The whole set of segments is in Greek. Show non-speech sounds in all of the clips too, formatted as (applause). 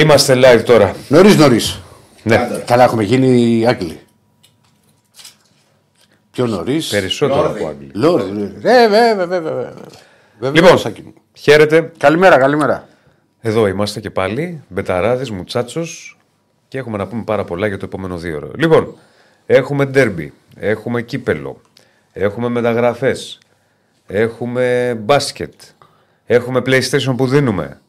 Είμαστε live τώρα. Νωρίς, νωρίς. Ναι, Καλά, έχουμε γίνει Άγγλοι. Πιο νωρίς. περισσότερο Λόρδι. από Άγγλοι. Λόρδι. Ε, βέβαια, βέβαια, βέβαια. Βέβαια, Λοιπόν, Σάκη μου. χαίρετε. Καλημέρα, καλημέρα. Εδώ είμαστε και πάλι. Μπεταράδες, Μουτσάτσος και έχουμε να πούμε πάρα πολλά για το επόμενο δύο ώρο. Λοιπόν, έχουμε ντέρμπι, έχουμε κύπελο, έχουμε μεταγραφές, έχουμε μπάσκετ, έχουμε PlayStation που δίνουμε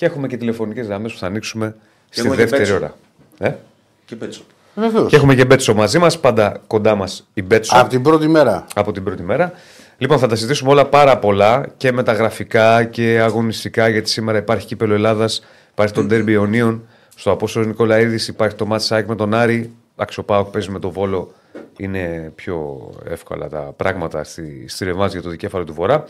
και έχουμε και τηλεφωνικές γραμμές που θα ανοίξουμε στη έχουμε και δεύτερη Μπέτσο. ώρα. Ε; Και πέτσο. Βεβαίως. Και έχουμε και Μπέτσο μαζί μας, πάντα κοντά μας η Μπέτσο. Από την πρώτη μέρα. από την πρώτη μέρα. Λοιπόν, θα τα συζητήσουμε όλα πάρα πολλά και με τα γραφικά και αγωνιστικά, γιατί σήμερα υπάρχει κύπελο Ελλάδας, υπάρχει το Derby Ιωνίων, στο Απόστολο Νικολαίδης υπάρχει το Match Site με τον Άρη. Αξιοπάω που παίζει με τον Βόλο. Είναι πιο εύκολα τα πράγματα στη, στη ρεμάζ για το δικέφαλο του Βορρά.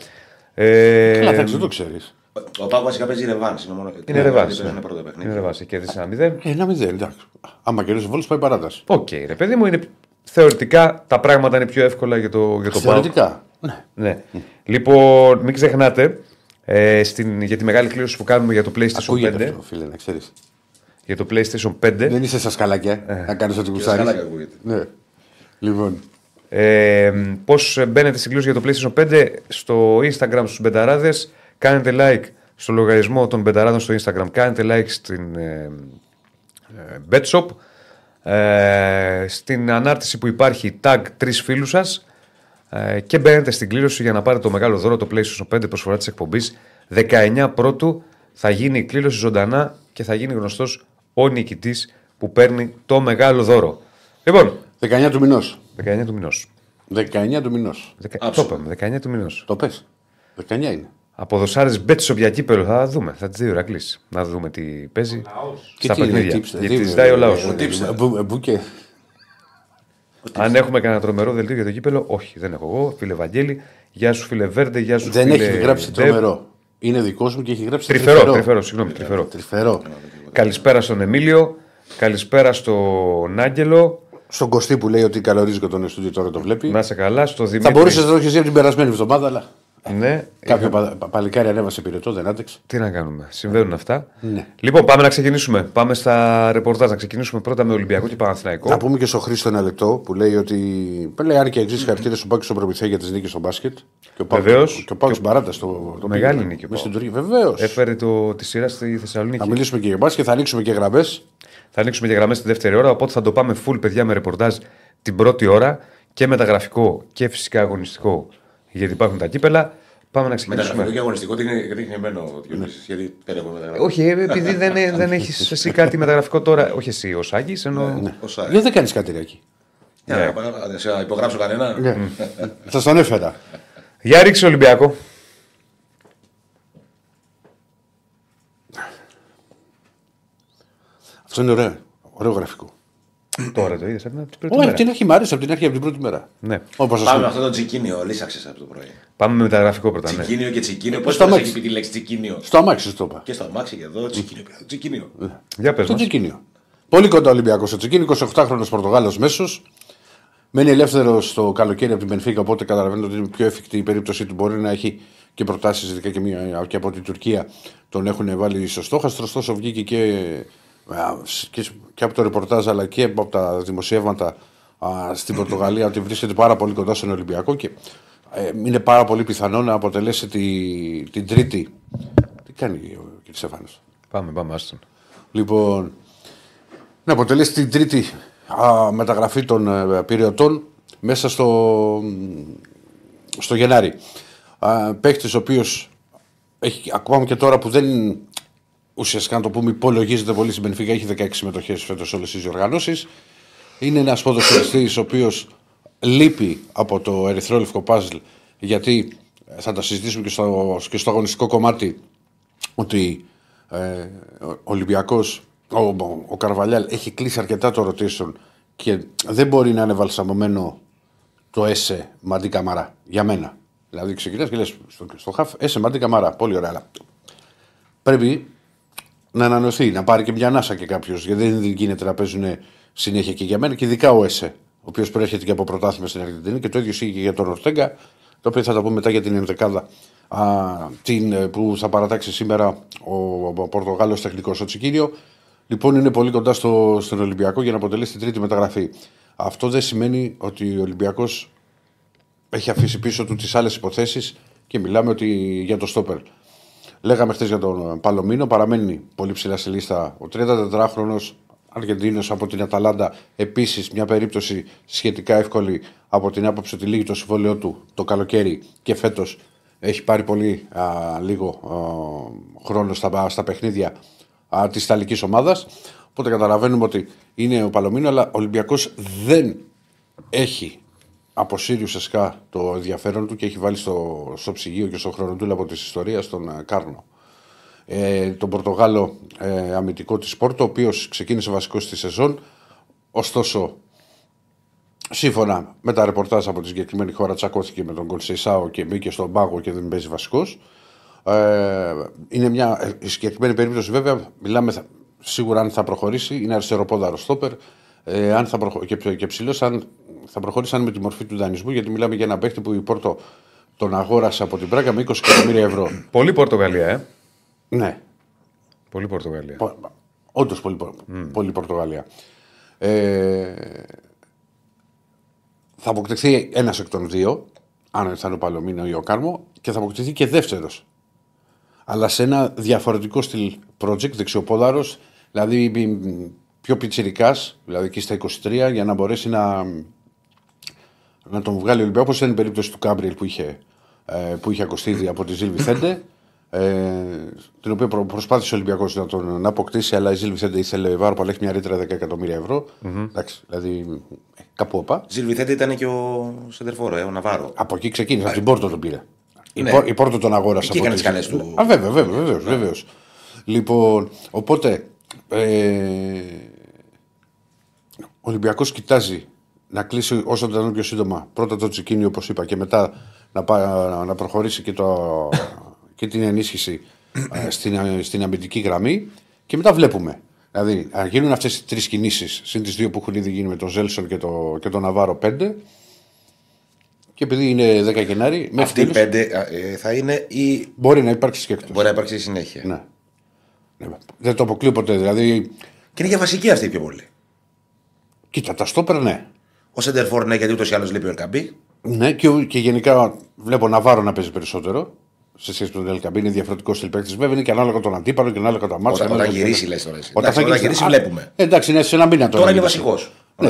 Ε, Καλά, εντάξει, δεν το ξέρεις. Ο ΠΑΟΚ βασικά παίζει ρεβάνς. Είναι, μόνο... είναι ρεβάνς. Είναι πρώτο παιχνίδι. Είναι ρεβάνς. Κέρδισε ένα μηδέν. Ένα μηδέν, εντάξει. Άμα κερδίσει ο Βόλος, πάει παράταση. Οκ, ρε παιδί μου, είναι, θεωρητικά τα πράγματα είναι πιο εύκολα για το, για το ΠΑΟΚ. Θεωρητικά. Ναι. Ναι. Λοιπόν, μην ξεχνάτε ε, στην, για τη μεγάλη κλήρωση που κάνουμε για το PlayStation 5. Ακούγεται αυτό, φίλε, να ξέρεις. Για το PlayStation 5. Δεν είσαι σας σκαλάκια Ε. να κάνεις ό,τι Και γουστάρεις. σκαλάκια ακούγεται. Ναι. Λοιπόν. Ε, Πώς μπαίνετε στην κλήρωση για το PlayStation 5 στο Instagram στους Μπενταράδες. Κάνετε like στο λογαριασμό των Μπενταράδων στο Instagram. Κάνετε like στην ε, ε, BetShop. Ε, στην ανάρτηση που υπάρχει tag τρεις φίλους σας. Ε, και μπαίνετε στην κλήρωση για να πάρετε το μεγάλο δώρο το PlayStation 5 προσφορά της εκπομπής. 19 πρώτου θα γίνει η κλήρωση ζωντανά και θα γίνει γνωστός ο νικητής που παίρνει το μεγάλο δώρο. Λοιπόν, 19 του μηνός. 19 του μηνός. 19 του μηνός. Το είπαμε, 19 του μηνός. Το πες. 19 είναι. Από δοσάρες μπέτσο για κύπελο θα δούμε. Θα τις δει ο Να δούμε τι παίζει στα τι είναι, παιχνίδια. tips, Γιατί τι- ζητάει ο λαός. ο tips. Ε, μπου- ε, Μπουκέ. Αν έχουμε κανένα τρομερό δελτίο για το κύπελο, όχι, δεν έχω εγώ. Φίλε Βαγγέλη, γεια σου φίλε Βέρντε, γεια σου Δεν φίλε έχει γράψει Ντεβ. τρομερό. Είναι δικό μου και έχει γράψει Τρυφερό, τρυφερό, συγγνώμη, τρυφερό. Τρυφερό. Καλησπέρα στον Εμίλιο, καλησπέρα στον Άγγελο. Στον Κωστή που λέει ότι καλορίζει και τον Εστούδιο τώρα το βλέπει. Να είσαι καλά, στο Δημήτρη. Θα μπορούσες να το έχεις δει από την περασμένη εβδομάδα, αλλά Ναι, κάποιο πα- πα- παλικάρι ανέβασε πυρετό, δεν άντεξε. Τι να κάνουμε, συμβαίνουν αυτά. Ναι. Λοιπόν, πάμε να ξεκινήσουμε. Πάμε στα ρεπορτάζ. Να ξεκινήσουμε πρώτα με Ολυμπιακό και Παναθηναϊκό. Να πούμε και στο Χρήστο ένα λεπτό που λέει ότι. Λέει αν και εξής χαρακτήρες στον Πάκης στον Προμηθέα για τις νίκες στο μπάσκετ. Και ο Πάκης- Βεβαίως. Και ο Πάκης Μπαράτα στο. το Μεγάλη πήγε. νίκη ο Μες στην Πάοκ. Τουρκία. Βεβαίως. Έφερε το, τη σειρά στη Θεσσαλονίκη. Θα μιλήσουμε και για μπάσκετ, θα ανοίξουμε και γραμμές. Θα ανοίξουμε και γραμμές τη δεύτερη ώρα. Οπότε θα το πάμε full, παιδιά, με ρεπορτάζ την πρώτη ώρα και μεταγραφικό και φυσικά αγωνιστικό. Γιατί υπάρχουν τα κύπελα. Πάμε να Μεταγραφικό ξεκινήσουμε. και αγωνιστικό τι είναι ριχνεμένο ο Διονύσης, Γιατί πέρα από μεταγραφικό. Όχι, ε, επειδή δεν, δεν έχεις εσύ κάτι μεταγραφικό τώρα. Όχι εσύ, ο Σάκης, ενώ. Όσα- Γιατί δεν κάνεις κάτι εκεί. Για να πάω- να σε υπογράψω κανένα. Ναι. Σα τον έφερα. Για ρίξε Ολυμπιακό. Αυτό είναι ωραίο. Ωραίο γραφικό. Τώρα το είδες από την πρώτη Όχι, μέρα. από την αρχή μ' άρεσε από την αρχή, από την πρώτη μέρα. Ναι. Όπως Πάμε με α αυτό το τσικίνιο, λύσαξες από το πρωί. Πάμε με μεταγραφικό πρώτα. Ναι. Τσικίνιο και τσικίνιο. Πώς στο θα αμάξι. έχει πει τη λέξη τσικίνιο; Στο αμάξι σου το είπα. Και στο αμάξι και εδώ, τσικίνιο. πια, Τσικίνιο. Για πες Το μας. Τσικίνιο. Πολύ κοντά ο Ολυμπιακός. Ο Τσικίνιο 28χρονο Πορτογάλος μέσος. Μένει ελεύθερο στο καλοκαίρι από την Πενφύκα, οπότε καταλαβαίνετε ότι είναι πιο εφικτή η περίπτωσή του. Μπορεί να έχει και προτάσεις, ειδικά και, μια, και από την Τουρκία τον έχουν βάλει στο στόχαστρο. Ωστόσο, βγήκε και, α, και, και από το ρεπορτάζ αλλά και από τα δημοσιεύματα α, στην Πορτογαλία ότι βρίσκεται πάρα πολύ κοντά στον Ολυμπιακό και ε, είναι πάρα πολύ πιθανό να αποτελέσει τη, την τρίτη. Τι κάνει ο κ. Στέφανος; Πάμε, πάμε, άστον. Λοιπόν, να αποτελέσει την τρίτη α, μεταγραφή των ε, πυρεωτών μέσα στο, στο Γενάρη. Α, παίχτης ο οποίος έχει ακόμα και τώρα που δεν ουσιαστικά να το πούμε υπολογίζεται πολύ στην Πενφύγα, έχει 16 συμμετοχές φέτος σε όλες τις διοργανώσεις. Είναι ένας ποδοσφαιριστής ο οποίος λείπει από το ερυθρόλευκο παζλ γιατί ε, θα τα συζητήσουμε και στο, και στο αγωνιστικό κομμάτι ότι ε, ο Ολυμπιακός, ο, ο, ο Καρβαλιάλ έχει κλείσει αρκετά το rotation και δεν μπορεί να είναι βαλσαμωμένο το ΕΣΕ Μαντί Καμαρά για μένα. Δηλαδή ξεκινάς και λες στο, στο χαφ ΕΣΕ Μαντί Καμαρά, πολύ ωραία. Αλλά πρέπει να ανανεωθεί, να πάρει και μια ανάσα και κάποιος. Γιατί δεν γίνεται να παίζουν συνέχεια και για μένα και ειδικά ο ΕΣΕ, ο οποίος προέρχεται και από πρωτάθλημα στην Αργεντινή και το ίδιο ισχύει και για τον Ορτέγκα, το οποίο θα τα πούμε μετά για την ενδεκάδα α, την, ε, που θα παρατάξει σήμερα ο, ο Πορτογάλος τεχνικός ο Τσικίνιο. Λοιπόν, είναι πολύ κοντά στο, στον Ολυμπιακό για να αποτελέσει την τρίτη μεταγραφή. Αυτό δεν σημαίνει ότι ο Ολυμπιακός έχει αφήσει πίσω του τις άλλες υποθέσεις και μιλάμε ότι για το στόπερ. Λέγαμε χθες για τον Παλωμίνο, παραμένει πολύ ψηλά στη λίστα ο 34χρονο Αργεντίνος από την Αταλάντα. Επίσης, μια περίπτωση σχετικά εύκολη από την άποψη ότι λύγει το συμβόλαιό του το καλοκαίρι και φέτος έχει πάρει πολύ α, λίγο α, χρόνο στα, στα παιχνίδια της Ιταλικής ομάδας. Οπότε καταλαβαίνουμε ότι είναι ο Παλωμίνο, αλλά ο Ολυμπιακός δεν έχει αποσύρει ουσιαστικά το ενδιαφέρον του και έχει βάλει στο, στο ψυγείο και στο χρονοτούλαπο τη ιστορία τον ε, Κάρνο. Ε, τον Πορτογάλο ε, αμυντικό της Πόρτο, ο οποίος ξεκίνησε βασικός στη σεζόν. Ωστόσο, σύμφωνα με τα ρεπορτάζ από τη συγκεκριμένη χώρα, τσακώθηκε με τον Κολσεϊσάο και μπήκε στον πάγο και δεν παίζει βασικός. Ε, είναι μια η συγκεκριμένη περίπτωση, βέβαια, μιλάμε σίγουρα αν θα προχωρήσει. Είναι αριστεροπόδαρος στόπερ. Ε, αν θα προχω... και, και ψηλός, αν θα προχωρήσαν με τη μορφή του δανεισμού, γιατί μιλάμε για ένα παίχτη που η Πόρτο τον αγόρασε από την Πράγκα με 20 εκατομμύρια ευρώ. Πολύ Πορτογαλία, ε. Ναι. Πολύ Πορτογαλία. Όντως πολύ, πολύ Πορτογαλία. Ε, θα αποκτηθεί ένας εκ των δύο, αν θα είναι ο Παλωμίνο ή ο Κάρμο, και θα αποκτηθεί και δεύτερος. Αλλά σε ένα διαφορετικό στυλ project, δεξιοπόδαρος, δηλαδή πιο πιτσιρικάς, δηλαδή εκεί στα 23, για να μπορέσει να, να τον βγάλει ο Ολυμπιακός. Όπω ήταν η περίπτωση του Κάμπριελ που είχε, ε, που είχε ακοστεί από τη Ζήλ Βιθέντε, ε, την οποία προσπάθησε ο Ολυμπιακός να τον να αποκτήσει, αλλά η Ζήλ Βιθέντε ήθελε βάρο που έχει μια ρήτρα 10 εκατομμύρια ευρώ. Mm-hmm. Εντάξει, δηλαδή ε, κάπου οπά. Ζήλ Βιθέντε ήταν και ο Σεντερφόρο, ε, ο Ναβάρο. Από εκεί ξεκίνησε, από την Πόρτο τον πήρε. Ναι. Η, Πόρτο τον αγόρασε. Εκεί έκανες τι καλέ του. Α, βέβαια, βέβαια, βέβαια, βεβαίως. Λοιπόν, οπότε. Ε, ο Ολυμπιακός κοιτάζει να κλείσει όσο το πιο σύντομα πρώτα το τσικίνι όπως είπα και μετά να, πά, να προχωρήσει και, το, (coughs) και την ενίσχυση στην, στην αμυντική γραμμή και μετά βλέπουμε. Δηλαδή, αν γίνουν αυτές οι τρεις κινήσεις, συν τις δύο που έχουν ήδη γίνει με τον Ζέλσον και, το, και τον Ναβάρο 5, και επειδή είναι 10 Γενάρη. Αυτή η 5 ε, θα είναι η. Μπορεί να υπάρξει και εκτός. Μπορεί να υπάρξει συνέχεια. Ναι. ναι. Δεν το αποκλείω ποτέ. Δηλαδή... Και είναι για βασική αυτή πιο πολύ. Κοίτα, τα στόπερ ναι. Ο Σέντερφορ ναι, γιατί ούτως ή άλλως λείπει ο Ελκαμπή. Ναι, και, και γενικά βλέπω Ναβάρο να παίζει περισσότερο σε σχέση με τον Ελκαμπή. Είναι διαφορετικός στυλ παίκτης. Βέβαια είναι και ανάλογα τον αντίπαλο και ανάλογα τα μάτια. Όταν, όταν γυρίσει, λες τώρα. Όταν, θα γυρίσει, βλέπουμε. Ε, εντάξει, είναι σε ένα μήνα τώρα. Τώρα είναι βασικός. Ναι.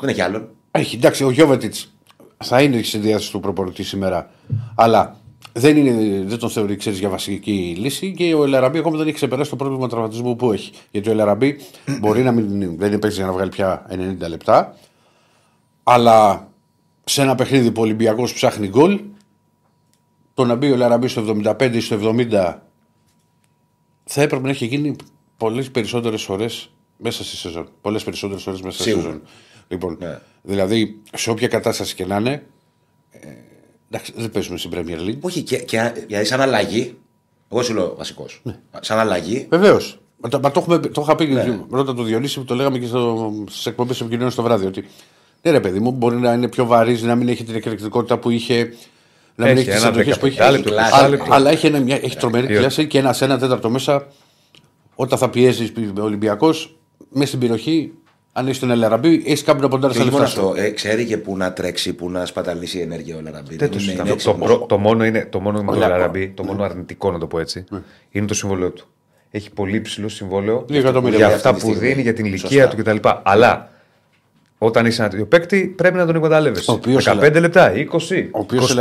Δεν έχει άλλον. Έχει, εντάξει, ο Γιώβετιτς θα είναι στη διάθεση του προπονητή σήμερα. Αλλά δεν, είναι, δεν τον θεωρεί ξέρεις, για βασική λύση και ο Ελαραμπή ακόμα δεν έχει ξεπεράσει το πρόβλημα τραυματισμού που έχει. Γιατί ο Ελαραμπή μπορεί να μην, δεν είναι για να βγάλει πια 90 λεπτά, αλλά σε ένα παιχνίδι που ο Ολυμπιακός ψάχνει γκολ, το να μπει ο Ελαραμπή στο 75 ή στο 70 θα έπρεπε να έχει γίνει πολλές περισσότερες φορέ μέσα στη σεζόν. Πολλές περισσότερες φορέ μέσα στη σεζόν. Λοιπόν, ναι. δηλαδή σε όποια κατάσταση και να είναι. Ε, εντάξει, δεν παίζουμε στην Premier League. Όχι, και, και δηλαδή σαν αλλαγή. Εγώ σου λέω βασικός. Ναι. Σαν αλλαγή. Βεβαίως. Μα, μα, το, έχουμε, το είχα πει ναι. πρώτα το Διονύση που το λέγαμε και στις εκπομπές επικοινωνία το βράδυ. Ότι ναι, ρε παιδί μου, μπορεί να είναι πιο βαρύς, να μην έχει την εκρηκτικότητα που είχε. Να μην έχει, έχει τις αντοχές που είχε. Λεπτό, αλλά, αλλά έχει, ένα, μια, έχει τρομερή κλάση και ένα, ένα τέταρτο μέσα όταν θα πιέζεις ο Ολυμπιακός μέσα στην περιοχή αν είσαι στον Ελαραμπή, έχεις κάποιον από τα λεφτάς. αυτό. Ε, ξέρει και πού να τρέξει, πού να σπαταλήσει η ενέργεια ο Ελαραμπή. Το, το, το, μόνο είναι το μόνο με τον Ελαραμπή, το μόνο αρνητικό να το πω έτσι, ναι. είναι το συμβόλαιο του. Έχει πολύ ψηλό συμβόλαιο για αυτά που δίνει, για την ηλικία του κτλ. Αλλά όταν είσαι ένα τέτοιο παίκτη, πρέπει να τον εκμεταλλεύεσαι. 15 λεπτά, 20. Ο οποίος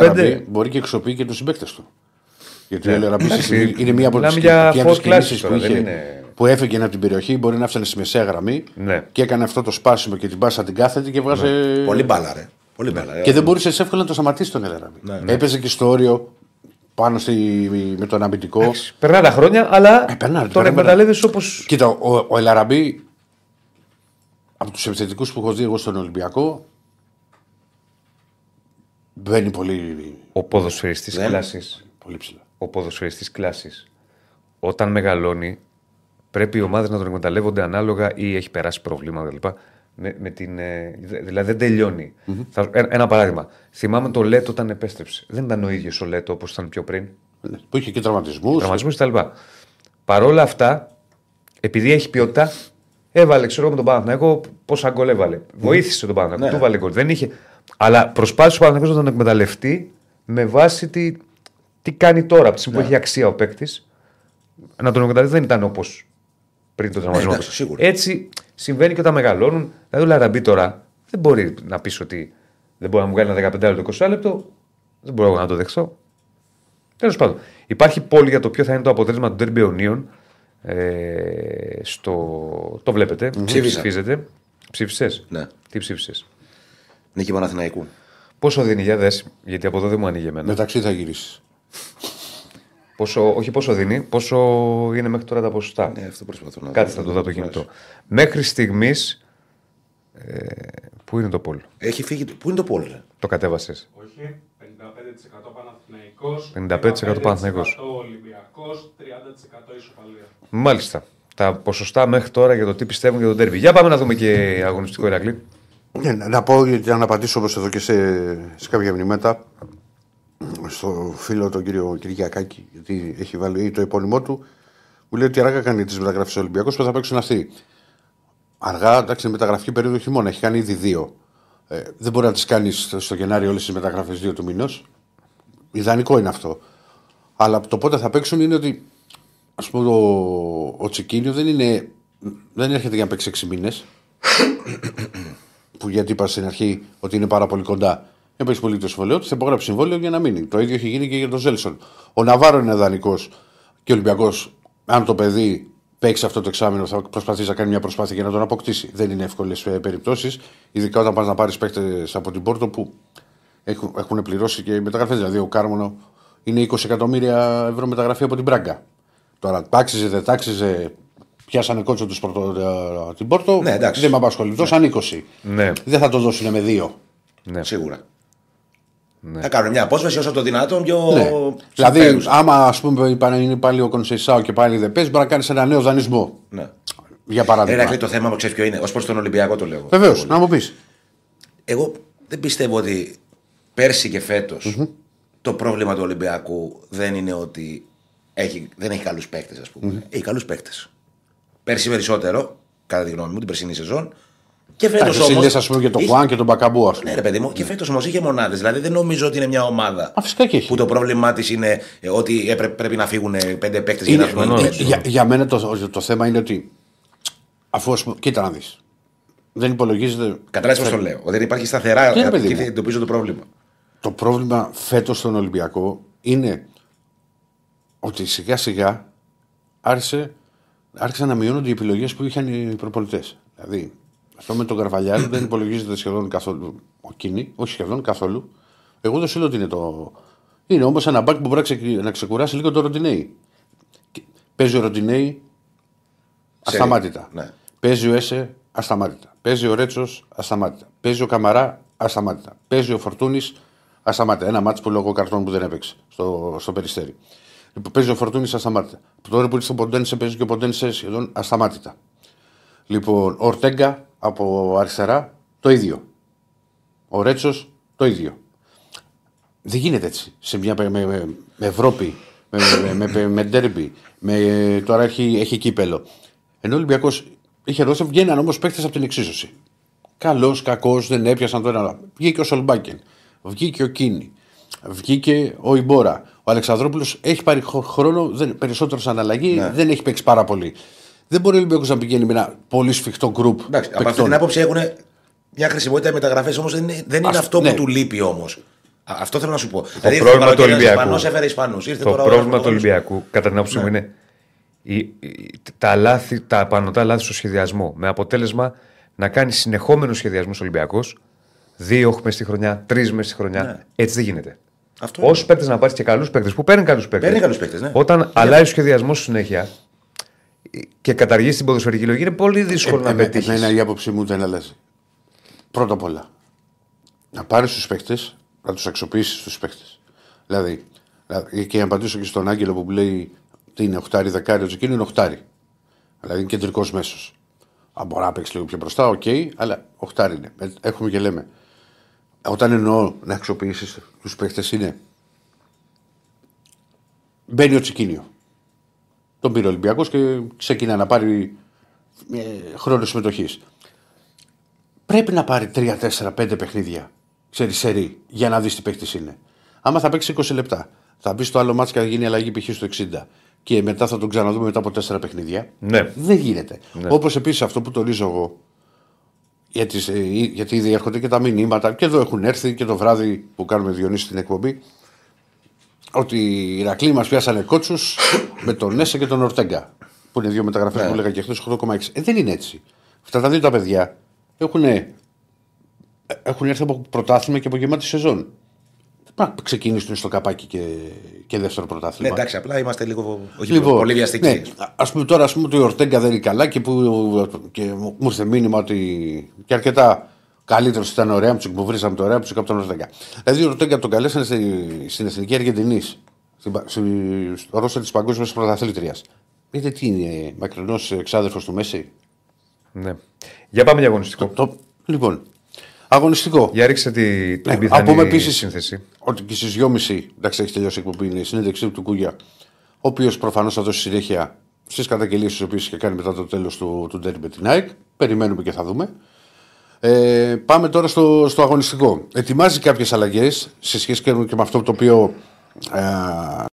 μπορεί και εξοπλίσει και τους συμπαίκτες του. Γιατί ο Ελαραμπή είναι μία από τις κινήσεις που είχε που έφυγε από την περιοχή, μπορεί να έφτανε στη μεσαία γραμμή ναι. και έκανε αυτό το σπάσιμο και την πάσα την κάθετη και βγάζε. Ναι. Πολύ μπάλα, ρε. Πολύ μπάλα, και δεν μπορούσε εύκολα να το σταματήσει τον Ελαραμπή. Ναι, ναι. Έπαιζε και στο όριο πάνω στη, με τον αμυντικό. Περνά τα χρόνια, αλλά ε, περνά, τον εκμεταλλεύει όπω. Κοίτα, ο, ο Ελαραμπή από τους επιθετικούς που έχω δει εγώ στον Ολυμπιακό μπαίνει πολύ. Ο ποδοσφαιριστής κλάσης. Πολύ ψηλά. Ο ποδοσφαιριστής κλάσης. Όταν μεγαλώνει, πρέπει οι ομάδες να τον εκμεταλλεύονται ανάλογα ή έχει περάσει προβλήματα κλπ. Με, με την, ε, δηλαδή δεν τελειωνει mm-hmm. Θα, ένα παράδειγμα. Θυμάμαι το Λέτο όταν επέστρεψε. Δεν ήταν ο ίδιος ο Λέτο όπως ήταν πιο πριν. Ναι, που είχε και τραυματισμούς. Τραυματισμούς κτλ. Παρ' όλα αυτά, επειδή έχει ποιότητα, Έβαλε, ξέρω εγώ με τον Παναθηναϊκό πόσα γκολ έβαλε. Βοήθησε τον Παναθηναϊκό, Ναι. του βάλε γκολ. Δεν είχε. Αλλά προσπάθησε ο Παναθηναϊκός να τον εκμεταλλευτεί με βάση τι, τι κάνει τώρα. Από τη στιγμή που έχει αξία ο παίκτης, να τον εκμεταλλευτεί δεν ήταν όπως πριν τον τραυματισμό. Ναι, εντάξει, του. σίγουρα. Έτσι συμβαίνει και όταν μεγαλώνουν. Δηλαδή ο Λαραμπή τώρα δεν μπορεί να πεις ότι δεν μπορεί να μου κάνει ένα 15 λεπτό, 20 λεπτό. Δεν μπορώ εγώ να το δεχθώ. Τέλος πάντων, υπάρχει πόλη για το ποιο θα είναι το αποτέλεσμα του Derby Onion. Ε, στο... Το βλέπετε. Ψήφισα. Ψηφίζετε. Ψήφισες; Ναι. Τι ψήφισες; Νίκη Παναθηναϊκού. Πόσο δίνει για δες, γιατί από εδώ δεν μου ανοίγει εμένα. Μεταξύ θα γυρίσεις. Πόσο, όχι πόσο δίνει, πόσο είναι μέχρι τώρα τα ποσοστά. Ναι, αυτό προσπαθώ να Κάτι θα το δω από το κινητό. Μέχρι στιγμής. Ε, πού είναι το πόλ, Έχει φύγει. Πού είναι το πόλ, ρε; το κατέβασες. Όχι, 55% Παναθηναϊκός, 55% Παναθηναϊκός. 15% Ολυμπιακός, 30% ισοπαλία. Μάλιστα. Τα ποσοστά μέχρι τώρα για το τι πιστεύουν για τον τέρβι. Για πάμε να δούμε και αγωνιστικό Ηρακλή. Ναι, να- να πω γιατί να απαντήσω όπως εδώ και σε, σε κάποια μηνύματα στο φίλο τον κύριο Κυριακάκη, γιατί έχει βάλει το επώνυμό του, μου λέει ότι αργά κάνει τις μεταγραφές Ολυμπιακό που θα παίξουν αυτοί. Αργά, εντάξει, είναι μεταγραφική περίοδο χειμώνα, έχει κάνει ήδη δύο. Ε, δεν μπορεί να τις κάνεις στο Γενάρη όλες τι μεταγραφές δύο του μηνός. Ιδανικό είναι αυτό. Αλλά το πότε θα παίξουν είναι ότι ας πούμε ο, ο Τσικίνιο δεν, είναι, δεν έρχεται για να παίξει 6 μήνες που γιατί είπα στην αρχή ότι είναι πάρα πολύ κοντά. Δεν παίξει πολύ το συμβόλαιο του, θα υπογράψει συμβόλαιο για να μείνει. Το ίδιο έχει γίνει και για τον Ζέλσον. Ο Ναβάρο είναι δανεικό και ο Ολυμπιακός, αν το παιδί παίξει αυτό το εξάμεινο, θα προσπαθήσει να κάνει μια προσπάθεια για να τον αποκτήσει. Δεν είναι εύκολες περιπτώσεις, ειδικά όταν πας να πάρεις παίκτες από την Πόρτο που έχουν, έχουν πληρώσει και μεταγραφές. Δηλαδή, ο Κάρμονο είναι 20 εκατομμύρια ευρώ μεταγραφή από την Μπράγκα. Τώρα, τάξιζε, δεν τάξιζε, πιάσανε κότσο τους πορτο, την Πόρτο. Ναι, εντάξει. δεν με απασχολεί. Δώσαν 20. Ναι. Δεν θα το δώσουν με δύο. ναι. Σίγουρα. Θα κάνουν μια απόσβεση όσο το δυνατόν πιο. Ναι. Δηλαδή, συμφέρουσα. άμα ας πούμε είπανε, είναι πάλι ο Κονσεϊσάο και πάλι δεν παίζει, μπορεί να κάνεις ένα νέο δανεισμό. Ναι. Για Ε, παράδειγμα. Ηρακλή, το θέμα μου ξέρεις ποιο είναι. Ω προς τον Ολυμπιακό το λέω. Βεβαίως, να μου πεις. Εγώ δεν πιστεύω ότι πέρσι και φετο το πρόβλημα του Ολυμπιακού δεν είναι ότι έχει, δεν έχει καλούς παίκτες, ας πούμε. Έχει καλούς παίκτες. Πέρσι περισσότερο, κατά τη γνώμη μου, την περσινή σεζόν. Και φέτος Εσύ όμως. λες, ας πούμε, για τον Χουάν και τον Μπακαμπού, ας πούμε. Ναι, ρε παιδί μου, και φέτος όμως είχε μονάδες. Δηλαδή δεν νομίζω ότι είναι μια ομάδα Α, φυσικά και έχει. που το πρόβλημά της είναι ε, ότι έπρε- πρέπει να φύγουν πέντε παίκτες για Είναι, να βγουν συμφωνώ. πέντε. για, για μένα το, το θέμα είναι ότι. Αφού ας πούμε, κοίτα να δεις. Δεν υπολογίζεται. Καταλάβει πώς το λέω. Ότι δεν υπάρχει σταθερά. Ναι, ρε παιδί και μου. εντοπίζω το πρόβλημα. Το πρόβλημα φέτος στον Ολυμπιακό είναι ότι σιγά σιγά άρχισε, άρχισαν να μειώνονται οι επιλογές που είχαν οι προπολιτέ. Δηλαδή, αυτό με τον Καρβαλιάρη δεν υπολογίζεται σχεδόν καθόλου. Εκείνη, όχι σχεδόν καθόλου. Εγώ δεν σου λέω ότι είναι το. Είναι όμως ένα μπακ που μπορεί να, ξεκ- να ξεκουράσει λίγο το Ροντινέι. Και Παίζει ο Ροντινέι ασταμάτητα. Ναι. Παίζει ο Έσε ασταμάτητα. Παίζει ο Ρέτσος ασταμάτητα. Παίζει ο Καμαρά ασταμάτητα. Παίζει ο Φορτούνης ασταμάτητα. Ένα μάτσο που λόγω καρτών που δεν έπαιξε στο, στο περιστέρι. Λοιπόν, παίζει ο Φορτούνης ασταμάτητα. Από τώρα που ήρθε ο Ποντένσε παίζει και ο Ποντένσε σχεδόν ασταμάτητα. Λοιπόν, ο Ορτέγκα από αριστερά το ίδιο. Ο Ρέτσος το ίδιο. Δεν γίνεται έτσι. Σε μια με, με, με Ευρώπη, με, με, με, με ντέρμπι, με, τώρα έχει, έχει κύπελο. Ενώ ο Ολυμπιακός είχε δώσει, βγαίναν όμως παίχτε από την εξίσωση. Καλός, κακός, δεν έπιασαν το ένα. Βγήκε ο Σολμπάκεν, βγήκε ο Κίνη, βγήκε ο Ιμπόρα. Ο Αλεξανδρόπουλος έχει πάρει χο- χρόνο, δεν, περισσότερο σαν αλλαγή, δεν έχει παίξει πάρα πολύ. Δεν μπορεί ο Ολυμπιακός να πηγαίνει με ένα πολύ σφιχτό γκρουπ. Εντάξει, από αυτή την άποψη έχουν μια χρησιμότητα οι μεταγραφές όμως δεν είναι, δεν είναι Ας- αυτό ναι. που του λείπει όμως. Αυτό θέλω να σου πω. Δηλαδή, ήρθε πρόβλημα το του καλοκαίρι ένας Ολυμπιακού. Ισπανός, έφερε Ισπανούς. Ήρθε Το τώρα ο πρόβλημα του Ρωσικός. Ολυμπιακού, κατά την άποψή μου, είναι η- η- τα, λάθη, τα πανωτά λάθη στο σχεδιασμό. Με αποτέλεσμα να κάνει συνεχόμενου σχεδιασμού Ολυμπιακός. Δύο όχι μες στη χρονιά, τρεις μέσα στη χρονιά. Ναι. Έτσι δεν γίνεται. Αυτό Όσους παίκτες να πάρεις και καλούς παίκτες που παίρνουν καλούς παίκτες. Παίρνει καλούς παίκτες, ναι. Όταν αλλάζει ο σχεδιασμός συνέχεια και καταργεί την ποδοσφαιρική λογική, είναι πολύ δύσκολο να Εμέ- πετύχεις. Εμένα η άποψή μου δεν αλλάζει. Πρώτα απ' όλα, να πάρεις τους παίχτε, να τους αξιοποιήσεις τους παίχτε. Δηλαδή, δηλαδή, και να απαντήσω και στον Άγγελο που μου λέει τι είναι οχτάρι, δεκάρι, ο Τσικίνιο είναι οχτάρι. Δηλαδή είναι κεντρικός μέσος. Αν μπορεί να παίξεις λίγο πιο μπροστά, οκ, αλλά οχτάρι είναι. Ε, Έχουμε και λέμε. Όταν εννοώ να αξιοποιήσεις τους παίχτες είναι. Μπαίνει ο Τσικίνιο. Τον πήρε ο Ολυμπιακός και ξεκινά να πάρει ε, χρόνο συμμετοχής. Πρέπει να πάρει 3, 4, 5 παιχνίδια ξέρεις σερή για να δεις τι παίχτης είναι. Άμα θα παίξει 20 λεπτά, θα μπει στο άλλο μάτσο και θα γίνει αλλαγή π.χ. στο 60 και μετά θα τον ξαναδούμε μετά από 4 παιχνίδια. Ναι. Δεν γίνεται. Ναι. Όπως επίσης αυτό που τονίζω εγώ, γιατί, ε, γιατί ήδη έρχονται και τα μηνύματα και εδώ έχουν έρθει και το βράδυ που κάνουμε Διονύση στην εκπομπή ότι οι Ηρακλοί μας πιάσανε κότσους με τον Νέσε και τον Ορτέγκα. Που είναι δύο μεταγραφές που έλεγα και χθες 8,6. Ε, δεν είναι έτσι. Αυτά τα δύο τα παιδιά έχουν, έχουν έρθει από πρωτάθλημα και από γεμάτη σεζόν. Δεν πρέπει να ξεκινήσουν στο καπάκι και, και δεύτερο Ναι, πρωτάθλημα. εντάξει, απλά είμαστε λίγο όχι, Λοιπόν, πολύ βιαστικοί. Ναι, ας πούμε τώρα ας πούμε, ότι ο Ορτέγκα δεν είναι καλά και, που, και μου μου ήρθε μήνυμα ότι και αρκετά καλύτερος ήταν ο Ρέαμπτσιουκ που βρήσαμε το Ρέαμπτσιουκ από τον Ορτέγκα. Δηλαδή ο Ορτέγκα τον καλέσανε στη, στην εθνική Αργεντινής, στην, πα- στη- στο ρόστερ της Παγκόσμιας Πρωταθλήτριας. Δείτε τι είναι, μακρινός εξάδερφο του Μέση; Ναι. Για πάμε για αγωνιστικό. Το, λοιπόν, αγωνιστικό. Για ρίξε τη, την Ναι, πιθανή να πούμε επίσης σύνθεση. ότι και στις 2.30 εντάξει, έχει τελειώσει η εκπομπή, είναι η συνέντευξή του Κούγια, ο οποίος προφανώς θα δώσει συνέχεια στις καταγγελίες τις οποίες είχε κάνει μετά το τέλος του, του ντέρμπι με την ΑΕΚ. Περιμένουμε και θα δούμε. Ε, πάμε τώρα στο, στο αγωνιστικό. Ετοιμάζει κάποιες αλλαγές σε σχέση και και με αυτό το οποίο. Ε,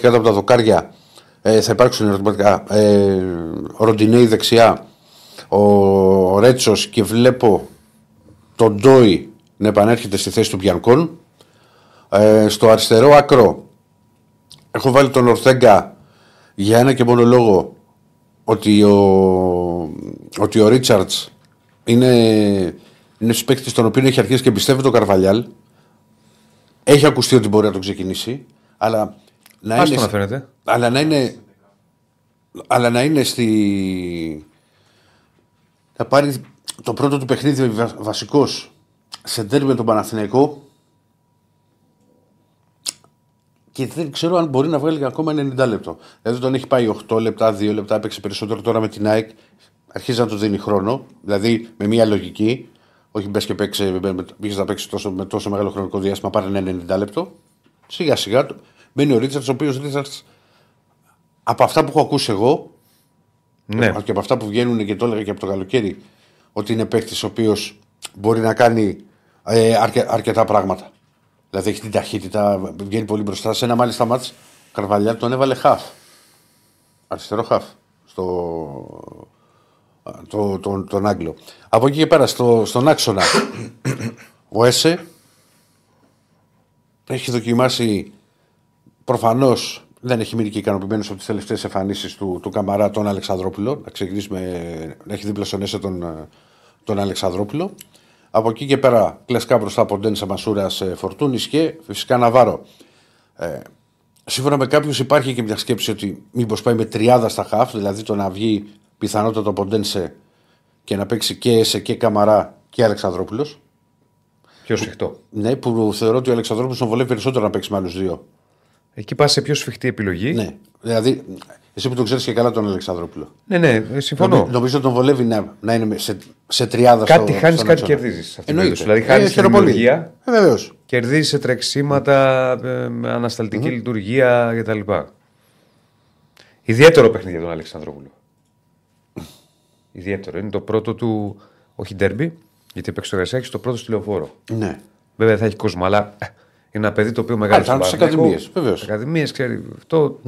κάτω από τα δοκάρια ε, θα υπάρξουν ερωτηματικά. Ε, ο Ροντινέη δεξιά, ο Ρέτσος και βλέπω τον Ντόι να επανέρχεται στη θέση του Μπιανκόν. Ε, στο αριστερό άκρο έχω βάλει τον Ορθέγκα για ένα και μόνο λόγο ότι ο, ότι ο Ρίτσαρτς είναι, είναι παίκτης τον οποίο έχει αρχίσει και πιστεύει το Καρβαλιάλ. Έχει ακουστεί ότι μπορεί να τον ξεκινήσει, αλλά να Άστο είναι, να φαίνεται. αλλά να είναι, αλλά να είναι στη. Θα πάρει το πρώτο του παιχνίδι βα, βασικός σε τέρμι με τον Παναθηναϊκό και δεν ξέρω αν μπορεί να βγάλει ακόμα 90 λεπτό. Δηλαδή τον έχει πάει 8 λεπτά, 2 λεπτά, έπαιξε περισσότερο τώρα με την ΑΕΚ. Αρχίζει να του δίνει χρόνο, δηλαδή με μια λογική. Όχι μπες και παίξει, πήγες να παίξεις τόσο, με τόσο μεγάλο χρονικό διάστημα, πάρει ένα 90 λεπτό. Σιγά σιγά του- μπαίνει ο Ρίτσαρτς, ο οποίος Ρίτσαρτς από αυτά που έχω ακούσει εγώ Ναι. και από αυτά που βγαίνουν και το έλεγα και από το καλοκαίρι, ότι είναι παίκτης ο οποίος μπορεί να κάνει ε, αρκε- αρκετά πράγματα. Δηλαδή έχει την ταχύτητα, βγαίνει πολύ μπροστά. Σε ένα μάλιστα μάτς Καρβαλιά τον έβαλε χαφ. Αριστερό χαφ. Στο, το, το, τον Άγγλο. Από εκεί και πέρα στο, στον άξονα (coughs) ο Έσε έχει δοκιμάσει προφανώς δεν έχει μείνει και ικανοποιημένος από τις τελευταίες εμφανίσεις του, του Καμαρά τον Αλεξανδρόπουλο. Να ξεκινήσουμε να έχει δίπλα στον Έσε τον, ε, τον Αλεξανδρόπουλο. Από εκεί και πέρα κλεσκά μπροστά από Ντένσα Μασούρα Φορτούνη και φυσικά Ναβάρο. Ε, σύμφωνα με κάποιους υπάρχει και μια σκέψη ότι μήπως πάει με τριάδα στα χαφ, δηλαδή το να βγει πιθανότατα από Ντένσε και να παίξει και Έσε και Καμαρά και Αλεξανδρόπουλος. Πιο σφιχτό. Ναι, που θεωρώ ότι ο Αλεξανδρόπουλος τον βολεύει περισσότερο να παίξει με άλλους δύο. Εκεί πας σε πιο σφιχτή επιλογή. Ναι. Δηλαδή, εσύ που τον ξέρεις και καλά τον Αλεξανδρόπουλο. ναι, ναι, ε, συμφωνώ. Νομι- Νομίζω ότι τον βολεύει να, να είναι σε, σε τριάδα Κάτι στο, χάνεις, στον κάτι άξονα. κερδίζεις. σε αυτή την Εννοείται. περίπτωση. Δηλαδή χάνει Ε, τη χαίρομαι πολύ. δημιουργία, Ε, βεβαίως. κερδίζεις σε τρεξίματα, ε, με ανασταλτική λειτουργία κτλ. Ιδιαίτερο παιχνίδι για τον Αλεξανδρόπουλο. Ιδιαίτερο. Είναι το πρώτο του, όχι ντέρμπι, γιατί έπαιξε το Γασιάκη, το πρώτο στη λεωφόρο. Ναι. Βέβαια θα έχει κόσμο, αλλά ε, είναι ένα παιδί το οποίο μεγάλο θα είναι στις ακαδημίες, βεβαίως. Ακαδημίες, ξέρει αυτό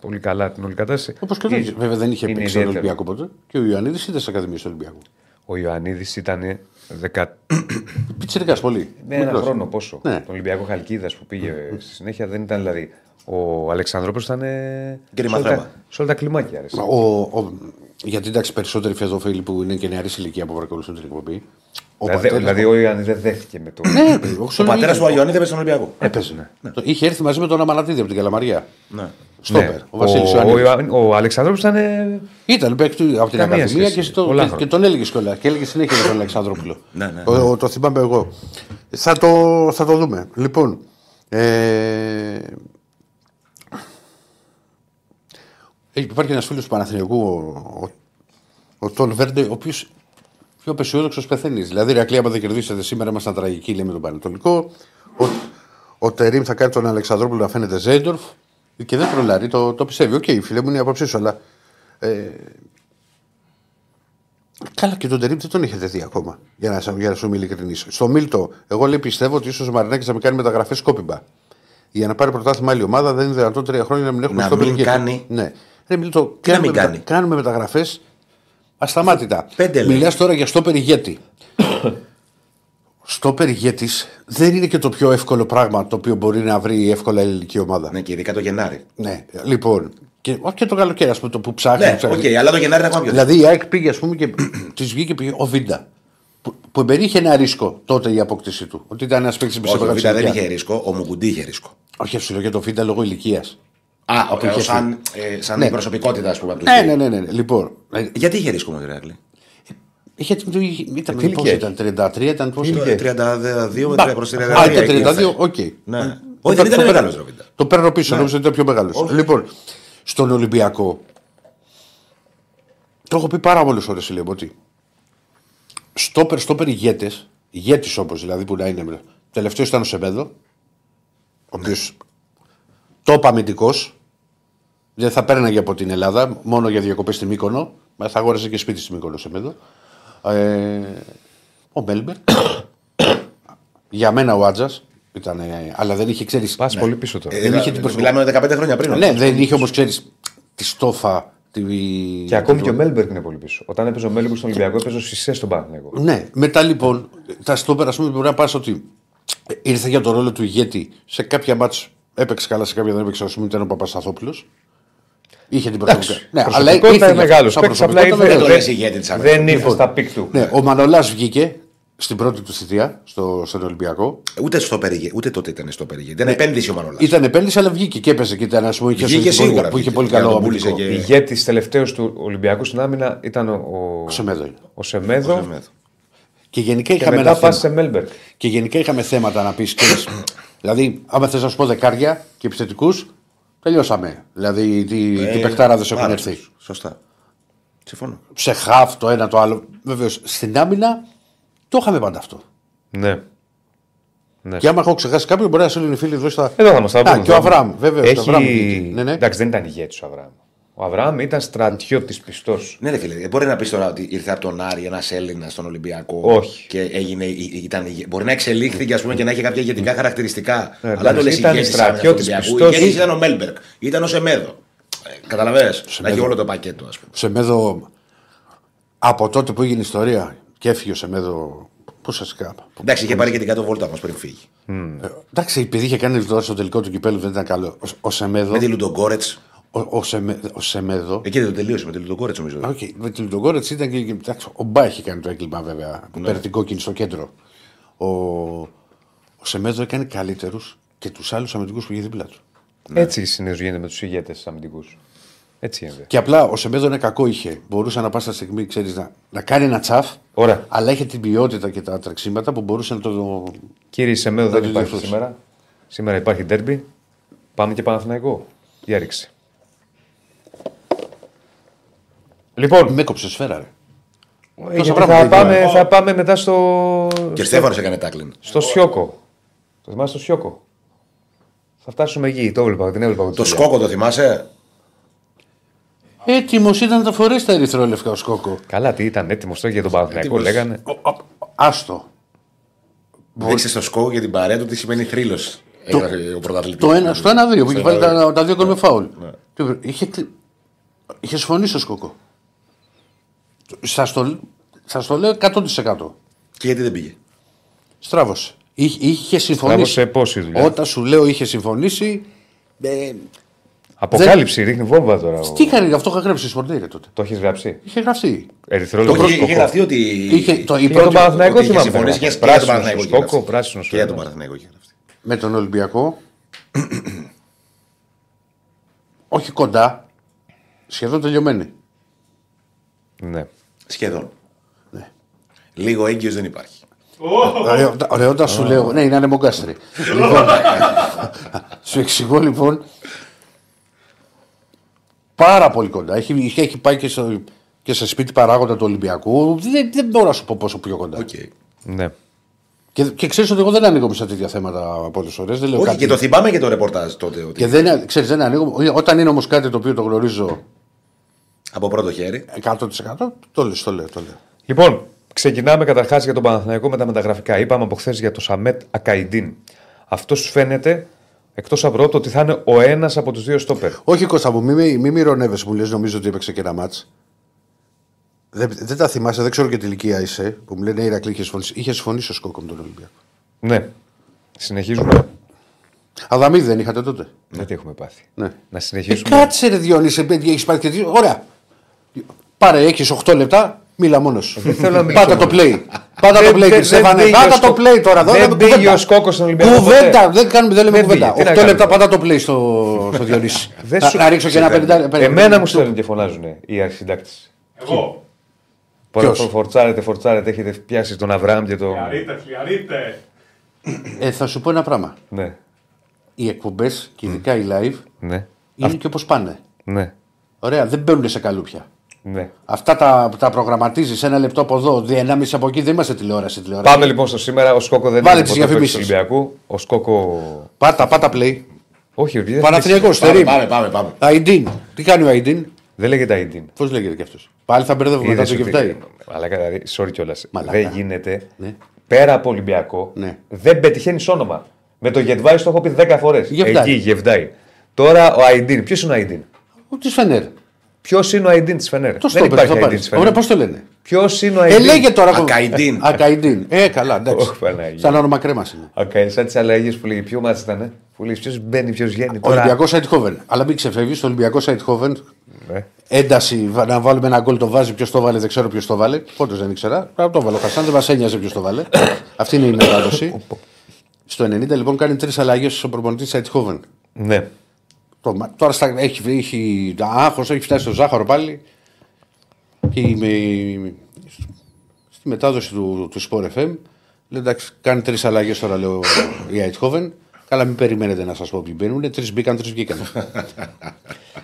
πολύ καλά την όλη κατάσταση. Όπως και δεν. Είναι- Βέβαια δεν είχε είναι παίξει στον ιδιαίτερο. Ολυμπιακό ποτέ. Και ο Ιωαννίδης ήταν σε ακαδημία του Ολυμπιακού. Ο Ιωαννίδης ήταν δεκα... (coughs) Πιτσυρικά πολύ. με ένα Μικρός. χρόνο πόσο. Ναι. Τον Ολυμπιακό Χαλκίδας που πήγε στη συνέχεια δεν ήταν δηλαδή. Ο Αλεξανδρόπουλος ήταν. ε, Κρίμα σε όλα τα- θέμα. Σε όλα τα κλιμάκια. Αρέσει. Ο, ο, γιατί εντάξει, περισσότεροι φεδόφιλοι που είναι και νεαρή ηλικία που παρακολουθούν την εκπομπή. Ο Δηλαδή, πατέρας- δηλαδή ο Ιωαννίδη δεν δέχτηκε με το. Ναι, ο Ο πατέρας του Αγιονίδη έπαιζε στον Ολυμπιακό. Έπαιζε. Το- Είχε έρθει μαζί με τον Αμανατίδη από την Καλαμαριά. Ναι. Στόπερ. Ναι. Ο Βασίλης ο, Ιωαννίδη. Ιωαννη- ο Αλεξανδρόπουλο ήταν. ε, Ήταν παίκτη από την Καμία Ακαδημία σχέση. και, στο, Πολλά και, χρόνια. και τον έλεγε κιόλα. Και έλεγε συνέχεια για τον Αλεξανδρόπουλο. Ναι, ναι. Ο- ο- το θυμάμαι εγώ. Θα το, θα το δούμε. Λοιπόν. Ε, υπάρχει ένας φίλος του Παναθηναϊκού, ο, ο, ο Τόν Βέρντε, ο οποίος πιο απεσιόδοξος πεθαίνεις. Δηλαδή, Ρακλή, άμα δεν κερδίσετε σήμερα, ήμασταν τραγικοί, λέει με τον Πανετολικό. Ο, ο Τερήμ θα κάνει τον Αλεξανδρόπουλο να φαίνεται Ζέιντορφ. Και δεν τρολάρει, το, το πιστεύει. Οκ, φίλε μου είναι η άποψή σου, αλλά. Ε, καλά, και τον Τερίμ δεν τον έχετε δει ακόμα. Για να, για να σου είμαι ειλικρινής. Στο Μίλτο, εγώ λέει πιστεύω ότι ίσως ο Μαρινάκης δεν κάνει μεταγραφές σκόπιμα. Για να πάρει πρωτάθλημα άλλη ομάδα δεν είναι δυνατόν τρία χρόνια να μην έχουμε Να στο μην Μπελγίκ. κάνει. Ναι. Ρε, Μίλτο, Τι να κάνουμε, μην μετα- κάνει. κάνουμε μεταγραφές ασταμάτητα. Πέντε λέει. Μιλάς τώρα για στο ηγέτη. στο ηγέτης δεν είναι και το πιο εύκολο πράγμα το οποίο μπορεί να βρει εύκολα η ελληνική ομάδα. Ναι, και ειδικά το Γενάρη. Ναι, λοιπόν. Και, όχι και το καλοκαίρι, ας πούμε, το που ψάχνει. Ναι, που ψάχνει. οκ, αλλά το Γενάρη είναι ακόμα πιο Δηλαδή η ΑΕΚ πήγε, ας πούμε, και της βγήκε πήγε ο Βίντα. Που, που εμπεριείχε ένα ρίσκο τότε η απόκτησή του. Ότι ήταν ένας παίκτης σε Όχι, ο μεγάλη Β' δεν ηλικία. είχε ρίσκο, ο Μουκουντή είχε ρίσκο. Όχι, σου λέω για το Βίντα λόγω ηλικίας. Α, ο, είχε σαν, ε, σαν Ναι. η προσωπικότητα, ας πούμε. από τους Ναι, δύο. ναι, ναι, ναι. Λοιπόν. ε, Γιατί είχε ρίσκο με Ηράκλη. Είχε, του- είχε- ήταν, Τι πώς ηλικία ήταν, 33, ήταν τόσο. ηλικία; 32 με Μπα. 3 προς 33. Α, ήταν εκεί 32, έφτασε. οκ. Ναι. Το Όχι, δεν παίρνω- ήταν το μεγάλος παίρνω- ο Β'. Το παίρνω πίσω, Ναι. νόμιζα ότι ήταν πιο μεγάλος. Λοιπόν, στον Ολυμπιακό. Το έχω πει πάρα πολλές φορές, λέμε ότι. Στόπερ, στόπερ ηγέτες, ηγέτης όπως δηλαδή που να είναι. Τελευταίος ήταν ο Σεμέδο, ο οποίος top αμυντικός. Δεν θα πέρναγε από την Ελλάδα, μόνο για διακοπές στη Μύκονο. Μα θα αγόρασε και σπίτι στη Μύκονο ο Σεμέδο. Ε, ο Μέλμπεργκ. (coughs) για μένα ο Άτζας. Ήταν, αλλά δεν είχε ξέρεις. Πας πολύ πίσω τώρα. Ε, Δεν είχε την ε, προσωπικότητα. Μιλάμε 15 χρόνια πριν. Ναι, δεν είχε όμως ξέρεις τη στόφα. Τη... Και ακόμη και ο Μέλμπεργκ είναι πολύ πίσω. Όταν έπαιζε ο Μέλμπεργκ στον Ολυμπιακό, έπαιζε ο Σισέ στον Παναθηναϊκό. Ναι, μετά λοιπόν τα στόπερα, ας πούμε, μπορεί να πας ότι ήρθε για το ρόλο του ηγέτη σε κάποια μάτς έπαιξε καλά, σε κάποια δεν έπαιξε. Ας πούμε, ήταν ο Παπασταθόπουλος. Είχε την προσωπικότητα. Ναι, αλλά προσωπικότητα ήρθε είναι για- μεγάλος σαν παίκτης, απλά προσωπικότητα, ήρθε- Δεν το βέβαια. λες ηγέτη της Δεν Αμερικής. ήρθε στα peak του. Ναι, ο Μανολάς βγήκε στην πρώτη του θητεία στο, στον Ολυμπιακό. Ούτε, στο περιγε... ούτε τότε ήταν στο περιγε. Ήταν επένδυση ο Μανολάς. Ήταν επένδυση, αλλά βγήκε και έπαιζε και ήταν, ας πούμε, είχε Βγήκε πολύ- σίγουρα, που είχε βγήκε. πολύ Και καλό τον πούλησε αμυντικό. και- Ηγέτης τελευταίος του Ολυμπιακού στην άμυνα ήταν ο, Ο Σεμέδο είναι. ο Σεμέδο. Ο Σεμέδο. Και γενικά Και είχαμε μετά ένα πας θέμα. σε Μέλμπεργκ. Και γενικά είχαμε θέματα να πεις. Δηλαδή, άμα θες να σου πω δεκάρια και επιθετικούς, τελειώσαμε. Δηλαδή, τι, Ε, τι παιχτάραδε έχουν πάρα έρθει. πολλούς. Σωστά. Συμφωνώ. Σε χαφ το ένα το άλλο. Βεβαίως, στην άμυνα το είχαμε πάντα αυτό. Ναι. Ναι. Και άμα έχω ξεχάσει κάποιον, μπορεί να σε λένε οι φίλοι εδώ στα. Εδώ θα μας τα Α, πούμε. και ο Αβραάμ, βέβαια. Έχει... Ναι, ναι. Εντάξει, δεν ήταν ηγέτης ο Αβραάμ. Ο Αβραάμ ήταν στρατιώτης πιστός. Ναι, ρε φίλε, δεν μπορεί να πεις τώρα ότι ήρθε από τον Άρη ένας Έλληνας στον Ολυμπιακό. Όχι. Και έγινε, ήταν, ηγε- μπορεί να εξελίχθηκε ας πούμε, και να έχει κάποια ηγετικά χαρακτηριστικά. Ναι, αλλά εντάξει, το λες ήταν ηγέτης στρατιώτης Ολυμπιακού. πιστός. Ηγέτης ήταν ο Μέλμπερκ, ήταν ο Σεμέδο. Ε, Καταλαβες, να έχει όλο το πακέτο, ας πούμε. Σεμέδο. Από τότε που έγινε η ιστορία και έφυγε ο Σεμέδο. Πώς σας κάπου. Εντάξει, είχε πάρει και την κάτω βόλτα όμως πριν φύγει. Εντάξει, επειδή είχε κάνει τώρα στο τελικό του κυπέλου δεν ήταν καλό. Ο, ο Σεμέδο. Με τη Λουντογκόρετς. Ο, ο, Σεμέ, ο Σεμέδο. Εκεί δεν το τελείωσε με τη Λουντογκόρετς νομίζω. Οκ, με την Λουντογκόρετ ήταν και. και- εντάξει, ο Μπά είχε κάνει το έγκλημα βέβαια. Που πήρε την κόκκινη στο κέντρο. Ο, ο Σεμέδο έκανε καλύτερους και τους άλλους αμυντικούς που είχε δίπλα του. Έτσι συνήθως γίνεται με τους ηγέτες αμυντικούς. Έτσι γίνεται. Και απλά ο Σεμέδο ένα κακό είχε. Μπορούσε να πας στα στιγμή, ξέρεις, να, να κάνει ένα τσαφ. Ωραία. Αλλά είχε την ποιότητα και τα τρεξίματα που μπορούσε να το. Κύριε Σεμέδο δεν το υπάρχει διορθώσει. σήμερα. Σήμερα υπάρχει ντέρμπι. Πάμε και Παναθηναϊκό. Για ρίξη. Λοιπόν, Με έκοψε σφαίρα, ρε. ε, γιατί πράγματα θα, πάμε, είδαμε. θα πάμε μετά στο, Και Στέφανο έκανε τάκλιν. στο Σιόκο. Το θυμάσαι το Σιόκο. Θα φτάσουμε εκεί. Το έβλεπα, την έβλεπα. Το σκόκο το θυμάσαι; Έτοιμος ήταν να τα φορέσει τα ερυθρόλευκα ο Σκόκο. Καλά, τι ήταν έτοιμος τώρα για τον Παναθηναϊκό, Έτοιμος. λέγανε. Ο- ο- Άστο. Δείξε στο σκόκο για την παρέα του τι σημαίνει θρύλος. Ο πρωταθλητής. Το ένα, στο ένα-δύο που είχε βάλει ένα-δύο. τα, τα δύο γκολ με φάουλ. Τι είπε, Είχε, κλει- είχε συμφωνήσει ο Σκόκο. Σας το, σας το λέω 100%. Και γιατί δεν πήγε; Στράβωσε. Είχε, είχε συμφωνήσει. Στράβωσε πόση δουλειά. Όταν σου λέω είχε συμφωνήσει. Ε, Αποκάλυψη, ρίχνει βόμβα τώρα. ο- τι έκανε, αυτό είχα γράψει στη Σπορτέιρε τότε. Το έχεις γράψει; Είχε γραφτεί. Ερυθρόλογο Όχι, είχε γραφτεί ότι. Είχε, το, η Για τον πρώτη- Παναθηναϊκό ότι είχε θυμάμαι. συμφωνήσει και γράφει. για τον Πράσινος Παναθηναϊκό στο είχε Σκόκο, γράψει. πράσινος Και για τον στο Παναθηναϊκό είχε γραφτεί. με τον Ολυμπιακό. (clears throat) όχι κοντά. Σχεδόν τελειωμένη. Ναι. Σχεδόν. Ναι. Λίγο έγκυος δεν υπάρχει. Ωραίο- Ωραίο, όταν σου λέω. Ναι, είναι ανεμογκάστρι. λοιπόν, (laughs) σου εξηγώ λοιπόν. Πάρα πολύ κοντά. Έχει, είχε- έχει πάει και, στο, και σε σπίτι παράγοντα του Ολυμπιακού. Δεν, δεν μπορώ να σου πω πόσο πιο κοντά. Οκ. ναι. Και, και ξέρεις ότι εγώ δεν ανοίγω σε τέτοια θέματα πολλές φορές. Δεν λέω Όχι, κάτι. και το θυμάμαι και το ρεπορτάζ τότε. Ότι Και δεν, ξέρεις, δεν ανοίγω. Όταν είναι όμως κάτι το οποίο το γνωρίζω Από πρώτο χέρι. 100% το λέω, το λέω. Το λέω. Λοιπόν, ξεκινάμε καταρχάς για τον Παναθηναϊκό με τα μεταγραφικά. Είπαμε από χθες για το Σαμέτ Ακαϊντίν. Αυτός σου φαίνεται, εκτός από το ότι θα είναι ο ένας από τους δύο στόπερ. Όχι Κώστα μου, μη, μη, μη μυρωνεύεσαι που λες νομίζω ότι έπαιξε και ένα μάτς. Δεν, δεν τα θυμάσαι, δεν ξέρω και τι ηλικία είσαι, που μου λένε Ηρακλή είχες συμφωνήσει. Είχες συμφωνήσει ο Σκόκο με τον Ολυμπιακό. Ναι. Συνεχίζουμε. Αδαμίδη δεν είχατε τότε; Δεν τι έχουμε πάθει. Ναι. Να Ε, συνεχίσουμε. κάτσε ρε Διόνυση, παιδί, έχεις πάρει και δύο. Ωραία. Πάρε, έχεις 8 λεπτά, μίλα μόνος. θέλω να μιλήσω Πάτα το μόνος. play. Πάτα το Δεν- play, δεν- κύριε δεν Στέφανε. πήγε Πάτα ο το Σκο- play τώρα. εδώ, δεν λέμε πήγε κουβέντα. ο Σκόκος στον Ολυμπιακό Κουβέντα, ποτέ. δεν, κάνουμε, δεν λέμε Δεν κουβέντα. πήγε. Τι να 8 κάνουμε λεπτά τώρα. πάτα το play στο, (laughs) στο Διονύση. Δεν να, σου- να ρίξω και ένα 50. Εμένα μου στέλνουν και φωνάζουν οι αρχισυντάκτες. Εγώ; Ποιος; Φορτσάρετε, φορτσάρετε, έχετε πιάσει τον Αβραάμ και τον. Φλιαρείτε, φλιαρείτε. Ε, θα σου πω ένα πράγμα. Ναι, Οι εκπομπές και ειδικά οι live ναι, είναι και όπως πάνε. ναι, Ωραία, δεν μπαίνουν σε καλούπια. Ναι. Αυτά τα, τα προγραμματίζεις ένα λεπτό από εδώ, δύο- ενάμιση από εκεί. Δεν είμαστε τηλεόραση. τηλεόραση. Πάμε λοιπόν στο σήμερα. Ο Σκόκο δεν Βάλε είναι τις ποτέ παίκτης διαφημίσεις. του Ολυμπιακού. Ο Σκόκο. Πάτα, πάτα play. Όχι, δεν, Παναθηναϊκός, Πάμε, Τερίμ. πάμε, πάμε. πάμε. Αϊντίν. Τι κάνει ο Αϊντίν; δεν λέγεται Αϊντίν. Πώς λέγεται κι αυτός; Πάλι θα μπερδεύουμε μετά Είδες το ότι- γεφτάι. Αλλά δηλαδή, sorry κιόλας. Μαλάκα. Δεν γίνεται Ναι. πέρα από Ολυμπιακό. Ναι. Δεν πετυχαίνεις όνομα. Με το Γετβάη στο έχω πει 10 φορές. Γεβδάη. Εκεί, Γεβδάη. Τώρα ο Αϊντίν. Ποιος είναι ο Αϊντίν; Τι φενέρ. Ποιος είναι ο Αϊντίν της Φενέρ. Το Δεν στόπερ υπάρχει θα Αϊντίν πάρει. τη Ωραία, Φενέρ. πώς το λένε; Ποιος είναι ο Ε, Αϊντίν; λέγε τώρα. Ακαϊντίν. (laughs) Ακαϊντίν. Ε, καλά, εντάξει. Ωχ, Παναγία. Σαν όνομα κρέμα είναι. Ακαί, σαν τις αλλαγές που λέγει. Ποιο μάτι ήταν. Που λέει ποιος μπαίνει, ποιος βγαίνει. Τώρα... Ολυμπιακός Σαϊτχόβεν. Αλλά μην ξεφεύγεις. Στο Ολυμπιακός Σαϊτχόβεν Ναι. ένταση βα- να βάλουμε ένα γκολ το βάζει. Ποιος το βάλε, δεν ξέρω ποιος το βάλε. Πότε δεν ήξερα. Πρέπει να το βάλω. Ο Χασάν δεν μας ένοιαζε ποιος το βάλε. (coughs) Αυτή είναι η (coughs) μετάδοση. Στο 90 λοιπόν κάνει τρεις αλλαγές στο προπονητής Σαϊτχόβεν. ναι. Το, μα- τώρα στα, έχει, έχει άγχος, έχει φτάσει στο ζάχαρο πάλι. Και με, στη μετάδοση του, του Sport FM λέει εντάξει, κάνει τρεις αλλαγές τώρα λέω η Αιτχόβεν. Καλά, μην περιμένετε να σας πω ποιοι μπαίνουν. Τρεις μπήκαν, τρεις βγήκαν. (laughs)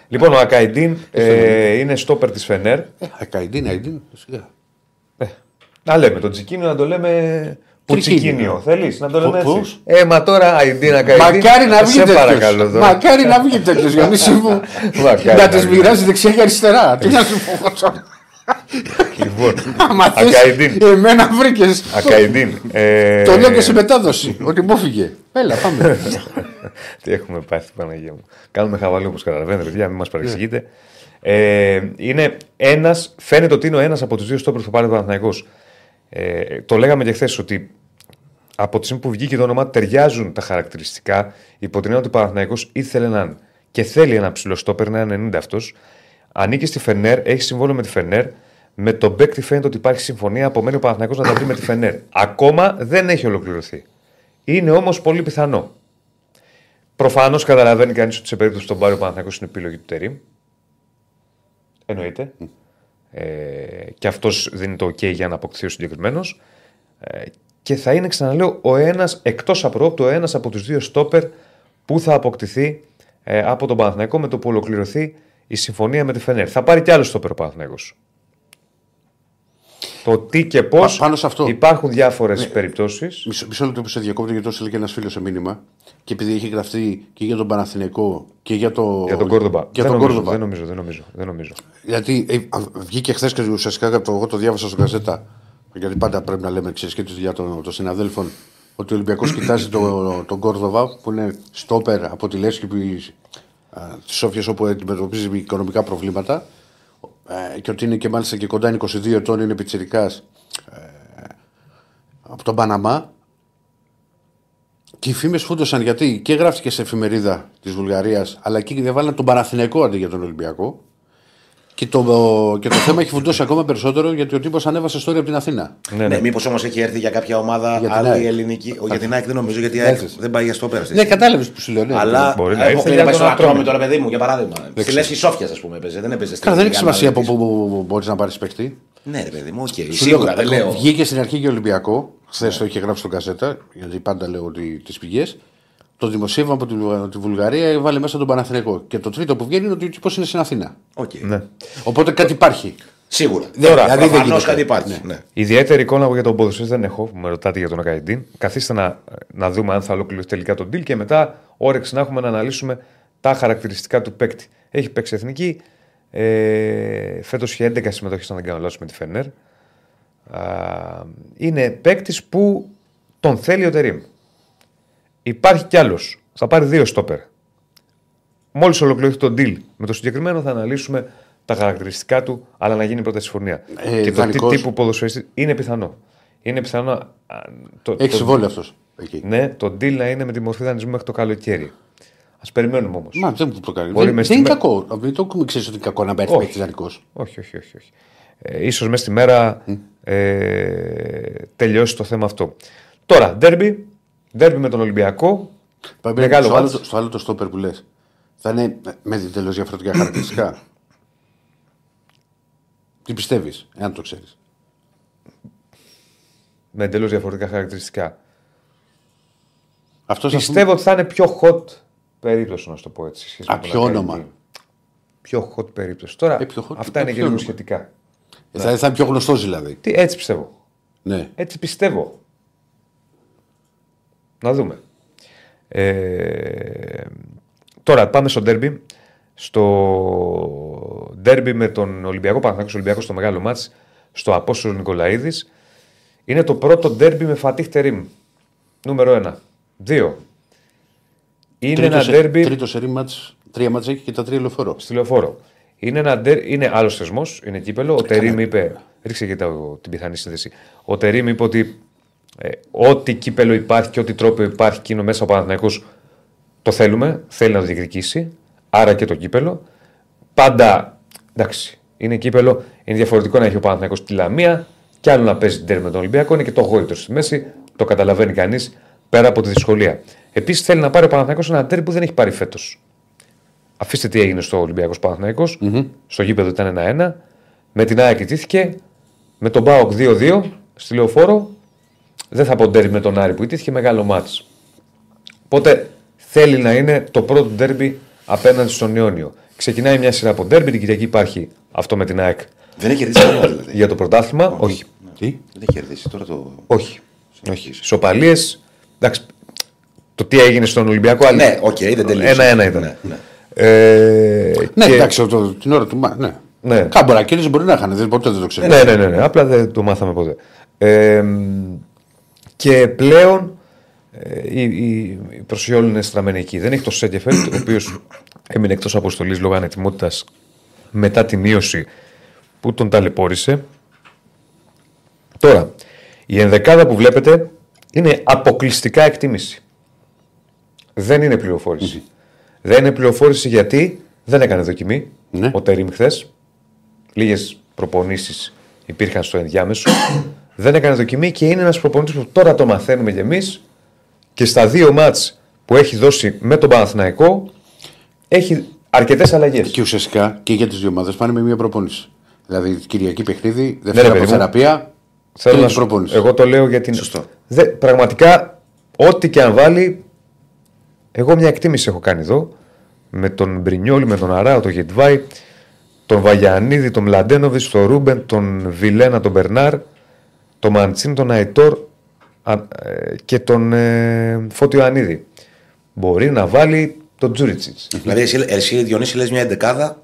Λοιπόν, ο Ακαϊντίν ε, είναι στόπερ της Φενέρ. ε, Ακαϊντίν, Αϊντίν, σιγά. Ε, να λέμε τον Τσικίνιο να το λέμε. Πουτσικίνιο. Θέλεις να το λέμε Πώς; έτσι; Ε, μα τώρα Αϊντίν Ακαϊντίν. Μακάρι να βγει Σε τέτοιος. παρακαλώ τώρα. Μακάρι να βγει τέτοιος. Διονύση μου. (laughs) Μακάρι να να τις βγει. μοιράζει δεξιά και αριστερά. Τι να σου πω. Λοιπόν, (laughs) Άμα θες, Ακαϊντίν. εμένα βρήκες. Ακαϊντίν. Ε, Το λέω και σε μετάδοση. Ότι μου φύγε. Έλα, πάμε. (laughs) Τι έχουμε πάθει, Παναγία μου. Κάνουμε χαβαλό όπως καταλαβαίνετε, παιδιά, μην μας παρεξηγείτε. Ε, είναι ένας, φαίνεται ότι είναι ο ένας από τους δύο στόπερ που θα πάρει ο Παναθηναϊκός. Ε, το λέγαμε και χθες ότι από τη στιγμή που βγήκε το όνομά του ταιριάζουν τα χαρακτηριστικά. Υπό την έννοια ότι ο Παναθηναϊκός ήθελε έναν και θέλει ένα ψηλό στόπερ, ένα 90 αυτός. Ανήκει στη Φενέρ, έχει συμβόλαιο με τη Φενέρ. Με τον Μπέκτη φαίνεται ότι υπάρχει συμφωνία. Απομένει ο Παναθηναϊκός να τα βρει με τη Φενέρ. Ακόμα δεν έχει ολοκληρωθεί. Είναι όμως πολύ πιθανό. Προφανώς καταλαβαίνει κανείς ότι σε περίπτωση που τον πάρει ο Παναθηναϊκός είναι επιλογή του Τερήμ. Εννοείται. Ε, και αυτός δίνει το OK για να αποκτηθεί ο συγκεκριμένος. Ε, και θα είναι, ξαναλέω, ο ένας εκτός απρόπτου, ο ένας από τους δύο στόπερ που θα αποκτηθεί ε, από τον Παναθηναϊκό με το που ολοκληρωθεί η συμφωνία με τη Φενέρ. Θα πάρει κι άλλο στόπερ ο Παναθηναϊκός. Το τι και πώς. Πα- πάνω σε αυτό. Υπάρχουν διάφορες περιπτώσεις. Μισό, μισό λεπτό που σε διακόπτω γιατί το έστειλε και ένας φίλος σε μήνυμα. Και επειδή έχει γραφτεί και για τον Παναθηναϊκό και για, το, Για τον Κόρδομπα. Για δεν, τον νομίζω, Κόρδομπα. δεν νομίζω, δεν νομίζω. Δεν νομίζω. Γιατί ε, α, βγήκε χθες και ουσιαστικά το, εγώ το διάβασα στο καζέτα. Γιατί πάντα πρέπει να λέμε ξέρεις, και τη δουλειά των, των συναδέλφων ότι ο Ολυμπιακός κοιτάζει τον το Κόρδοβα που είναι στόπερ από τη Λέσχη της Σόφιας όπου αντιμετωπίζει οικονομικά προβλήματα. Ε, και ότι είναι και μάλιστα και κοντά είναι 22 ετών, είναι πιτσυρικά από τον Παναμά. Και οι φήμες φούντωσαν γιατί και γράφτηκε σε εφημερίδα της Βουλγαρίας, αλλά εκεί διαβάλαν τον Παναθηναϊκό αντί για τον Ολυμπιακό. Και το, και το θέμα έχει φουντώσει ακόμα περισσότερο γιατί ο τύπος ανέβασε story από την Αθήνα. Ναι, Ναι, ναι. μήπως όμως έχει έρθει για κάποια ομάδα Για την άλλη ΑΕΚ. ελληνική. Ο, για την ΑΕΚ δεν νομίζω γιατί η ΑΕΚ Έρθεις. δεν πάει για στο πέρα. Ναι, κατάλαβες που σου λέω. Ναι. Αλλά Μπορεί να έχω έρθει πει για να πάει τον στο Ατρόμητο, Ατρόμητο. ρε παιδί μου, για παράδειγμα. Στη Λέσχη Σόφιας, ας πούμε, έπαιζε. Δεν έπαιζε στην Καλά, δεν έχει Εθνική σημασία από Ανάλυση. πού μπορείς να πάρεις παίχτη. Ναι, ρε παιδί μου, οκ. Σου Σίγουρα δεν λέω. Βγήκε στην αρχή και Ολυμπιακό. Χθες το είχε γράψει στον Gazzetta, γιατί πάντα λέω ότι τις πηγές. Το δημοσίευμα από τη, Βουλγα- τη Βουλγαρία βάλε μέσα τον Παναθηναϊκό. Και το τρίτο που βγαίνει είναι ότι ο τύπος είναι στην Αθήνα. Οκ. Ναι. Οπότε κάτι υπάρχει. Σίγουρα. Τώρα, δηλαδή δεν προφανώς γίνεται. κάτι υπάρχει. Ναι. Ιδιαίτερη εικόνα εγώ για τον ποδοσφαιριστή δεν έχω, που με ρωτάτε για τον Ακαϊντίν. Καθίστε να, να δούμε αν θα ολοκληρωθεί τελικά το deal και μετά όρεξη να έχουμε να αναλύσουμε τα χαρακτηριστικά του παίκτη. Έχει παίξει εθνική. Ε, Φέτος είχε 11 συμμετοχές, αν δεν κάνω λάθος, με τη Φενέρ. Α, είναι παίκτης που τον θέλει ο Τερήμ. Υπάρχει κι άλλος. Θα πάρει δύο στόπερ. Μόλις ολοκληρωθεί το deal με το συγκεκριμένο, θα αναλύσουμε τα χαρακτηριστικά του, αλλά να γίνει πρώτα συμφωνία. Ε, και το τι δανεικός. τύπου ποδοσφαιριστή είναι πιθανό. Είναι πιθανό. α, Το, Έχεις το- συμβόλαιο αυτός. Εκεί. Ναι, το deal να είναι με τη μορφή δανεισμού μέχρι το καλοκαίρι. Α περιμένουμε όμως. Μα δεν μου το κάνει. Μπορεί Δεν, μες δεν είναι στη κακό. Δεν το έχουμε ξέρεις ότι είναι κακό να παίρνει Όχι. παίκτη δανεικό. Όχι, όχι, όχι. όχι. Ε, ίσως μέσα στη μέρα ε, τελειώσει το θέμα αυτό. Τώρα, ντέρμπι. Ντέρμπι με τον Ολυμπιακό. Μεγάλο στο, άλλο, μάτς. το- στο άλλο το στόπερ που λες. Θα είναι με τελείως διαφορετικά χαρακτηριστικά. Τι πιστεύεις, εάν το ξέρεις. Με εντελώ διαφορετικά χαρακτηριστικά. Αυτός Πιστεύω ότι θα είναι πιο hot περίπτωση, να σου το πω έτσι. σχέση Α, με τον ποιο Ακαϊντή. όνομα; Πιο hot περίπτωση. Τώρα, Ε, πιο hot, αυτά ε, είναι και ποιο λίγο όνομα; σχετικά. θα, θα είναι πιο γνωστός δηλαδή. Τι, έτσι πιστεύω. Ναι. Έτσι πιστεύω. Να δούμε. Ε, τώρα πάμε στο ντέρμπι. Στο ντέρμπι με τον Ολυμπιακό Παναθηναϊκός Ολυμπιακός στο μεγάλο μάτς στο Απόστολο Νικολαίδης είναι το πρώτο ντέρμπι με Φατίχ Τερίμ. Νούμερο ένα. Δύο. Είναι τρίτο, ένα σε- ντέρμπι τρίτο σερί μάτς, τρία μάτς έχει και τα τρία λεωφορώ. στη λεωφόρο. Είναι, ένα ντερ- είναι άλλος θεσμός, είναι κύπελο. Ο Τερήμ είπε. Ρίξε και τα- την πιθανή σύνδεση. Ο Τερήμ είπε ότι ε, ό,τι κύπελο υπάρχει και ό,τι τρόπο υπάρχει και είναι μέσα ο Παναθηναϊκός το θέλουμε. Θέλει να το διεκδικήσει. Άρα και το κύπελο. Πάντα εντάξει, είναι κύπελο. Είναι διαφορετικό να έχει ο Παναθηναϊκός τη Λαμία και άλλο να παίζει την τέρμη με τον Ολυμπιακό. Είναι και το γόητρο στη μέση. Το καταλαβαίνει κανείς πέρα από τη δυσκολία. Επίσης θέλει να πάρει ο Παναθηναϊκός ένα τέρμι που δεν έχει πάρει φέτος. Αφήστε τι έγινε στο Ολυμπιακός Παναθηναϊκός. Στο γήπεδο ήταν 1-1. Με την ΑΕΚ ιτήθηκε. Με τον Μπάοκ 2-2 στη λεωφόρο. Δεν θα πω ντέρμπι με τον Άρη που ιτήθηκε μεγάλο μάτς. Οπότε θέλει να είναι το πρώτο ντέρμπι απέναντι στον Ιόνιο. Ξεκινάει μια σειρά από ντέρμπι. Την Κυριακή υπάρχει αυτό με την ΑΕΚ Δεν έχει κερδίσει κανένα δηλαδή. για το πρωτάθλημα. Όχι. Τι; Δεν έχει κερδίσει τώρα το. Όχι. Όχι. Ισοπαλίες. Εντάξει. Το τι έγινε στον Ολυμπιακό. άλλη- Ναι, οκ, δεν τελείωσε. Ένα-ένα ήταν. Ναι, ναι. Ε, Ναι, και- εντάξει, το, την ώρα του. μα- Ναι. Ναι. Κάμπορα κέρδισε μπορεί να είχαν, δεν, ποτέ δεν το ξέρω. Ναι, ναι, ναι, ναι. Απλά δεν το μάθαμε ποτέ. Ε, μ, και πλέον ε, η, η, η προσοχή όλων είναι στραμμένη εκεί. Δεν έχει το Σέκεφελτ, ο οποίος έμεινε εκτός αποστολής λόγω ανετοιμότητας μετά τη μείωση που τον ταλαιπώρησε. Τώρα, η ενδεκάδα που βλέπετε είναι αποκλειστικά εκτίμηση. Δεν είναι πληροφόρηση. Δεν είναι πληροφόρηση γιατί δεν έκανε δοκιμή Ναι. ο Τερίμ χθες. Λίγες προπονήσεις υπήρχαν στο ενδιάμεσο. Δεν έκανε δοκιμή και είναι ένας προπονητής που τώρα το μαθαίνουμε κι εμείς και στα δύο μάτς που έχει δώσει με τον Παναθηναϊκό έχει αρκετές αλλαγές. Και ουσιαστικά και για τις δύο ομάδες πάνε με μία προπόνηση. Δηλαδή Κυριακή παιχνίδι, Ναι, ρε Δευτέρα παιδί μου. θεραπεία, Θέλω να τρίτη σου, προπόνηση. εγώ το λέω για την. Σωστό. Δε, πραγματικά, ό,τι και αν βάλει, εγώ μια εκτίμηση έχω κάνει εδώ. Με τον Μπρινιόλη, με τον Αράο, τον Γετβάη, τον Βαγιανίδη, τον Μλαντένοβιτς, τον Ρούμπεν, τον Βιλένα, τον Μπερνάρ, τον Μαντσίν, τον Αϊτόρ α, ε, και τον ε, Φώτιο Ανίδη. Μπορεί να βάλει τον Τζούριτσιτς. Δηλαδή, εσύ, εσύ Διονύση, λες μια εντεκάδα.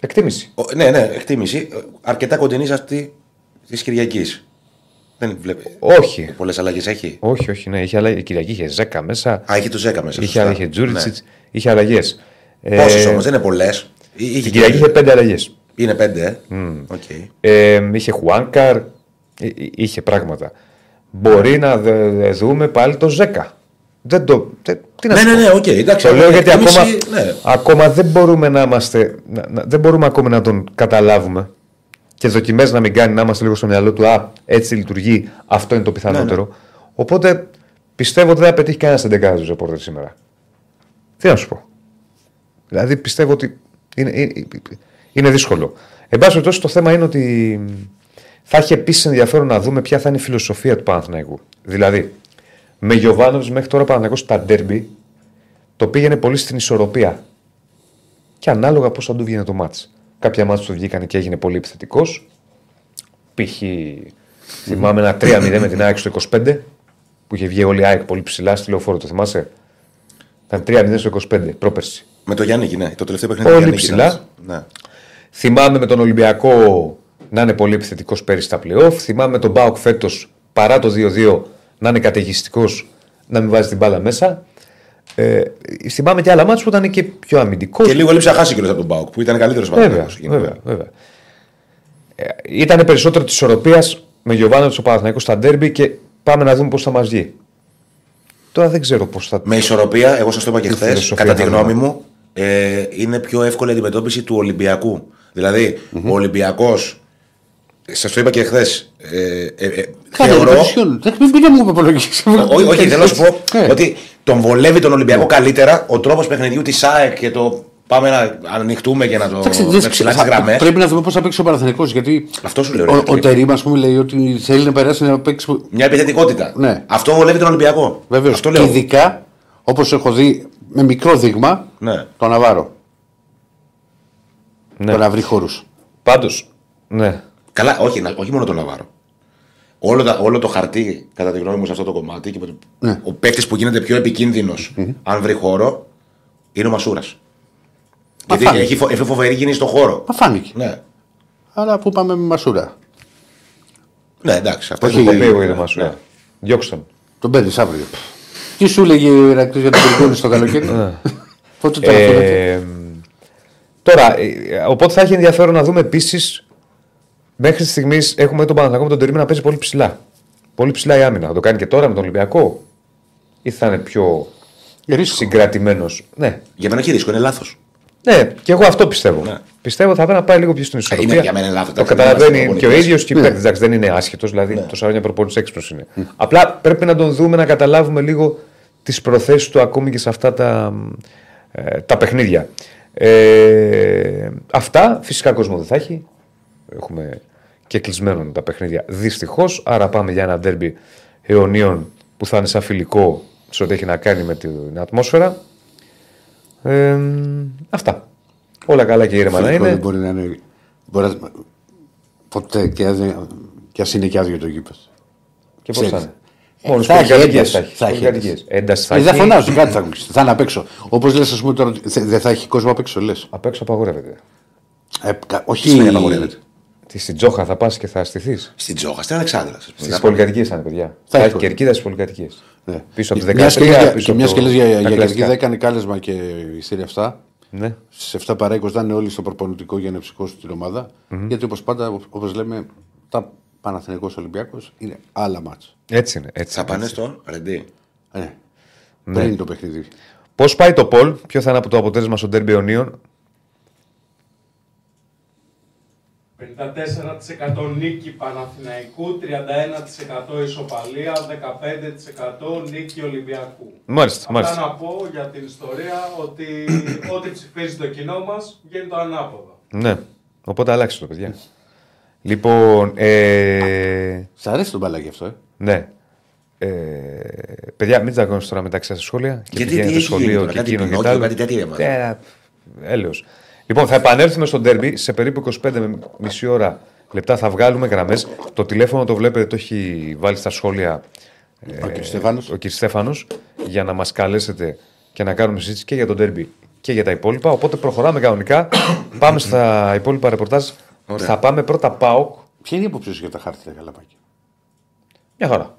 Εκτίμηση. Ο- ναι, ναι, εκτίμηση. ε, Αρκετά κοντινής σε αυτή της Κυριακής. Δεν βλέπει. Όχι. Πολλές αλλαγές έχει; Όχι, όχι, ναι. Είχε αλλαγή. Η Κυριακή είχε Ζέκα μέσα. Α, έχει το Ζέκα μέσα. Είχε, σωστά. είχε Τζούριτσιτς. Ναι. Είχε αλλαγές. Πόσες όμως, δεν είναι πολλές. Την Κυριακή είχε πέντε αλλαγές. Είναι πέντε, ε. Οκ. Ε, είχε Χουάνκαρ, ε, ε, είχε πράγματα. Μπορεί να δε- δε δούμε πάλι το Ζέκα. Δεν το. δεν- τι να Ναι, σου ναι, πω. ναι, οκ. Εντάξει, Το λέω γιατί εκτίμηση, ακόμα, ναι. ακόμα δεν μπορούμε να είμαστε. Να, να- δεν μπορούμε ακόμα να τον καταλάβουμε και δοκιμές να μην κάνει να είμαστε λίγο στο μυαλό του. Α, έτσι λειτουργεί. Αυτό είναι το πιθανότερο. Ναι, Οπότε πιστεύω ότι δεν θα πετύχει κανένας στην δεκάδα του ρεπόρτερ σήμερα. Τι να σου πω. Δηλαδή πιστεύω ότι είναι, είναι, είναι δύσκολο. Εν πάση περιπτώσει, το θέμα είναι ότι θα έχει επίσης ενδιαφέρον να δούμε ποια θα είναι η φιλοσοφία του Παναθηναϊκού. Δηλαδή, με Γιωβάνοβιτς μέχρι τώρα ο Παναθηναϊκός στα ντέρμπι το πήγαινε πολύ στην ισορροπία. Και ανάλογα πώς θα του βγαίνει το μάτς. Κάποια μάτς του βγήκαν και έγινε πολύ επιθετικός. π.χ. θυμάμαι ένα 3-0 με την ΑΕΚ στο 25 που είχε βγει όλη η ΑΕΚ πολύ ψηλά στη λεωφόρο, το θυμάσαι; Ήταν 3-0 στο 25 πρόπερση. Με το Γιάννη, ναι. Το τελευταίο παιχνίδι. Πολύ του Γιάννικη ψηλά. ήταν. Ναι. Θυμάμαι με τον Ολυμπιακό να είναι πολύ επιθετικός πέρυσι στα playoff. Θυμάμαι τον Μπάουκ φέτος παρά το 2-2 να είναι καταιγιστικός να μην βάζει την μπάλα μέσα. Ε, θυμάμαι και άλλα μάτια που ήταν και πιο αμυντικός. Και λίγο λείψε να χάσει κιόλας από τον Μπάουκ που ήταν καλύτερος Βέβαια, βέβαια, βέβαια. Ε, ήταν περισσότερο της ισορροπίας με Γιωβάνο του Παναθηναϊκού στα ντέρμπι και πάμε να δούμε πώς θα μας βγει. Τώρα δεν ξέρω πώς θα. Με ισορροπία, εγώ σας το είπα και Τι χθες, φιλοσοφία κατά τη θα γνώμη δούμε. μου, ε, είναι πιο εύκολη η αντιμετώπιση του Ολυμπιακού. Δηλαδή, ο Ολυμπιακός. Σας το είπα και χθες. Ε, ε, ε, Κάνε θεωρώ. υπερσιόν. Δεν μην μην μου υπολογίσει. Ό- Όχι, θέλω να σου πω Ε. ότι τον βολεύει τον Ολυμπιακό καλύτερα ο τρόπος παιχνιδιού της ΑΕΚ και το πάμε να ανοιχτούμε και να το. Εντάξει, με δεν- ψηλά τι θα- γραμμές. Πρέπει να δούμε πώς θα παίξει ο Παναθηναϊκός γιατί Αυτό σου λέω. ρε, ο, ο Τρίκο. Τερήμ, ας πούμε, λέει ότι θέλει να περάσει να παίξει. Μια επιθετικότητα. Ναι. Αυτό βολεύει τον Ολυμπιακό. Βεβαίως. Αυτό Και λέω. ειδικά όπως έχω δει με μικρό δείγμα Ναι. τον Ναβάρο. Ναι. Το να βρει χώρου. Πάντως, ναι. Καλά, όχι, να- όχι μόνο τον Ναβάρο. Όλο, τα- όλο το χαρτί, κατά τη γνώμη μου, σε αυτό το κομμάτι, και με το- Ναι. ο παίκτης που γίνεται πιο επικίνδυνος, αν βρει χώρο, είναι ο Μασούρας. Γιατί φάνηκε. έχει, φο- έχει φοβερή κίνηση στον χώρο. Μα φάνηκε. Ναι. Αλλά που πάμε με Μασούρα; ναι, εντάξει. Αυτό Όχι, είναι Το το πει οποίο εγώ είδα Μασούρα. Διώξτε τον. Τον παίρνεις αύριο. Τι σου λέγε ο Ηρακλής για τον Πυργόνη στο καλοκαίρι; Πότε το Ε, τώρα, ε, οπότε θα έχει ενδιαφέρον να δούμε επίσης. Μέχρι στιγμής έχουμε τον Παναθηναϊκό με τον Τερήμι να παίζει πολύ ψηλά. Πολύ ψηλά η άμυνα. Θα το κάνει και τώρα με τον Ολυμπιακό, ή θα είναι πιο Ρίσκο. συγκρατημένος. Ναι. Για μένα έχει ρίσκο, είναι λάθος. Ναι, και εγώ αυτό πιστεύω. Ναι. Πιστεύω θα πρέπει να πάει λίγο πιο στην ισορροπία. Είναι- για μένα είναι λάθος, Το εντάξει, καταλαβαίνει είμαστε και ο προπονητές. ίδιος και η παίκτη. Εντάξει, δεν είναι άσχετος, δηλαδή τόσα χρόνια προπονητής έξυπνος είναι. Απλά πρέπει να τον δούμε να καταλάβουμε λίγο τις προθέσεις του ακόμη και σε αυτά τα, ε, τα παιχνίδια. Ε, αυτά φυσικά κόσμο δεν θα έχει. Έχουμε και κλεισμένο τα παιχνίδια δυστυχώς. Άρα πάμε για ένα ντέρμπι αιωνίων που θα είναι σαν φιλικό σε ό,τι έχει να κάνει με την ατμόσφαιρα. Ε, αυτά. Όλα καλά και ήρεμα να Φιλικό είναι. δεν μπορεί να είναι. Μπορεί να... Ποτέ και, αν- και ας είναι και άδειο το γήπεδο. Και πώς θα Ξέρεις. είναι. Μόνο θα έχει πολυκατοικίες ένταση. θα έχει. Θα έχει Πολυκατοικίες. ένταση. Ένταση θα Ε, Δεν έχει. φωνάζουν, κάτι θα ακούσει. Θα είναι απ' έξω. Όπως λες, ας πούμε τώρα, ότι θε- δεν θα έχει κόσμο απ' έξω, λες. Απ' έξω απαγορεύεται. Ε, κα- όχι. Τι σημαίνει απαγορεύεται; Τι στην Τζόχα θα πας και θα στηθείς; Στην Τζόχα, στην Αλεξάνδρα. Στις πολυκατοικίες θα είναι, παιδιά. Θα, έχει έχει κόσμο. κερκίδα στις πολυκατοικίες. Ναι. Πίσω από τη Μιας και 13. λες για- πίσω Και από μια το- και λε για, τα για κλασικά. κερκίδα έκανε κάλεσμα και η αυτά. Ναι. Στι 7 παρά 20 θα είναι όλοι στο προπονητικό για να ψυχώσουν την ομάδα. Γιατί όπως πάντα, όπω λέμε, τα Παναθηναϊκός Ολυμπιακός είναι άλλα μάτσα. Έτσι είναι. Έτσι Θα πάνε στο Ρεντί. Ε, ναι. Δεν είναι το παιχνίδι. Πώς πάει το Πολ, ποιο θα είναι από το αποτέλεσμα στον Τέρμπι Ονίων. 54% νίκη Παναθηναϊκού, 31% ισοπαλία, 15% νίκη Ολυμπιακού. Μάλιστα, Αυτά μάλιστα. να πω για την ιστορία ότι (coughs) ό,τι ψηφίζει το κοινό μας γίνει το ανάποδο. Ναι. Οπότε αλλάξτε το, παιδιά. Λοιπόν, ε, Σ' αρέσει το μπαλάκι αυτό, ε; ναι. Ε, παιδιά, μην τσακώνεστε τώρα μεταξύ σας σχόλια. Και Γιατί, πηγαίνετε τι έχει σχολείο γίνει τώρα, και κάτι εκείνο και Πινόκιο, τ' άλλο. κάτι τέτοια έβαλε. Ε, Έλεος. Λοιπόν, θα επανέλθουμε στο ντέρμπι. Σε περίπου 25 με μισή ώρα λεπτά θα βγάλουμε γραμμές. Το τηλέφωνο το βλέπετε, το έχει βάλει στα σχόλια Ο κ. Στέφανος. ο κ. Στέφανος για να μας καλέσετε και να κάνουμε συζήτηση και για τον ντέρμπι και για τα υπόλοιπα. Οπότε προχωράμε κανονικά. (coughs) πάμε στα υπόλοιπα ρεπορτάζ. Ωραία. Θα πάμε πρώτα ΠΑΟΚ. Ποια είναι η άποψή σου για τα χάρτια καλαπάκια. Μια χαρά.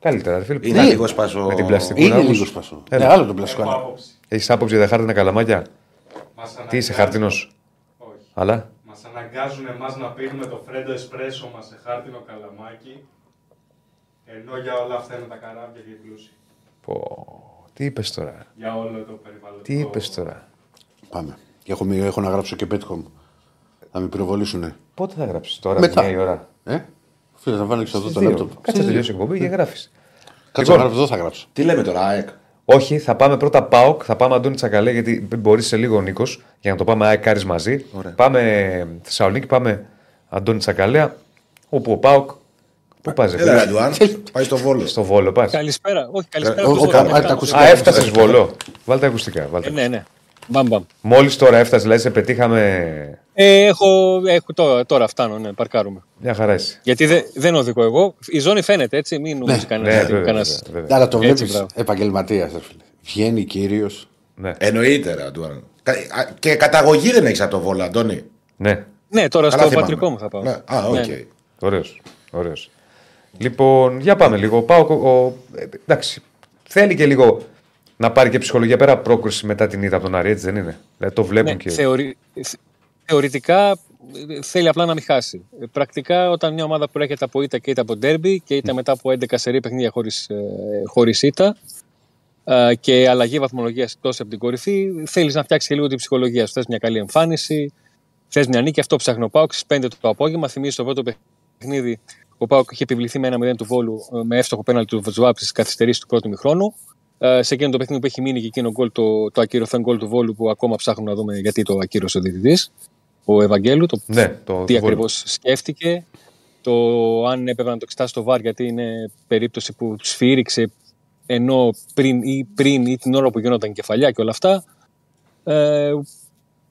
Καλύτερα, ρε φίλε. Είναι λίγο σπάσο. Με την πλαστική. Είναι όμως. λίγο σπασό. Έλα. Ναι, άλλο το πλασικό. Έχω αλλά- άποψη. Έχεις άποψη για τα χάρτινα καλαμάκια; Μας Τι είσαι, αναγκάζουν- χάρτινος; Όχι. Αλλά; Μας αναγκάζουν εμάς να πίνουμε το φρέντο εσπρέσο μας σε χάρτινο καλαμάκι, ενώ για όλα αυτά είναι τα καράβια και οι πλούσιοι. Πω, τι είπες τώρα; Για όλο το περιβαλλοντικό. Τι είπες τώρα; Πάμε. Και έχω, μη- έχω να γράψω και πέτυχο. Θα με πυροβολήσουνε. Πότε θα γράψεις τώρα, Μετά. μια η ώρα; Ε; Φίλε, θα βάλω και εδώ Στις το δύο. λάπτοπ. Κάτσε να Στις τελειώσει η δύο. εκπομπή και γράφεις. Κάτσε Λοιπόν. να γράψω, εδώ θα γράψω. Τι λέμε τώρα, ΑΕΚ; Όχι, θα πάμε πρώτα ΠΑΟΚ, θα πάμε Αντώνη Τσακαλέ, γιατί μπορείς σε λίγο ο Νίκος, για να το πάμε ΑΕΚ Άρης μαζί. Ωραία. Πάμε Θεσσαλονίκη, πάμε Αντώνη Τσακαλέα, όπου ο ΠΑΟΚ. Πού πας, Έλα, Ραντουάν. Πάει στο Βόλο. Στο Βόλο πας. Καλησπέρα. Όχι, καλησπέρα. Ο- από ο- το Βόλο. α, τα ακουστικά. Α, έφτασες Βόλο. Βάλτε τα ακουστικά. Βάλτε. Ε, Ναι, ναι. Μπαμ, μπαμ. Μόλις τώρα έφτασες, δηλαδή σε πετύχαμε. Ε, έχω, έχω τώρα, τώρα φτάνω, ναι, παρκάρουμε. Μια χαρά είσαι. Γιατί δε, δεν οδηγώ εγώ. Η ζώνη φαίνεται έτσι, μην νομίζεις Ναι, κανένας. Ναι, ότι βέβαια, κανένας- βέβαια, βέβαια. Άρα το Έτσι, βλέπεις μπράβο. επαγγελματίας. Βγαίνει κύριος. Ναι. Εννοείται, ρε, Αντουάν. Κα- α, Και καταγωγή δεν έχεις από το Βόλο, Αντώνη. ναι. Ναι, τώρα Καλά στο θυμάμαι. πατρικό μου θα πάω. Ναι. Α, οκ. Ναι, ναι. Ωραίος. Ωραίος. Λοιπόν, για πάμε λίγο. Πάω, ο, ε, εντάξει, θέλει και λίγο να πάρει και ψυχολογία πέρα πρόκριση μετά την είδα από τον Άρη, έτσι δεν είναι; Δηλαδή, το βλέπουν Ναι, και. θεωρη- θε- θεωρητικά ε, θέλει απλά να μην χάσει. Ε, Πρακτικά, όταν μια ομάδα προέρχεται από ήττα και ήττα από ντέρμπι και ήττα μετά από 11 σερή παιχνίδια χωρίς χωρίς ήττα ε, και αλλαγή βαθμολογίας τόσο από την κορυφή, θέλεις να φτιάξεις και λίγο την ψυχολογία σου. Θες μια καλή εμφάνιση, θες μια νίκη. Αυτό ψάχνει ο Πάουκ στις 5 το απόγευμα. Θυμίζει το πρώτο παιχνίδι. Ο Πάουκ είχε επιβληθεί με ένα 0 του βόλου ε, με εύστοχο πέναλτι του Βοτζουάπ στις καθυστερήσεις του πρώτου μηχρόνου. Ε, σε εκείνο το παιχνίδι που έχει μείνει και εκείνο γκολ, το, το ακυρωθέν γκολ του Βόλου που ακόμα ψάχνουμε να δούμε γιατί το ακύρωσε ο διαιτητής, ο Ευαγγέλου. Το Ναι, το, τι το ακριβώς σκέφτηκε, το αν έπρεπε να το εξετάσει το βάρ, γιατί είναι περίπτωση που σφύριξε ενώ πριν ή, πριν ή την ώρα που γινόταν κεφαλιά και όλα αυτά. Ε,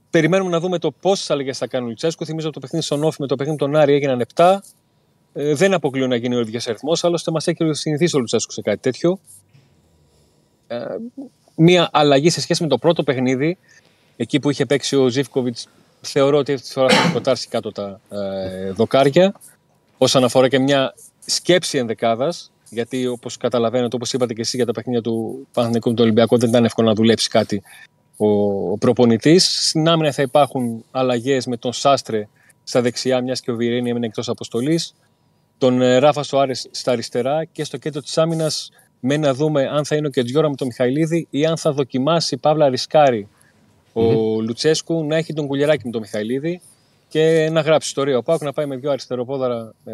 περιμένουμε να δούμε το πόσε αλλαγές θα κάνει ο Λουτσέσκου. Θυμίζω ότι το παιχνίδι στον Όφη με το παιχνίδι τον Άρη έγιναν 7. Ε, δεν αποκλείω να γίνει ο ίδιος αριθμός, άλλωστε μας έχει συνηθίσει ο Λουτσέσκου σε κάτι τέτοιο. Ε, μία αλλαγή σε σχέση με το πρώτο παιχνίδι, εκεί που είχε παίξει ο Ζήφκοβιτς, θεωρώ ότι αυτή τη φορά θα κοτάρσει κάτω τα ε, δοκάρια. Όσον αφορά και μια σκέψη ενδεκάδας, γιατί όπως καταλαβαίνετε, όπως είπατε και εσεί για τα παιχνίδια του Παναθηνικού με τον Ολυμπιακό, δεν ήταν εύκολο να δουλέψει κάτι ο, ο προπονητής. Στην άμυνα θα υπάρχουν αλλαγές με τον Σάστρε στα δεξιά, μιας και ο Βιερίνη έμεινε εκτός αποστολής. Τον ε, Ράφα Σοάρε στα αριστερά και στο κέντρο της άμυνας με να δούμε αν θα είναι ο Κετζιόρα με τον Μιχαηλίδη ή αν θα δοκιμάσει παύλα ρισκάρει ο Λουτσέσκου να έχει τον κουλιαράκι με τον Μιχαηλίδη και να γράψει ιστορία. Ο Πάουκ να πάει με δύο αριστεροπόδαρα, ε,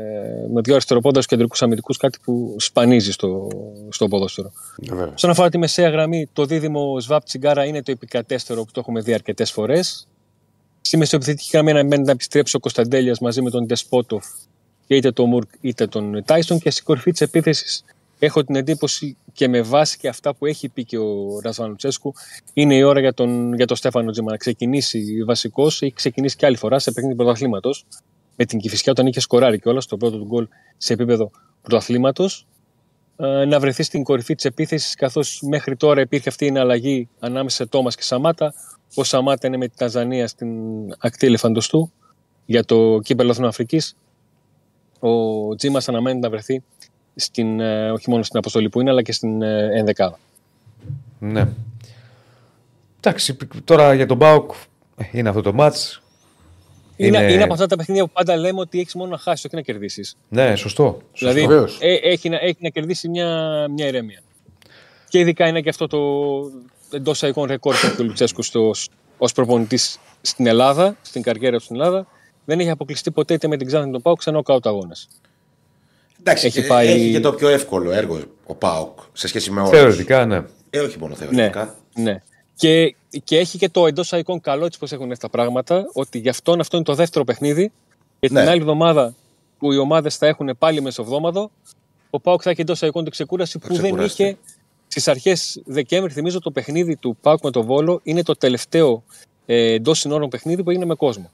με δύο αριστεροπόδαρους κεντρικούς αμυντικούς, κάτι που σπανίζει στο, στο ποδόσφαιρο. Βέβαια. Όσον αφορά τη μεσαία γραμμή, το δίδυμο Σβάπ Τσιγκάρα είναι το επικατέστερο που το έχουμε δει αρκετές φορές. Στη μεσοεπιθετική γραμμή αναμένει να επιστρέψει ο Κωνσταντέλιας μαζί με τον Ντεσπότοφ και είτε τον Μουρκ είτε τον Τάιστον. Και στην κορυφή της επίθεσης έχω την εντύπωση και με βάση και αυτά που έχει πει και ο Ρασβάν Λουτσέσκου, είναι η ώρα για τον, για τον Στέφανο Τζίμα να ξεκινήσει βασικός. Έχει ξεκινήσει και άλλη φορά σε παιχνίδι πρωταθλήματος με την Κυφυσιά όταν είχε σκοράρει κιόλας το πρώτο του γκολ σε επίπεδο πρωταθλήματος. Ε, να βρεθεί στην κορυφή της επίθεσης, καθώς μέχρι τώρα υπήρχε αυτή η αλλαγή ανάμεσα σε Τόμας και Σαμάτα. Ο Σαμάτα είναι με την Ταζανία στην ακτή ελεφαντοστού για το κύπελο Εθνών Αφρικής. Ο Τζίμας αναμένει να βρεθεί στην, ε, όχι μόνο στην αποστολή που είναι, αλλά και στην ε, ενδεκάδα. Ναι. Εντάξει, τώρα για τον Μπάουκ είναι αυτό το μάτς. Είναι, Είναι- είναι από αυτά τα παιχνίδια που πάντα λέμε ότι έχεις μόνο να χάσεις, όχι να κερδίσεις. Ναι, σωστό. Δηλαδή Βεβαίως. ε, έχει, να, έχει να κερδίσει μια, μια ηρεμία. Και ειδικά είναι και αυτό το εντός εικόν ρεκόρ που έχει ο Λουτσέσκου ως προπονητής στην Ελλάδα, στην καριέρα του στην Ελλάδα. Δεν έχει αποκλειστεί ποτέ είτε με την Ξάνθη τον Πάουκ σε νοκάουτ αγώνε. Εντάξει, Έχει έχει, πάει- έχει και το πιο εύκολο έργο ο Πάοκ σε σχέση με όλους. Θεωρητικά, ναι. Ε, όχι μόνο Ναι, θεωρητικά. ναι. Και, και έχει και το εντός εικόν καλό τη πώς έχουν έρθει τα πράγματα, ότι γι' αυτόν αυτό είναι το δεύτερο παιχνίδι. Και την Ναι. άλλη εβδομάδα που οι ομάδες θα έχουν πάλι μεσοβδόμαδο, ο Πάουκ θα έχει εντός εικόν την ξεκούραση που δεν ξεκουραστεί. είχε στις αρχές Δεκέμβρη. Θυμίζω το παιχνίδι του Πάουκ με το Βόλο είναι το τελευταίο ε, εντός συνόρων παιχνίδι που έγινε με κόσμο.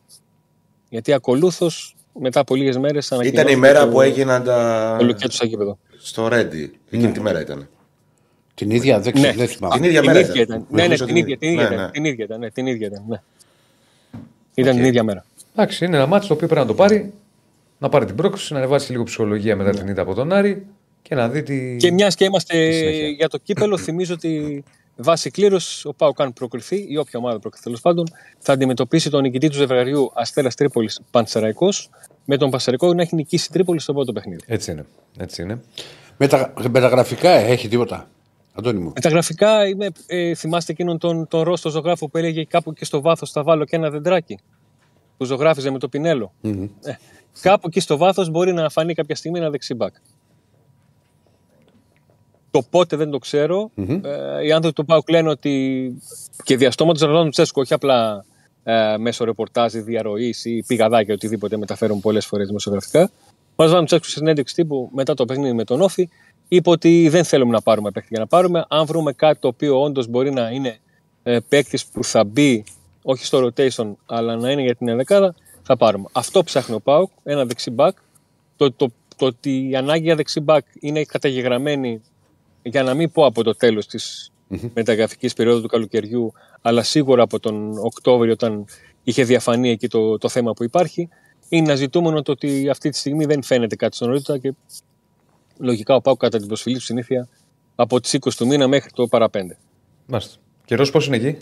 Γιατί ακολούθως, μετά από λίγες μέρες, Ήταν η μέρα που έγιναν τα. το λουκέτο στο γήπεδο. στο Ρέντι. Εκείνη τη μέρα ήταν. Την ίδια δεν, ξέρω, Ναι. δεν θυμάμαι. Την ίδια Την μέρα ίδια ήταν. ήταν. Ναι, ναι, Νομίζω την ίδια, την ίδια Ναι, ήταν. ναι. Την ίδια ήταν. ναι, Την ίδια ήταν. ναι. Ήταν την ίδια μέρα. Εντάξει, είναι ένα μάτσο το οποίο πρέπει να το πάρει. Να πάρει την πρόκληση, να ανεβάσει λίγο ψυχολογία μετά την ήττα από τον Άρη και να δει τι. Και μιας και είμαστε συνέχεια. για το κύπελο, θυμίζω ότι βάσει κλήρωση ο Πάο αν προκριθεί ή όποια ομάδα προκριθεί τέλος πάντων θα αντιμετωπίσει τον νικητή του ζευγαριού Αστέρας Τρίπολης Πανσεραϊκός με τον Πανσεραϊκό να έχει νικήσει η Τρίπολη στο πρώτο παιχνίδι. Έτσι είναι. Έτσι είναι. Μετα, μεταγραφικά έχει τίποτα. Αντώνη μου. Με τα γραφικά είμαι, ε, θυμάστε εκείνον τον, τον Ρώστο ζωγράφο που έλεγε κάπου και στο βάθος θα βάλω και ένα δεντράκι. Που ζωγράφιζε με το πινελο Ε, κάπου εκεί στο βάθος μπορεί να φανεί κάποια στιγμή ένα δεξιμπάκ. Το πότε δεν το ξερω Ε, οι άνθρωποι του ΠΑΟΚ λένε ότι και διαστόματος Ρολάνου Τσέσκο, όχι απλά ε, μέσω ρεπορτάζ ή διαρροής ή πηγαδάκια οτιδήποτε μεταφέρουν πολλές φορές δημοσιογραφικά. Ο Ρολάνου Τσέσκο σε συνέντευξη τύπου μετά το παιχνίδι με τον Όφη είπε ότι δεν θέλουμε να πάρουμε παίκτη για να πάρουμε. Αν βρούμε κάτι το οποίο όντως μπορεί να είναι ε, παίκτης που θα μπει όχι στο rotation, αλλά να είναι για την ενδεκάδα, θα πάρουμε. Αυτό ψάχνει ο Πάουκ, ένα δεξιμπάκ. Το, το, το ότι η ανάγκη για δεξιμπάκ είναι καταγεγραμμένη, για να μην πω από το τέλος της μεταγραφικής περίοδου του καλοκαιριού, αλλά σίγουρα από τον Οκτώβριο, όταν είχε διαφανεί εκεί το, το θέμα που υπάρχει, είναι ένα ζητούμενο το ότι αυτή τη στιγμή δεν φαίνεται κάτι στον ορίζοντα και λογικά ο Πάουκ κατά την προσφυλή του συνήθεια από τις 20 του μήνα μέχρι το παραπέντε. Μάλιστα. Καιρός πώς είναι εκεί;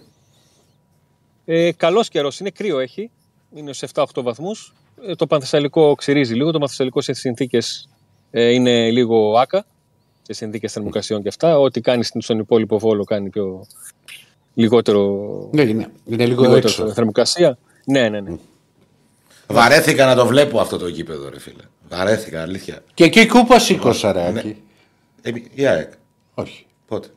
Ε, Καλός καιρός είναι, κρύο έχει. Είναι σε 7-8 βαθμούς. Ε, το Πανθεσσαλικό ξυρίζει λίγο. Το Πανθεσσαλικό σε συνθήκες ε, είναι λίγο άκα. Σε συνθήκες θερμοκρασιών και αυτά. Ό,τι κάνει στον υπόλοιπο βόλο κάνει πιο λιγότερο, Ναι, είναι, είναι λίγο λιγότερο έξω. θερμοκρασία. Ναι, ναι, ναι. Βαρέθηκα να το βλέπω αυτό το γήπεδο, ρε φίλε. Βαρέθηκα, αλήθεια. Και εκεί η κούπα σήκωσα, ρε. Άκη. Ε, η ΑΕΚ. Όχι. Πότε;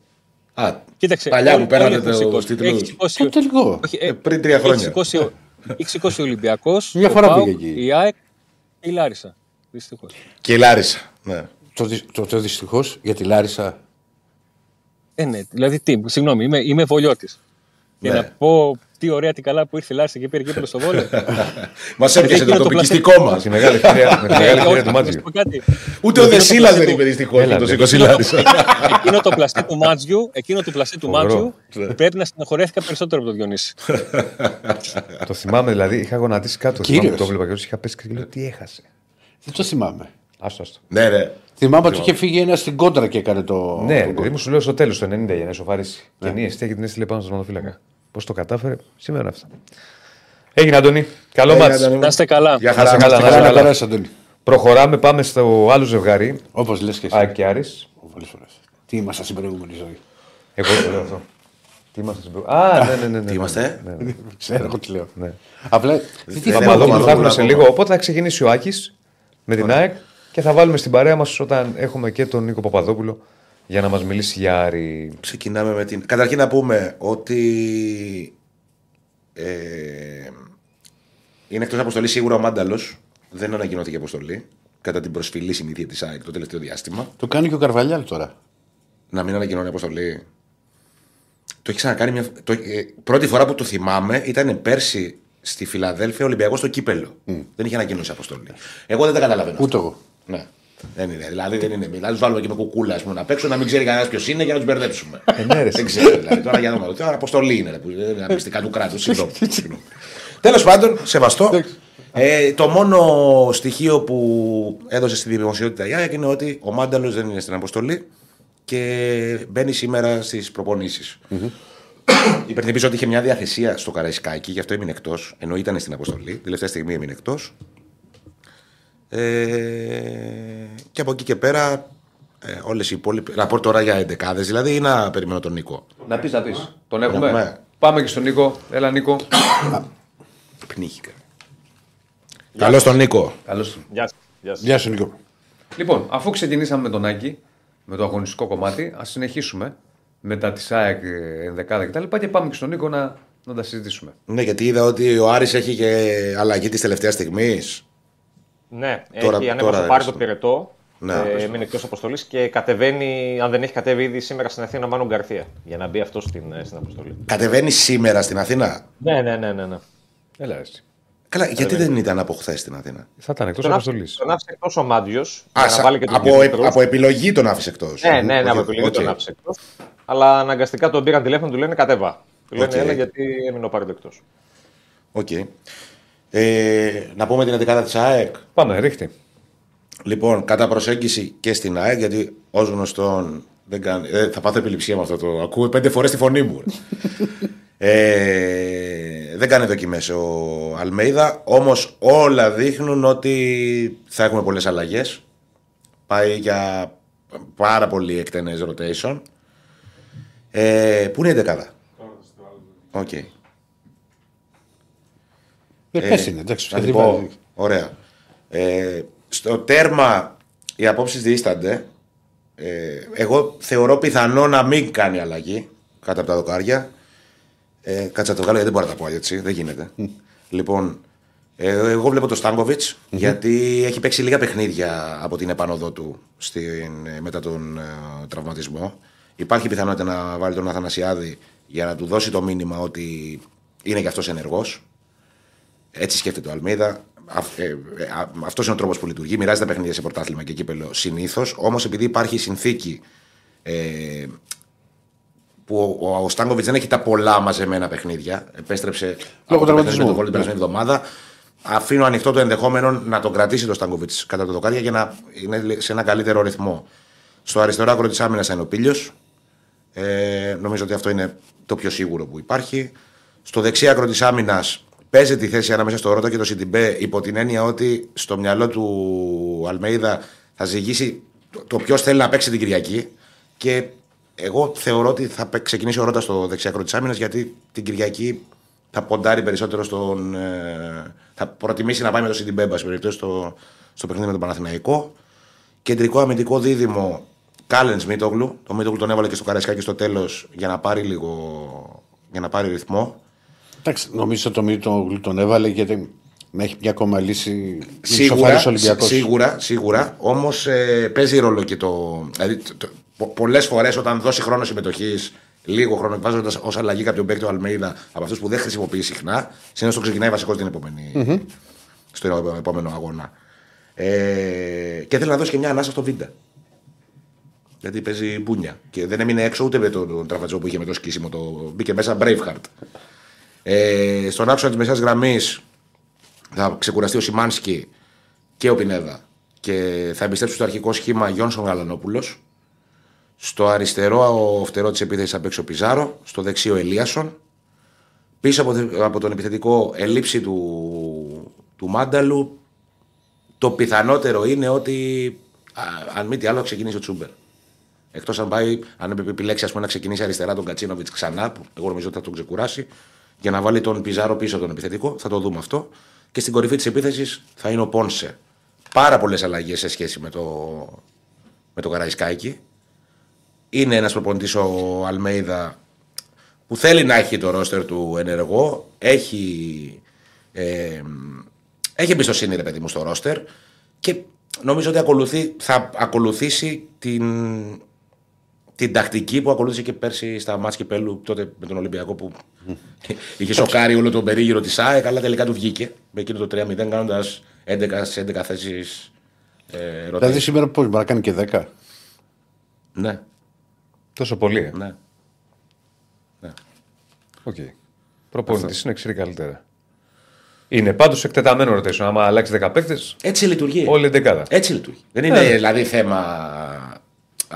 Α, Κοίταξε. παλιά όλοι- που πέρατε όλοι έχουν το σηκώσει. τίτλο. Έχεις σηκώσει- Τότε λίγο. όχι, Ε, πριν τρία χρόνια. Έχει σηκώσει, ο- έχει σηκώσει ο Ολυμπιακός. Μια φορά πήγε εκεί. Η ΑΕΚ και η Λάρισα. Δυστυχώς. Και η Λάρισα. Ναι. Το, δυ- το, το δυστυχώς για τη Λάρισα. Ε, ναι, δηλαδή τι, συγγνώμη, είμαι, είμαι βολιώτης. Και Ναι. να πω τι ωραία, τι καλά που ήρθε η Λάρισα και πήρε κύπελο στο βόλιο. (laughs) Μας έπιασε εκείνο το το τοπικιστικό μας. Τη μεγάλη ευκαιρία, με τη μεγάλη Ε, ευκαιρία όχι, του να Μάτζιου. σου πω κάτι. Ούτε ο Εκείνο το Δεσίλα πλαστή δεν του- είπε δυστυχώς Έλα, με το δεν- σήκωσε η Λάρισα. Εκείνο το πλαστή του Μάτζιου, εκείνο το πλαστή του Φοβερό. Μάτζιου, που πρέπει να στεναχωρέθηκα περισσότερο από τον Διονύση. (laughs) Το θυμάμαι δηλαδή, είχα γονατίσει κάτω. Κύριος. Θυμάμαι που το έβλεπα και είχα πέσει και λέω τι έχασε. Δεν το θυμάμαι. Άστο, άστο. Ναι, ρε. Θυμάμαι ότι είχε φύγει ένας στην κόντρα και έκανε το. Ναι, τον επειδή μου σου λέω στο τέλος το 90 για να ισοφαρίσει. Και η αιστεία και την έστειλε πάνω στο ματοφύλακα. Πώς το κατάφερε, σήμερα αυτά. Έγινε, Αντώνη. Καλό Έγινε, μάτς. Αντώνη. Να είστε καλά. Γεια Να είσαι χαρά. καλά, Καλά, να είσαι να καλά. περάσει, Αντώνη. Προχωράμε, πάμε στο άλλο ζευγάρι. Όπως λες και εσύ. ΑΕΚ και Άρης. Πολλές φορές. Τι ήμασταν στην προηγούμενη ζωή. Εγώ το λέω αυτό. Τι είμαστε στην προ- Α, ναι, ναι, ναι. ναι. Τι είμαστε; Ναι, ναι. Ξέρω εγώ τι λέω. Ναι. Απλά. τι Δεν θυμάμαι έχω Παπαδόπουλο δει θα έχουμε ακόμα. σε λίγο. Οπότε θα ξεκινήσει ο Άκης με την ΑΕΚ και θα βάλουμε στην παρέα μας όταν έχουμε και τον Νίκο Παπαδόπουλο για να μας μιλήσει για Άρη. Ξεκινάμε με την. Καταρχήν να πούμε ότι. Ε, είναι εκτός αποστολής σίγουρα ο Μάνταλος. Δεν ανακοινώθηκε αποστολή. Κατά την προσφυλή συνήθεια της ΑΕΚ το τελευταίο διάστημα. Το κάνει και ο Καρβαλιάλ τώρα. Να μην ανακοινώνει αποστολή. Το έχει ξανακάνει μια. Το, ε, πρώτη φορά που το θυμάμαι ήταν πέρσι στη Φιλαδέλφια Ολυμπιακός στο κύπελο. Δεν είχε ανακοινώσει αποστολή. Εγώ δεν τα καταλαβαίνω. Ούτε αυτά. εγώ. Ναι. Δεν είναι. Δηλαδή δεν είναι. Δηλαδή του βάλουμε και με κουκούλα ας πούμε, να παίξουν να μην ξέρει κανένας ποιος είναι για να τους μπερδέψουμε. ναι, ρε, δεν ξέρω. Δηλαδή, τώρα για να δούμε. Τώρα αποστολή είναι. ρε, που Δεν είναι μυστικά του κράτους. (laughs) Συγγνώμη. Τέλος πάντων, σεβαστό. Ε, το μόνο στοιχείο που έδωσε στη δημοσιότητα η ΑΕΚ είναι ότι ο Μάνταλος δεν είναι στην αποστολή και μπαίνει σήμερα στις προπονήσεις. (coughs) Υπενθυμίζω ότι είχε μια διαθεσία στο Καραϊσκάκι, γι' αυτό έμεινε εκτός. Ενώ ήταν στην αποστολή. Τελευταία στιγμή έμεινε εκτός. Ε, και από εκεί και πέρα, ε, όλες οι υπόλοιπε. Να πω τώρα για εντεκάδες, δηλαδή, ή να περιμένω τον Νίκο. Να πεις, να πεις. Τον έχουμε; έχουμε. Πάμε και στον Νίκο. Έλα, Νίκο. Πνίχηκα. Καλώς τον Νίκο. Καλώς. Γεια σας. Γεια σας. Γεια σου, Νίκο. Λοιπόν, αφού ξεκινήσαμε με τον Άκη, με το αγωνιστικό κομμάτι, ας συνεχίσουμε μετά τη ΑΕΚ ε, ενδεκάδα κτλ. Και πάμε και στον Νίκο να, να τα συζητήσουμε. Ναι, γιατί είδα ότι ο Άρης έχει και αλλαγή της τελευταίας στιγμής. Ναι, Τώρα- έχει ανέβασε τώρα το πάρει δεν το πυρετό. Ναι, ε, πες. έμεινε εκτός αποστολής και κατεβαίνει, αν δεν έχει κατέβει ήδη σήμερα στην Αθήνα, Μάνο Γκαρθία. Για να μπει αυτός στην, ε, στην αποστολή. Κατεβαίνει σήμερα στην Αθήνα; Ναι, ναι, ναι. ναι, ναι. Έλα, έτσι. Καλά, γιατί δεν ήταν από χθες στην Αθήνα; Θα ήταν εκτός Τον άφησε- αποστολής. Τον άφησε εκτός ο Μάντζιο. Α, σα- από, ε- από επιλογή τον άφησε εκτός. Ναι, ναι, ναι, από επιλογή τον άφησε εκτός. Αλλά αναγκαστικά τον πήραν τηλέφωνο του λένε κατέβα. Του λένε Οκ. έλα γιατί έμεινε ο Πάρντο εκτός. Οκ. Ε, να πούμε την 11η της ΑΕΚ. Πάμε, ρίχ' τη. Λοιπόν, κατά προσέγγιση και στην ΑΕΚ, γιατί ως γνωστόν δεν κάνει, ε, θα πάθω επιληψία με αυτό το. Ακούω πέντε φορές τη φωνή μου. ε, δεν κάνει δοκιμές ο Αλμέιδα. Όμως όλα δείχνουν ότι θα έχουμε πολλές αλλαγές. Πάει για πάρα πολύ εκτενές rotation. Ε, πού είναι η δεκάδα. Οκ. Ε, πες είναι, εντάξει. Να θα την τη πω. βάλει. Ωραία. Ε, στο τέρμα οι απόψεις δίστανται. Ε, εγώ θεωρώ πιθανό να μην κάνει αλλαγή κάτω από τα δοκάρια. Ε, κάτσε να το βγάλω γιατί δεν μπορώ να τα πω έτσι. Δεν γίνεται. λοιπόν, ε, εγώ βλέπω τον στανκοβιτ γιατί έχει παίξει λίγα παιχνίδια από την επάνωδό του στην, ε, μετά τον ε, τραυματισμό. Υπάρχει πιθανότητα να βάλει τον Αθανασιάδη για να του δώσει το μήνυμα ότι είναι και αυτός ενεργός. Έτσι σκέφτεται ο Αλμίδα. Αυτός είναι ο τρόπος που λειτουργεί. Μοιράζει τα παιχνίδια σε πρωτάθλημα και κύπελο συνήθως. Όμως επειδή υπάρχει συνθήκη ε, που ο, ο, ο Στάνκοβιτς δεν έχει τα πολλά μαζεμένα παιχνίδια. Επέστρεψε Λόγω από το παιχνίδι με τραυματισμού. τον Βόλο την περασμένη εβδομάδα. Αφήνω ανοιχτό το ενδεχόμενο να τον κρατήσει το Στάνκοβιτς κατά το δοκάρια για να είναι σε ένα καλύτερο ρυθμό. Στο αριστερό άκρο της άμυνας θα είναι ο Πίλιο. Ε, νομίζω ότι αυτό είναι το πιο σίγουρο που υπάρχει. Στο δεξί άκρο της άμυνας παίζει τη θέση ανάμεσα στο Ρότα και το Σιντιμπέ υπό την έννοια ότι στο μυαλό του Αλμέιδα θα ζυγίσει το, το ποιος θέλει να παίξει την Κυριακή. Και εγώ θεωρώ ότι θα παί- ξεκινήσει ο Ρότας στο δεξί άκρο της άμυνας γιατί την Κυριακή θα ποντάρει περισσότερο στον. Ε, θα προτιμήσει να πάει με το Σιντιμπέ, εν πάση περιπτώσει, στο, στο παιχνίδι με τον Παναθηναϊκό. Κεντρικό αμυντικό δίδυμο Κάλεν Μίτογλου. Το Μίτογλου τον έβαλε και στο Καραϊσκάκι στο τέλος για να πάρει λίγο. για να πάρει ρυθμό. Εντάξει, νομίζω ότι το Μίτο τον έβαλε γιατί να έχει μια ακόμα λύση. Σίγουρα, Ολυμπιακός. σίγουρα, σίγουρα. Όμως ε, παίζει ρόλο και το. Δηλαδή, Πολλές φορές όταν δώσει χρόνο συμμετοχής, λίγο χρόνο, βάζοντας ως αλλαγή κάποιον παίκτη ο Αλμέιδα από αυτούς που δεν χρησιμοποιεί συχνά, συνήθως το ξεκινάει βασικός την επόμενη, στο επόμενο αγώνα. Ε, και θέλει να δώσει και μια ανάσα στο Βίντα. Γιατί παίζει μπούνια. Και δεν έμεινε έξω ούτε με τον, τον τραυματισμό που είχε με το σκίσιμο. Το... Μπήκε μέσα Braveheart. Ε, στον άξονα της μεσαίας γραμμής θα ξεκουραστεί ο Σιμάνσκι και ο Πινέδα. Και θα επιστρέψει στο αρχικό σχήμα Γιόνσον Γαλανόπουλος. Στο αριστερό ο φτερό της επίθεσης θα παίξει ο Πιζάρο. Στο δεξί ο Ελίασον. Πίσω από, από τον επιθετικό ελήψη του, του Μάνταλου. Το πιθανότερο είναι ότι α, αν μη τι άλλο θα ξεκινήσει ο Τσούμπερ. Εκτός αν πάει, αν επιλέξει ας πούμε, να ξεκινήσει αριστερά τον Κατσίνοβιτς ξανά, που εγώ νομίζω ότι θα τον ξεκουράσει, για να βάλει τον Πιζάρο πίσω τον επιθετικό. Θα το δούμε αυτό. Και στην κορυφή της επίθεσης θα είναι ο Πόνσε. Πάρα πολλές αλλαγές σε σχέση με το, με το Καραϊσκάκη. Είναι ένας προπονητής ο Αλμέιδα που θέλει να έχει το ρόστερ του ενεργό. Έχει, ε, έχει εμπιστοσύνη, ρε παιδί μου, στο ρόστερ. Και νομίζω ότι ακολουθεί, θα ακολουθήσει την, την τακτική που ακολούθησε και πέρσι στα μάτς κυπέλου τότε με τον Ολυμπιακό που είχε σοκάρει όλο τον περίγυρο της ΑΕΚ, αλλά τελικά του βγήκε με εκείνο το 3-0 κάνοντας 11 σε 11 θέσεις ε, Δηλαδή σήμερα πώς μπορεί να κάνει και 10. Ναι, Τόσο πολύ. Ε. ναι. Οκ. Προπονητής είναι ξέρει καλύτερα. Είναι πάντως εκτεταμένο ρωτήσω. Άμα αλλάξει 10 παίκτες, Έτσι λειτουργεί. όλη την δεκάδα. Έτσι λειτουργεί. Δεν είναι δηλαδή θέμα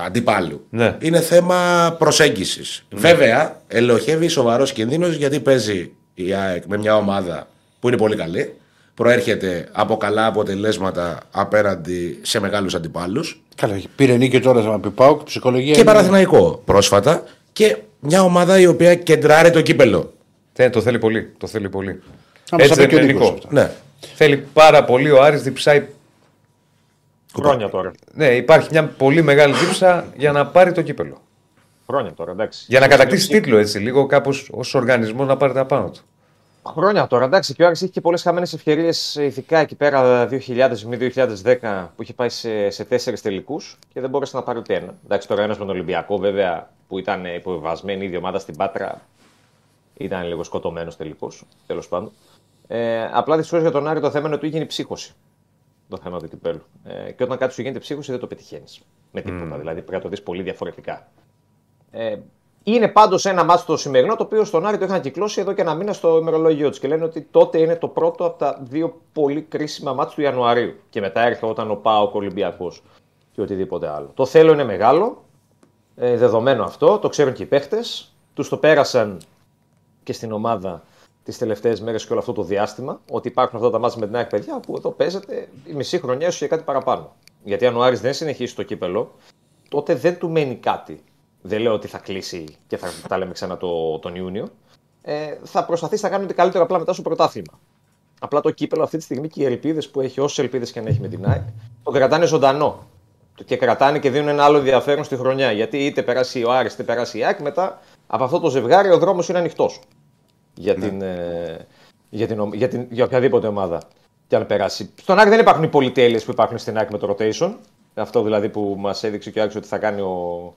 αντιπάλου. Ναι. Είναι θέμα προσέγγισης. Βέβαια, ελλοχεύει σοβαρός κίνδυνος γιατί παίζει η ΑΕΚ με μια ομάδα που είναι πολύ καλή. Προέρχεται από καλά αποτελέσματα απέναντι σε μεγάλους αντιπάλους. Καλά, πήρε νίκη τώρα με Πιπάουκ, ψυχολογία. Και είναι- Παναθηναϊκό πρόσφατα. Και μια ομάδα η οποία κεντράρει το κύπελο. Ε, το θέλει πολύ. Το θέλει πολύ. Άμα Έτσι σας πει δεν και ο είναι Νίκος Νικό. αυτά. Ναι. Θέλει πάρα πολύ. Ο Άρης διψάει. Χρόνια τώρα. Ναι, υπάρχει μια πολύ μεγάλη δίψα για να πάρει το κύπελο. Χρόνια τώρα, εντάξει. Για να κατακτήσει τίτλο έτσι, λίγο κάπως ως οργανισμό να πάρει τα πάνω του. Χρόνια τώρα, εντάξει. Και ο Άρης είχε και πολλές χαμένες ευκαιρίες ειδικά εκεί πέρα 2000-2010 που είχε πάει σε, σε τέσσερις τελικούς και δεν μπόρεσε να πάρει ούτε ένα. Εντάξει, τώρα ένας με τον Ολυμπιακό βέβαια που ήταν υποβιβασμένη η ίδια ομάδα στην Πάτρα ήταν λίγο σκοτωμένος τελικός. Τέλος πάντων. Ε, απλά δυστυχώς για τον Άρη το θέμα είναι ότι του γίνει ψύχωση το θέμα του κυπέλου. Ε, και όταν κάτι σου γίνεται ψύχωση δεν το πετυχαίνεις με τίποτα. Δηλαδή πρέπει να το δεις πολύ διαφορετικά. Ε, είναι πάντως ένα μάτσο το σημερινό το οποίο στον Άρη το είχαν κυκλώσει εδώ και ένα μήνα στο ημερολόγιο τους και λένε ότι τότε είναι το πρώτο από τα δύο πολύ κρίσιμα μάτια του Ιανουαρίου. Και μετά έρχεται όταν ο Πάο Ολυμπιακός και οτιδήποτε άλλο. Το θέλω είναι μεγάλο, ε, δεδομένο αυτό, το ξέρουν και οι παίχτες. Τους το πέρασαν και στην ομάδα τις τελευταίες μέρες και όλο αυτό το διάστημα. Ότι υπάρχουν αυτά τα μάτια με την ΑΕΚ παιδιά που εδώ παίζεται η μισή χρονιά ίσως και κάτι παραπάνω. Γιατί αν ο Άρης δεν συνεχίσει το κύπελο, τότε δεν του μένει κάτι. Δεν λέω ότι θα κλείσει και θα τα λέμε ξανά το, τον Ιούνιο. Ε, θα προσπαθήσει να κάνει ό,τι καλύτερο απλά μετά στο πρωτάθλημα. Απλά το κύπελο αυτή τη στιγμή και οι ελπίδες που έχει, όσες ελπίδες και να έχει με την ΑΕΚ, το κρατάνε ζωντανό. Και κρατάνε και δίνουν ένα άλλο ενδιαφέρον στη χρονιά. Γιατί είτε περάσει ο Άρης είτε περάσει η ΑΕΚ, μετά από αυτό το ζευγάρι ο δρόμος είναι ανοιχτός. Για, την, ε, για, την, ο- για, την, για οποιαδήποτε ομάδα και αν περάσει. Στον Άρη δεν υπάρχουν οι πολυτέλειες που υπάρχουν στην ΑΕΚ με το rotation. Αυτό δηλαδή που μας έδειξε και ο Άρης ότι θα κάνει ο,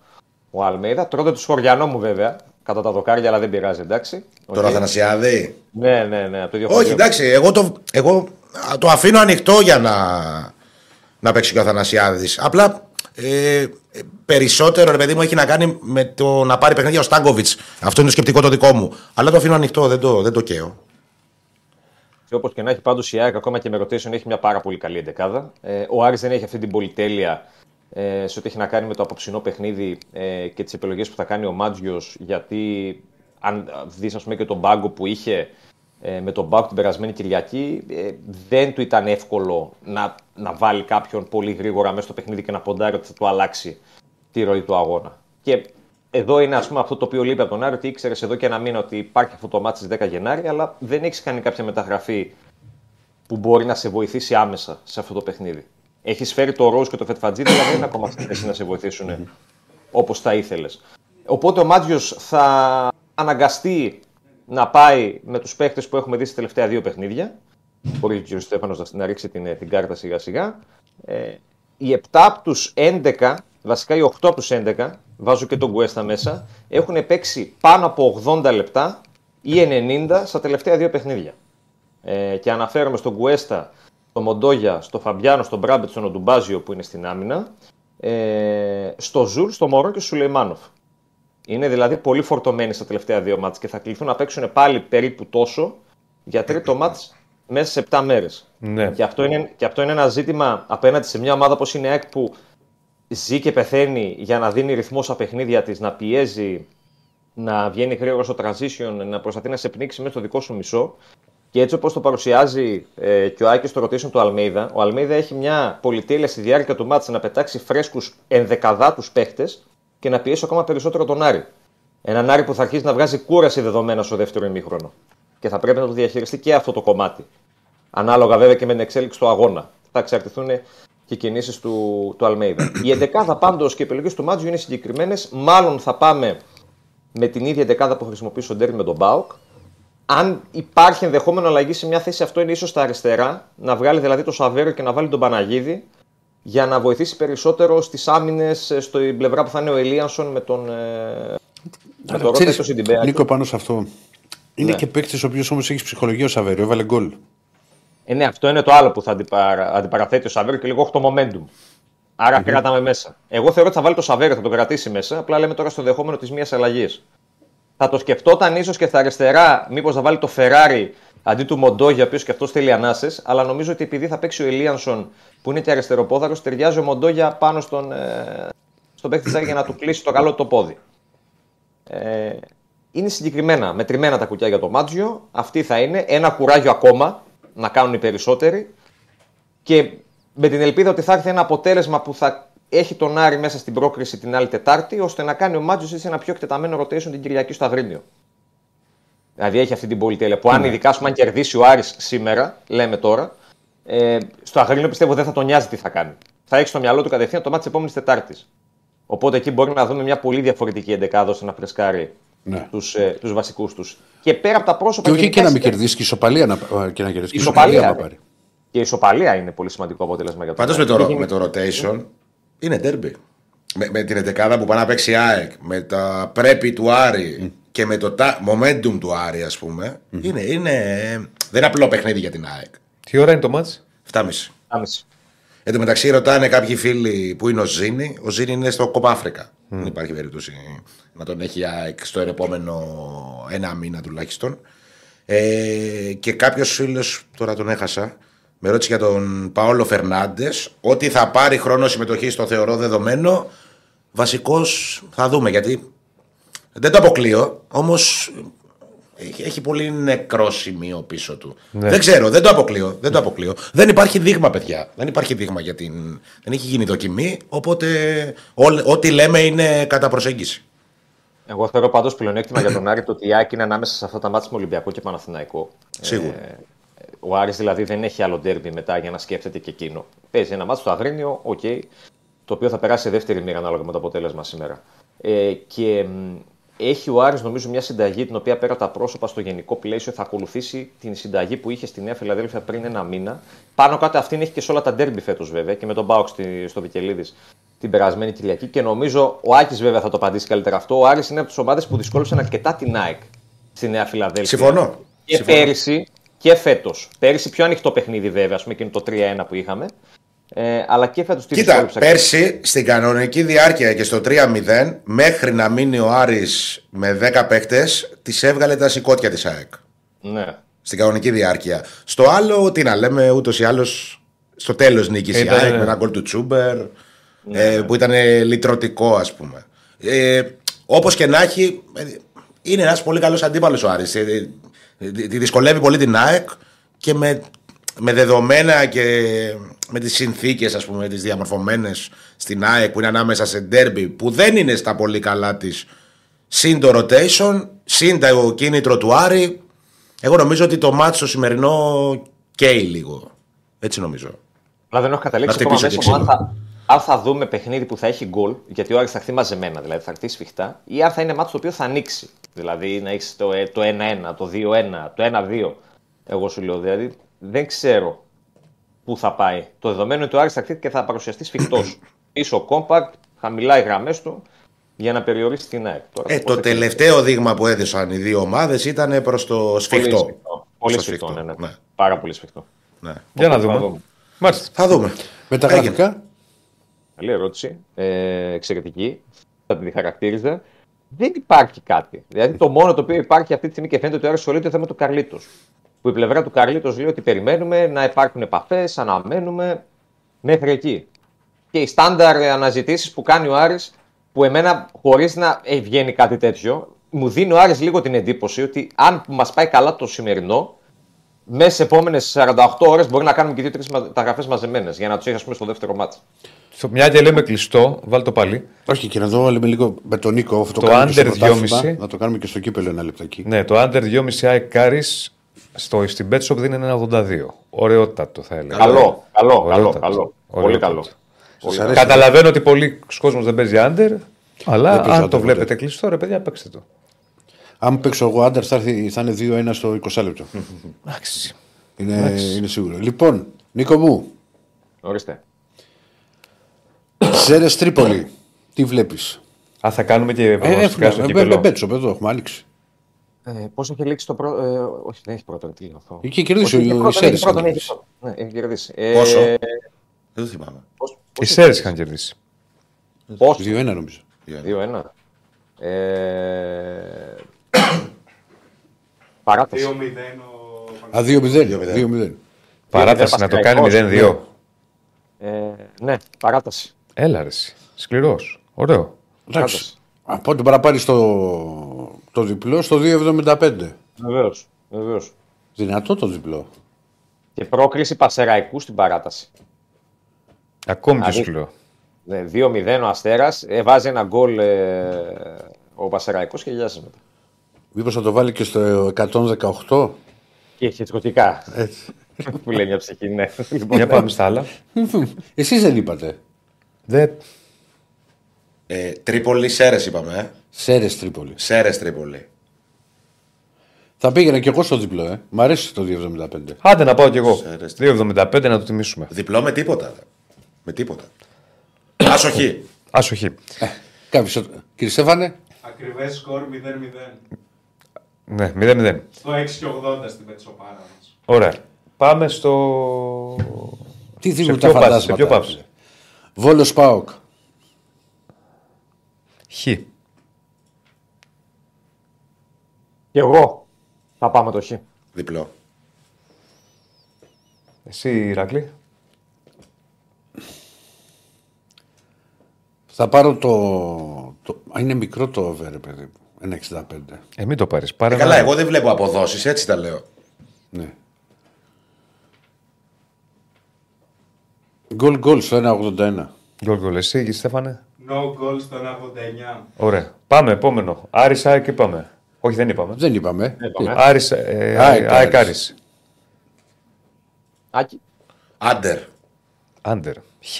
ο Αλμέιδα. Τρώτε τον συγχωριανό μου βέβαια. κάτω απ' τα δοκάρια, αλλά δεν πειράζει, εντάξει. Τώρα Οκ. Αθανασιάδη. Ναι, ναι, ναι. Από το ίδιο Όχι, χωριό. εντάξει, εγώ το, εγώ το αφήνω ανοιχτό για να, να παίξει και ο Αθανασιάδης. Απλά ε, περισσότερο, ρε παιδί μου, έχει να κάνει με το να πάρει παιχνίδια ο Στάνκοβιτς. Αυτό είναι το σκεπτικό το δικό μου. Αλλά το αφήνω ανοιχτό, δεν το, δεν το καίω. Και όπως και να έχει, πάντως η ΑΕΚ ακόμα και με rotation έχει μια πάρα πολύ καλή εντεκάδα. Ε, ο Άρης δεν έχει αυτή την πολυτέλεια ε, σε ό,τι έχει να κάνει με το απόψινό παιχνίδι ε, και τις επιλογές που θα κάνει ο Μάτζιος. Γιατί αν δεις, ας πούμε, και τον πάγκο που είχε ε, με τον Μπάουκ την περασμένη Κυριακή, ε, δεν του ήταν εύκολο να, να βάλει κάποιον πολύ γρήγορα μέσα στο παιχνίδι και να ποντάρει ότι θα του αλλάξει τη ροή του αγώνα. Και εδώ είναι ας πούμε, αυτό το οποίο λείπει από τον Άρη, ότι ήξερες εδώ και ένα μήνα ότι υπάρχει αυτό το μάτι στις 10 Γενάρη, αλλά δεν έχεις κάνει κάποια μεταγραφή που μπορεί να σε βοηθήσει άμεσα σε αυτό το παιχνίδι. Έχεις φέρει το Ροζ και το Φετφατζίδη, αλλά δεν είναι ακόμα στη θέση να σε βοηθήσουν όπως θα ήθελες. Οπότε ο Μάτζιος θα αναγκαστεί να πάει με τους παίχτες που έχουμε δει στα τελευταία δύο παιχνίδια. Μπορεί ο κ. Στέφανος να, να ρίξει την, την κάρτα σιγά σιγά. Ε, οι 7 από τους 11, βασικά οι 8 από του 11, βάζω και τον Γκουέστα μέσα, έχουν παίξει πάνω από 80 λεπτά ή 90 στα τελευταία δύο παιχνίδια. Ε, και αναφέρομαι στον Γκουέστα, στο Μοντόγια, στο Φαμπιάνο, στον Μπράμπετς, στον Οντουμπάτζο που είναι στην άμυνα, ε, στο Ζουλ, στο Μορόν και στο Σουλεϊμάνοφ. Είναι δηλαδή πολύ φορτωμένοι στα τελευταία δύο μάτς και θα κληθούν να παίξουν πάλι περίπου τόσο για τρίτο μάτς μέσα σε 7 μέρες. Ναι. Και, αυτό είναι, και αυτό είναι ένα ζήτημα απέναντι σε μια ομάδα όπως είναι η ΑΕΚ που ζει και πεθαίνει για να δίνει ρυθμό στα παιχνίδια της, να πιέζει, να βγαίνει γρήγορα στο transition, να προσπαθεί να σε πνίξει μέσα στο δικό σου μισό. Και έτσι όπως το παρουσιάζει ε, και ο Άκης στο rotation του Αλμέιδα, ο Αλμέιδα έχει μια πολυτέλεια στη διάρκεια του μάτσα να πετάξει φρέσκους ενδεκαδάτους παίχτες και να πιέσει ακόμα περισσότερο τον Άρη. Έναν Άρη που θα αρχίσει να βγάζει κούραση δεδομένα στο δεύτερο ημίχρονο. Και θα πρέπει να το διαχειριστεί και αυτό το κομμάτι. Ανάλογα βέβαια και με την εξέλιξη του αγώνα. Θα εξαρτηθούν και οι κινήσεις του, του Αλμέιδα. Η εντεκάδα πάντως και οι επιλογές του Μάτζιου είναι συγκεκριμένες. Μάλλον θα πάμε με την ίδια εντεκάδα που χρησιμοποιεί ο Ντέρι με τον Μπάουκ. Αν υπάρχει ενδεχόμενο αλλαγή σε μια θέση, αυτό είναι ίσως στα αριστερά. Να βγάλει δηλαδή το Σαβέρο και να βάλει τον Παναγίδη για να βοηθήσει περισσότερο στις άμυνες στην πλευρά που θα είναι ο Ελίανσον με τον. ε, με τον Ρότα και τον Σιντιμπέα. Νίκο, πάνω σε αυτό. Είναι Ναι. και παίκτης ο οποίος όμως έχει ψυχολογία ο Σαβέριο, έβαλε γκολ. Ε, ναι, αυτό είναι το άλλο που θα αντιπαρα... αντιπαραθέτει ο Σαβέρο και λίγο έχει το momentum. Άρα κρατάμε μέσα. Εγώ θεωρώ ότι θα βάλει το Σαβέρο, θα το κρατήσει μέσα. Απλά λέμε τώρα στο δεχόμενο της μίας αλλαγής. Θα το σκεφτόταν ίσως και στα αριστερά, μήπως θα βάλει το Ferrari αντί του Μοντόγια, ο οποίο και αυτός θέλει ανάσες. Αλλά νομίζω ότι επειδή θα παίξει ο Ελίανσον που είναι και αριστεροπόδαρος, ταιριάζει ο Μοντόγια πάνω στον, ε, στον παίκτη της ΑΕΚ για να του κλείσει το καλό του το πόδι. Ε, είναι συγκεκριμένα, μετρημένα τα κουκιά για το Μάτζιο. Αυτή θα είναι. Ένα κουράγιο ακόμα να κάνουν οι περισσότεροι. Και με την ελπίδα ότι θα έρθει ένα αποτέλεσμα που θα έχει τον Άρη μέσα στην πρόκριση την άλλη Τετάρτη, ώστε να κάνει ο Μάτζιος σε ένα πιο εκτεταμένο rotation την Κυριακή στο Αγρίνιο. Δηλαδή έχει αυτή την πολυτέλεια. Που αν ειδικά σου αν κερδίσει ο Άρης σήμερα, λέμε τώρα, ε, στο Αγρίνιο πιστεύω δεν θα τον νοιάζει τι θα κάνει. Θα έχει στο μυαλό του κατευθείαν το μάτι της επόμενης Τετάρτης. Οπότε εκεί μπορεί να δούμε μια πολύ διαφορετική εντεκάδα ώστε να φρεσκάρει Ναι. τους, ε, τους βασικούς τους. Και πέρα από τα πρόσωπα... Και όχι γενικά και να μην είναι- κερδίσει και ισοπαλία να, και να κερδίσει. και Ισοπαλία, να ρε. πάρει. Και η ισοπαλία είναι πολύ σημαντικό αποτέλεσμα για τον Πάντως με, Άρη. το, Δεν με το rotation είναι derby. Με, με την εντεκάδα που πάει να παίξει η ΑΕΚ, με τα πρέπει του Άρη και με το τα, momentum του Άρη, ας πούμε. Είναι, είναι, δεν είναι απλό παιχνίδι για την ΑΕΚ. Τι ώρα είναι το μάτς; 7,5. Άμεση. Εν τω μεταξύ ρωτάνε κάποιοι φίλοι που είναι ο Ζήνη. Ο Ζήνη είναι στο Κόπα Αφρικα. Δεν υπάρχει περίπτωση να τον έχει η ΑΕΚ στο επόμενο ένα μήνα τουλάχιστον. Ε, και κάποιος φίλος, τώρα τον έχασα, με ρώτησε για τον Παόλο Φερνάντες ότι θα πάρει χρόνο συμμετοχή στο θεωρώ δεδομένο. Βασικό θα δούμε γιατί δεν το αποκλείω, όμως έχει, έχει πολύ νεκρό σημείο πίσω του. Δεν ξέρω, δεν το αποκλείω. Δεν, το αποκλείω. δεν υπάρχει δείγμα, παιδιά. Δεν υπάρχει δείγμα για την. Δεν έχει γίνει δοκιμή. Οπότε ό, ό,τι λέμε είναι κατά προσέγγιση. Εγώ θεωρώ πάντως πλεονέκτημα για τον Άρη το ότι η ΑΕΚ είναι ανάμεσα σε αυτά τα ματς με Ολυμπιακό και Παναθηναϊκό. Σίγουρα. Ε, ο Άρης δηλαδή δεν έχει άλλο ντέρμπι μετά για να σκέφτεται και εκείνο. Παίζει ένα ματς στο Αγρίνιο, οκ, το οποίο θα περάσει σε δεύτερη μοίρα ανάλογα με το αποτέλεσμα σήμερα. Ε, και μ, έχει ο Άρης νομίζω μια συνταγή την οποία πέρα από τα πρόσωπα στο γενικό πλαίσιο θα ακολουθήσει την συνταγή που είχε στη Νέα Φιλαδέλφια πριν ένα μήνα. Πάνω κάτω αυτήν έχει και σε όλα τα ντέρμπι φέτος βέβαια και με τον Μπάουξ στο Βικελίδης την περασμένη Κυριακή. Και νομίζω ο Άκης βέβαια θα το απαντήσει καλύτερα αυτό. Ο Άρης είναι από τις ομάδες που δυσκόλεψαν αρκετά την ΑΕΚ στη Νέα Φιλαδέλφια. Συμφωνώ. Και Συμφωνώ. πέρυσι και φέτος. Πέρυσι πιο ανοιχτό παιχνίδι βέβαια, ας πούμε εκείνο το 3-1 που είχαμε. Ε, αλλά και φέτος τη Κοίτα, πέρσι στην κανονική διάρκεια και στο 3-0, μέχρι να μείνει ο Άρης με 10 παίκτες, τη έβγαλε τα σηκώτια της ΑΕΚ. Ναι. Στην κανονική διάρκεια. Στο άλλο, τι να λέμε, ούτως ή άλλως στο τέλος νίκησε η Ήταν, ΑΕΚ ναι. με ένα γκολ του Τσούμπερ, ε, που ήταν ε, λυτρωτικό, ας πούμε. Ε, Όπως και να έχει, ε, είναι ένας πολύ καλός αντίπαλος ο Άρης. Ε, ε, Τη δυσκολεύει πολύ την ΑΕΚ και με, με δεδομένα και με τις συνθήκες ας πούμε τις διαμορφωμένες στην ΑΕΚ που είναι ανάμεσα σε ντέρμπι που δεν είναι στα πολύ καλά της συν το rotation, συν το κίνητρο του Άρη εγώ νομίζω ότι το μάτσο σημερινό καίει λίγο έτσι νομίζω Αλλά δεν έχω Να καταλήξει χτυπήσω ακόμα και μέσα μου αν ξύλο. θα, αν θα δούμε παιχνίδι που θα έχει γκολ, γιατί ο Άρης θα χτίσει μαζεμένα, δηλαδή θα χτίσει σφιχτά, ή αν θα είναι μάτσο το οποίο θα ανοίξει. Δηλαδή να έχεις το, ε, το 1-1, το 2-1, το 1-2. Εγώ σου λέω. Δηλαδή δεν ξέρω πού θα πάει. Το δεδομένο είναι ότι ο Άρης θα χτίσει και θα παρουσιαστεί σφιχτός. (clears throat) Πίσω compact, χαμηλά οι γραμμές του για να περιορίσει την ΑΕΚ. Τώρα, ε, πώς το θα τελευταίο δείγμα που έδωσαν οι δύο ομάδες ήταν προς το Πολύ σφιχτό σφιχτό. Πολύ Στο σφιχτό, σφιχτό, ναι, ναι. ναι. Πάρα πολύ σφιχτό. ναι. Για να Θα δούμε. δούμε. Μάλιστα. θα δούμε Με τα Έγινε. γραφικά. Καλή ερώτηση. Ε, εξαιρετική. Θα την χαρακτήριζα. Δεν υπάρχει κάτι. Δηλαδή το μόνο το οποίο υπάρχει αυτή τη στιγμή και φαίνεται ότι ο Άρης ασχολείται το θέμα του Καρλίτος. Που η πλευρά του Καρλίτος λέει ότι περιμένουμε να υπάρχουν επαφές, αναμένουμε μέχρι εκεί. Και οι στάνταρ αναζητήσεις που κάνει ο Άρης, που εμένα χωρίς να ε, βγαίνει κάτι τέτοιο, μου δίνει ο Άρης λίγο την εντύπωση ότι αν μας πάει καλά το σημερινό, μέσα στις επόμενες 48 ώρες μπορεί να κάνουμε και δύο-τρεις μεταγραφέ μαζεμένες για να τους έχει, α πούμε, στο δεύτερο μάτσο. Στο μια και λέμε κλειστό, βάλει το πάλι. Όχι, και να δω λέμε λίγο με τον Νίκο. Αυτό Το κάνουμε και under στο πρωτάθλημα, 2,5. Να το κάνουμε και στο κύπελο ένα λεπτάκι. Ναι, το under 2,5 ΑΕΚ Κάρις στο, στην Betshop δίνει ένα 82. Ωραιότατο θα έλεγα. Καλό, καλό, καλό, Ωραιότατο. καλό. Πολύ Ωραιότατο. καλό. Σας αρέσει. Καταλαβαίνω ότι πολλοί κόσμος δεν παίζει under, αλλά Δεν παίζει αν το under, βλέπετε ποτέ. κλειστό, ρε παιδιά, παίξτε το. Αν παίξω εγώ άντερ θα, έρθει- θα είναι 2-1 στο 20 λεπτό. Εντάξει. είναι, είναι σίγουρο. Λοιπόν, Νίκο μου, Ορίστε. Σέρες Τρίπολη. Τι βλέπεις; Α, θα κάνουμε και Ε, προγνωστικά στο έχουμε. κύπελο. Μπέτσο, εδώ έχουμε άνοιξει. Ε, Πώς έχει λήξει το πρώτο. Ε, όχι, δεν έχει πρώτο. Τι είναι αυτό. Εκεί κερδίσει Όχι, έχει ο πρώτο, Σέρες. έχει πρώτο, ναι, έχει πρώτο. Ναι, έχει κερδίσει. Ε, Πόσο; δεν το θυμάμαι πώς- Οι πώς Σέρες είχαν κερδίσει. Πώς; 2-1 νομίζω. 2-1. Ε, παράταση. 2-0 ο Α, 2-0. 2-0. Παράταση να το κάνει Πασχαλικός, 0-2. Ε, ναι, παράταση. Έλα ρε εσύ. Σκληρός. Ωραίο. Εντάξει. Από ό,τι παραπάρει το, το διπλό στο 2,75. Βεβαίως. Βεβαίως. Δυνατό το διπλό. Και πρόκριση Πασεραϊκού στην παράταση. Ακόμη πιο Δηλαδή- σκληρό. Ναι, 2-0 ο Αστέρας. Ε, βάζει ένα γκολ ε, ο Πασεραϊκό και γελιάζει μετά. Μήπως θα το βάλει και στο 118. Και χετροτικά. Έτσι. (laughs) που λέει μια ψυχή, ναι. Λοιπόν, Για πάμε στα άλλα. Εσείς δεν είπατε. Δεν... ε, Τρίπολη Σέρες είπαμε ε. Σέρες Τρίπολη. Σέρες Τρίπολη Θα πήγαινα και εγώ στο διπλό, ε. Μ' αρέσει το 2,75. Άντε να πάω κι εγώ. Σέρες. 2,75 να το τιμήσουμε. διπλό με τίποτα με τίποτα (coughs) Άσοχη Άσοχη. Κάποιος. Κύριε Στέφανε, Ακριβές σκορ 0-0. Ναι, 0-0. Στο 6 και 80 στην Πετσοπάρα μας. Ωραία. Πάμε στο. τι Σε δίνουν ποιο τα πας, σε ποιο φαντάσματα. πάψε. Βόλος Πάοκ. Χ. Και εγώ θα πάμε το χ. διπλό Εσύ, Ηρακλή. Θα πάρω το. το... Α, είναι μικρό το over, ρε παιδί μου. 1,65. Ε, μην το πάρεις. Πάρε Ε, καλά, ένα- εγώ δεν βλέπω αποδόσεις, έτσι τα λέω. Ναι. Γκολ γκολ στο 1,81. Γκολ γκολ. Εσύ, Στέφανε; No goal στο 1,89. Ωραία. Πάμε, επόμενο. Άρης ΑΕΚ είπαμε. Όχι, δεν είπαμε. Δεν είπαμε. είπαμε. Τι, Άρης, ε, ΑΕΚ, ΑΕΚ Άρης. Άρης. Άκη. Άντερ. Άντερ. Χ.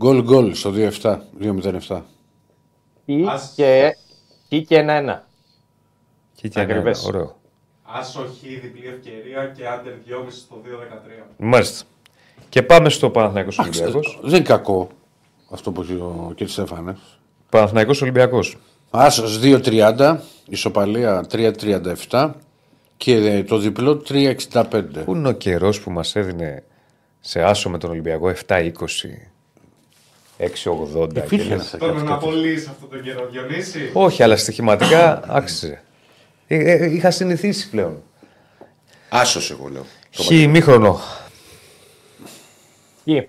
Γκολ γκολ στο 2,7. 2,07. Ή Ας- και Κι και ένα-ένα. Και και ένα, Ακριβές. ωραίο. Άσο χ, διπλή ευκαιρία και άντερ 2,5 στο 2-13. Μάλιστα. Και πάμε στο Παναθηναϊκός Ολυμπιακός. Δεν είναι κακό αυτό που έχει ο κ. Στέφανες. Παναθηναϊκός Ολυμπιακός. Άσος 2.30, ισοπαλία 3.37 και ε, το διπλό 3.65. Πού είναι ο καιρός που μας έδινε σε άσο με τον Ολυμπιακό 7-20, 6-80. και Υπήρχε λες, ένα Τον να απολύσεις αυτό τον καιρό, Διονύση. Όχι, αλλά στοιχηματικά άξιζε. Ε, ε, είχα συνηθίσει πλέον. Άσο, εγώ λέω. Το Χ ημίχρονο. Κι.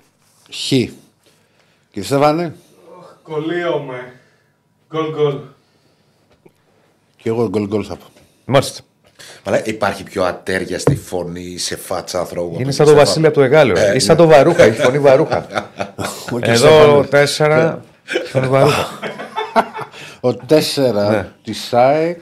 Χ. Κύριε Στέφανε, Κολλείομαι. Γκολ γκολ. και εγώ γκολ γκολ θα πω. Μάλιστα. Αλλά υπάρχει πιο ατέριαστη φωνή σε φάτσα ανθρώπου. Είναι σαν το Βασίλη από το Εγάλεο. Ε, Ή σαν το Βαρούχα, έχει φωνή Βαρούχα. (laughs) Ο κ. Εδώ Στέφανος. τέσσερα. Φωνή Βαρούχα. (laughs) Ο 4 Ναι. της ΣΑΕΚ.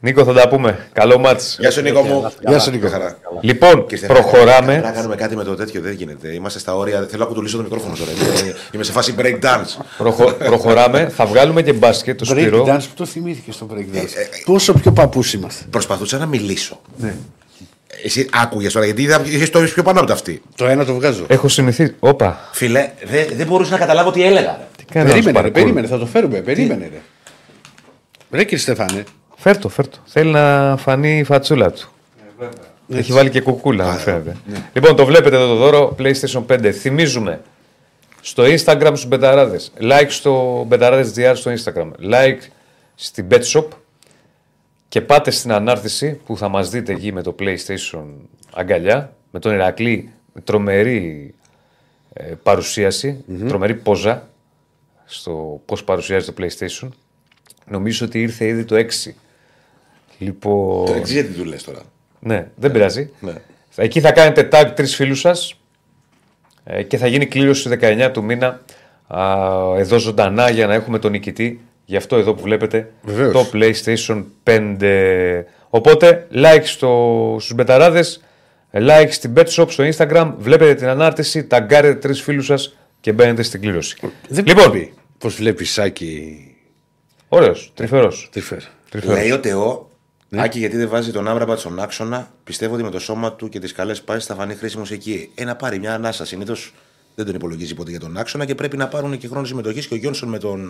Νίκο, θα τα πούμε. Καλό μάτς. Γεια σου, Νίκο μου. Γεια σου, Νίκο. Χαρά. Λοιπόν, Και Στέφανε, προχωράμε. Πρέπει να κάνουμε κάτι με το τέτοιο, δεν γίνεται. Είμαστε στα όρια. Θέλω να ακουτουλήσω το μικρόφωνο τώρα. Είμαι, είμαι σε φάση break dance. Προχω- προχωράμε. Θα βγάλουμε και μπάσκετ το Break Σπύρο. dance που το θυμήθηκε στο break dance. Πόσο πιο παππούς είμαστε. Προσπαθούσα να μιλήσω. Εσύ άκουγες τώρα, γιατί είχες το πιο πάνω από τα αυτή. Το ένα το βγάζω. Έχω συνηθίσει. Όπα. Φίλε, δεν δεν μπορούσα να καταλάβω τι έλεγα. ρε. Τι κάνεις αυτός Περίμενε, ρε, παρκούρ. περίμενε, θα το φέρουμε. Περίμενε, ρε. Ρε κύριε Στεφάνε, Φέρτο, φέρτο. Θέλει να φανεί η φατσούλα του. Έχει βάλει και κουκούλα, μου φαίνεται. Λοιπόν, το βλέπετε εδώ το δώρο PlayStation 5. Θυμίζουμε στο Instagram στους μπεταράδες. Like στο μπεταράδες GR στο Instagram. Like στην Bet Shop. Και πάτε στην ανάρτηση που θα μας δείτε εκεί με το PlayStation αγκαλιά. Με τον Ηρακλή. με Τρομερή ε, παρουσιαση Τρομερή πόζα στο πώς παρουσιάζει το PlayStation. Νομίζω ότι ήρθε ήδη το 6. Λοιπόν. Το εξής γιατί του λες τώρα. Ναι, δεν πειράζει. Ναι. Εκεί θα κάνετε tag τρεις φίλους σας και θα γίνει κλήρωση στις 19 του μήνα α, εδώ ζωντανά για να έχουμε τον νικητή. Γι' αυτό εδώ που βλέπετε Βεβαίως. το PlayStation 5. Οπότε, like στο, στους μπεταράδες, like στην BetShop στο Instagram, βλέπετε την ανάρτηση, ταγκάρετε τρεις φίλους σας και μπαίνετε στην κλήρωση. δεν λοιπόν, πει πώ βλέπεις Σάκη ωραίος, τρυφερός. Τριφέρ. τρυφερός. Λέει ο Τεό, Άκη γιατί δεν βάζει τον Άμραμπατ στον άξονα, πιστεύω ότι με το σώμα του και τις καλές πάσεις θα φανεί χρήσιμος εκεί. Ε, να πάρει μια ανάσα. Συνήθως δεν τον υπολογίζει ποτέ για τον άξονα και πρέπει να πάρουν και χρόνο συμμετοχής και ο Γιόνσον με τον,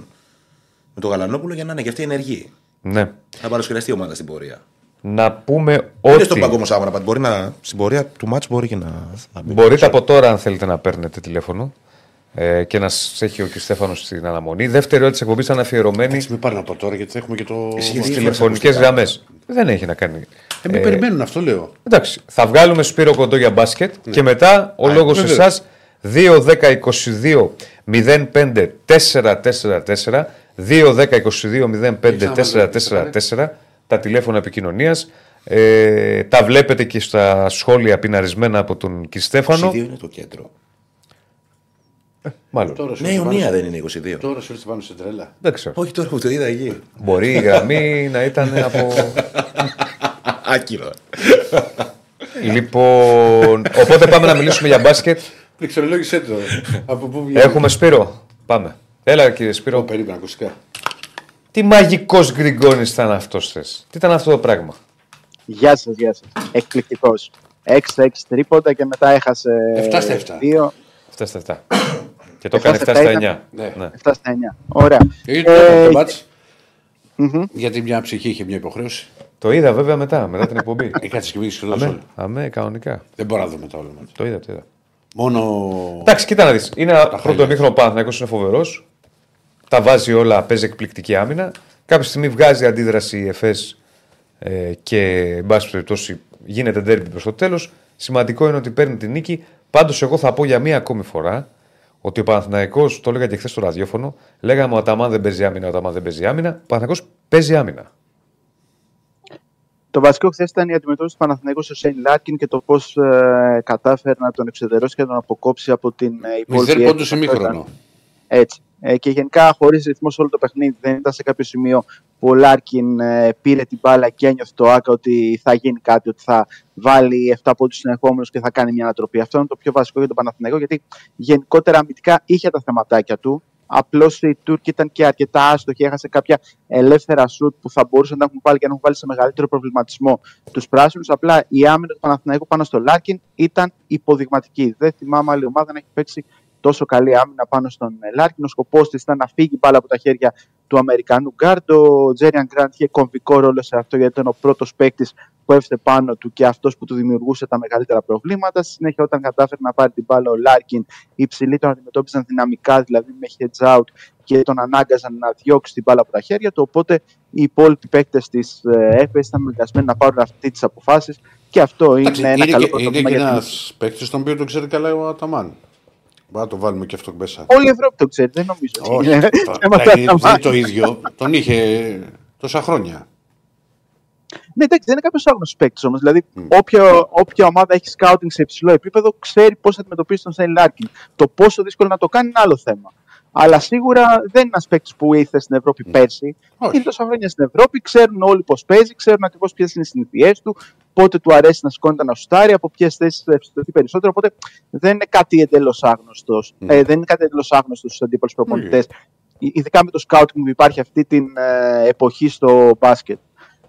με τον Γαλανόπουλο για να είναι και αυτοί ενεργοί. Ναι. Θα παρασκευαστεί η ομάδα στην πορεία. Να πούμε Όχι ότι στον παγκόσμιο Άμραμπατ. Μπορεί να, στην πορεία του μάτς μπορεί και να. να μπει. μπορείτε από τώρα αν θέλετε να παίρνετε τηλέφωνο ε, και να σας έχει ο κ. Στέφανος στην αναμονή. Η δεύτερη ώρα της εκπομπής ήταν αφιερωμένη Έτσι με πάρουν από τώρα γιατί θα έχουμε και το. Εσύ στις γιατί τηλεφωνικές ακουστικά. γραμμές. Δεν έχει να κάνει. Ε, με περιμένουν, αυτό λέω. Εντάξει, θα βγάλουμε Σπύρο Κοντό για μπάσκετ Ναι. και μετά ο λόγος σε βεβαίως. εσά 2, 10, 22, 05, 444. 2, 10, 22, 05, 444. Τα τηλέφωνα επικοινωνίας. Ε, τα βλέπετε και στα σχόλια πιναρισμένα από τον κ. Στέφανο. 22 είναι το κέντρο. Μάλλον. Τώρα σου Ναι, η ήρθε πάνω Ιωνία σε- δεν είναι 22. Τώρα σου ήρθε πάνω σε τρέλα. Δεν ξέρω. Όχι τώρα που το είδα εκεί. Μπορεί η γραμμή να ήταν από. (laughs) Άκυρο. λοιπόν. Οπότε πάμε να μιλήσουμε για μπάσκετ. Πληξιολόγησέ το. Από πού βγαίνει; Έχουμε Σπύρο. Πάμε. Έλα κύριε Ω, Σπύρο. περίμενα ακουστικά. Τι μαγικός γκριγκόνης ήταν αυτός θες; Τι ήταν αυτό το πράγμα; Γεια σας, γεια σας. Εκπληκτικός. 6-6 τρίποντα και μετά έχασε. 7 στα 7. 2, 7 στα 7. Και το Εφτά έκανε 7 στα στα 9. ήταν. Ναι. 7 στα 9. Ωραία. Ήταν Ε, το μάτς, μμμ. γιατί μια ψυχή είχε μια υποχρέωση. Το είδα βέβαια μετά, μετά την εκπομπή. Ε, κάτσε και μίλησε αμέ, όλοι. αμέ, κανονικά. Δεν μπορώ να δούμε τα όλα μας. Το είδα, το είδα. Μόνο. Εντάξει, κοίτα να δεις. Είναι πρώτο χάλια. εμίχρονο Παναθυνακό, είναι φοβερός. Τα βάζει όλα, παίζει εκπληκτική άμυνα. Κάποια στιγμή βγάζει αντίδραση η ΕΦΕΣ ε, και εν πάση περιπτώσει γίνεται ντέρμπι προς το τέλος. Σημαντικό είναι ότι παίρνει την νίκη. Πάντως, εγώ θα πω για μία ακόμη φορά ότι ο Παναθηναϊκός, το έλεγα και χθες στο ραδιόφωνο, λέγαμε ο Αταμάν δεν παίζει άμυνα, ο Αταμάν δεν παίζει άμυνα. Ο Παναθηναϊκός παίζει άμυνα. Το βασικό χθες ήταν η αντιμετώπιση του Παναθηναϊκού στον Σέιν Λάρκιν και το πώς ε, κατάφερε να τον εξουδετερώσει και να τον αποκόψει από την ε, υπόλοιπη. Μηδέν πόντους έκθεση. σε Αυτό ήταν. ημίχρονο. Έτσι. Ε, και γενικά χωρίς ρυθμό σε όλο το παιχνίδι. Δεν ήταν σε κάποιο σημείο που ο Λάρκιν ε, πήρε την μπάλα και ένιωθε το άκα ότι θα γίνει κάτι, ότι θα βάλει 7 πόντους συνεχόμενους και θα κάνει μια ανατροπή. Αυτό είναι το πιο βασικό για τον Παναθηναϊκό, γιατί γενικότερα αμυντικά είχε τα θεματάκια του. Απλώς οι Τούρκοι ήταν και αρκετά άστοχοι. Έχασε κάποια ελεύθερα σουτ που θα μπορούσαν να έχουν βάλει και να έχουν βάλει σε μεγαλύτερο προβληματισμό τους πράσινους. Απλά η άμυνα του Παναθηναϊκού πάνω στο Λάρκιν ήταν υποδειγματική. Δεν θυμάμαι άλλη ομάδα να έχει παίξει τόσο καλή άμυνα πάνω στον Λάρκιν. Ο σκοπός της ήταν να φύγει μπάλα από τα χέρια του Αμερικανού γκάρντ. Ο Τζέριαν Γκραντ είχε κομβικό ρόλο σε αυτό γιατί ήταν ο πρώτος παίκτης που έφτασε πάνω του και αυτός που του δημιουργούσε τα μεγαλύτερα προβλήματα. Στη συνέχεια, όταν κατάφερε να πάρει την μπάλα ο Λάρκιν, οι ψηλοί τον αντιμετώπιζαν δυναμικά, δηλαδή με heads out και τον ανάγκαζαν να διώξει την μπάλα από τα χέρια του. Οπότε οι υπόλοιποι παίκτες της ΕΦΕΣ ήταν αναγκασμένοι να πάρουν αυτή τις αποφάσεις και αυτό είναι ένα είναι καλό και, είναι πρωτοβουλία και για ένας την παίκτης τον οποίο τον ξέρει καλά ο Αταμάν. Μπορεί να το βάλουμε και αυτό μέσα. Όλη η Ευρώπη το ξέρει, δεν νομίζω. ότι Όχι, είναι το- θέμα δηλαδή, δεν Αταμάν. είναι το ίδιο. Τον είχε τόσα χρόνια. Ναι, εντάξει, δεν είναι κάποιος άγνωστος παίκτης όμως. Δηλαδή, όποια, όποια ομάδα έχει scouting σε υψηλό επίπεδο ξέρει πώς θα αντιμετωπίσει τον Σέιν Λάρκιν. Το πόσο δύσκολο να το κάνει είναι άλλο θέμα. Αλλά σίγουρα δεν είναι ένας παίκτης που ήρθε στην Ευρώπη πέρσι. Όχι. Είναι τόσα χρόνια στην Ευρώπη, ξέρουν όλοι πώς παίζει, ξέρουν ακριβώς ποιες είναι οι συνήθειές του, πότε του αρέσει να σηκώνεται να σουτάρει, από ποιες θέσεις θα ευστηθεί περισσότερο. Οπότε δεν είναι κάτι εντελώς άγνωστος. Ε, δεν είναι κάτι εντελώς άγνωστος στους αντίπαλους προπονητές. Ειδικά με το scouting που υπάρχει αυτή την ε, εποχή στο μπάσκετ.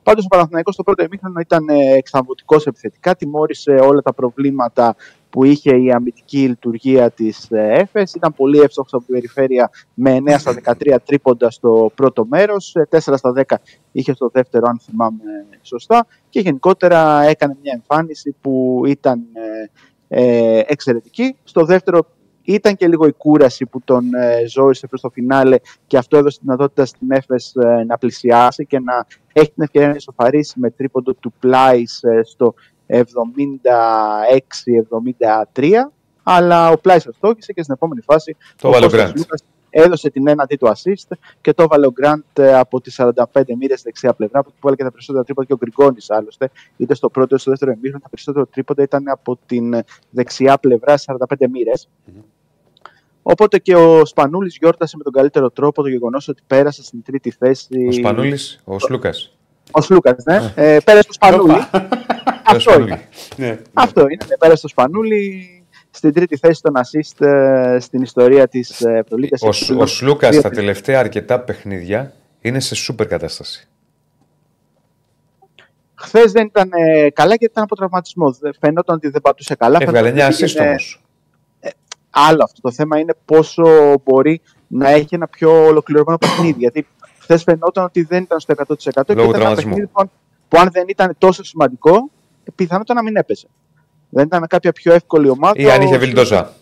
Πάντως ο Παναθηναϊκός στο πρώτο ημίχρονο ήταν εξαμβωτικός επιθετικά, τιμώρησε όλα τα προβλήματα που είχε η αμυντική λειτουργία της ΕΦΕΣ. Ήταν πολύ εύστοχος από την περιφέρεια με 9 στα 13 τρίποντα στο πρώτο μέρος, 4 στα 10 είχε στο δεύτερο, αν θυμάμαι σωστά. Και γενικότερα έκανε μια εμφάνιση που ήταν ε, ε, εξαιρετική. Στο δεύτερο ήταν και λίγο η κούραση που τον ε, ζόρισε προς το φινάλε και αυτό έδωσε τη δυνατότητα στην ΕΦΕΣ ε, να πλησιάσει και να έχει την ευκαιρία να ισοφαρίσει με τρίποντο του Πλάις ε, στο 76-73 αλλά ο Πλάις αστόχησε και στην επόμενη φάση Το βάλε ο Κώστας Γκραντ. Λούκας έδωσε την έναντι του assist και το έβαλε ο Γκραντ ε, από τις 45 μοίρες δεξιά πλευρά που του βάλε και τα περισσότερα τρίποντα και ο Γκριγκόνης άλλωστε. Είτε στο πρώτο είτε στο δεύτερο εμίχρονο τα περισσότερα τρίποντα ήταν από την δεξιά πλευρά 45 μοίρες. Οπότε και ο Σπανούλης γιόρτασε με τον καλύτερο τρόπο το γεγονός ότι πέρασε στην τρίτη θέση. Ο Σπανούλης, ο Σλούκας. Ο Σλούκας, ναι. Ε, πέρασε το Σπανούλη. Αυτό είναι. Ναι. Αυτό είναι. Ναι, πέρασε το Σπανούλη στην τρίτη θέση των assist ε, στην ιστορία της Ευρωλίγα. Ο, Σ- ο Σλούκας στα τελευταία αρκετά παιχνίδια είναι σε σούπερ κατάσταση. Χθες δεν ήταν ε, καλά γιατί ήταν από τραυματισμό. Δεν- Φαινόταν ότι δεν πατούσε καλά. Έβγαλε Φαινόταν 9 ότι assist πήγαινε- όμως. Άλλο αυτό. Το θέμα είναι πόσο μπορεί να έχει ένα πιο ολοκληρωμένο παιχνίδι. Γιατί χθες φαινόταν ότι δεν ήταν στο 100% και Λόγω ήταν ένα τραυματισμού. παιχνίδι που, αν- που αν δεν ήταν τόσο σημαντικό, πιθανότατα να μην έπαιζε. Δεν ήταν κάποια πιο εύκολη ομάδα. Ή αν ο είχε Σλούκα- βιλντόζα.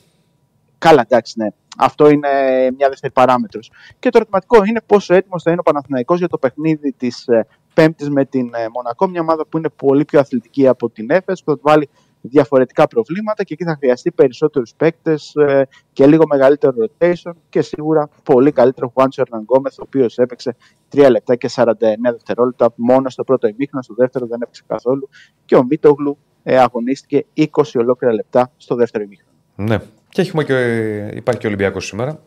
Καλά, εντάξει, ναι. Αυτό είναι μια δεύτερη παράμετρος. Και το ερωτηματικό είναι πόσο έτοιμος θα είναι ο Παναθηναϊκός για το παιχνίδι της Πέμπτης με την ε, Μονακό. Μια ομάδα που είναι πολύ πιο αθλητική από την Έφες, που θα του βάλει διαφορετικά προβλήματα και εκεί θα χρειαστεί περισσότερους παίκτες και λίγο μεγαλύτερο rotation και σίγουρα πολύ καλύτερο Χουάντσο Ερναγκόμεθ, ο οποίος έπαιξε 3 λεπτά και 49 δευτερόλεπτα μόνο στο πρώτο ημίχρονο, στο δεύτερο δεν έπαιξε καθόλου. Και ο Μίτογλου ε, αγωνίστηκε 20 ολόκληρα λεπτά στο δεύτερο ημίχρονο. Ναι. Και έχουμε και, υπάρχει και Ολυμπιακός σήμερα.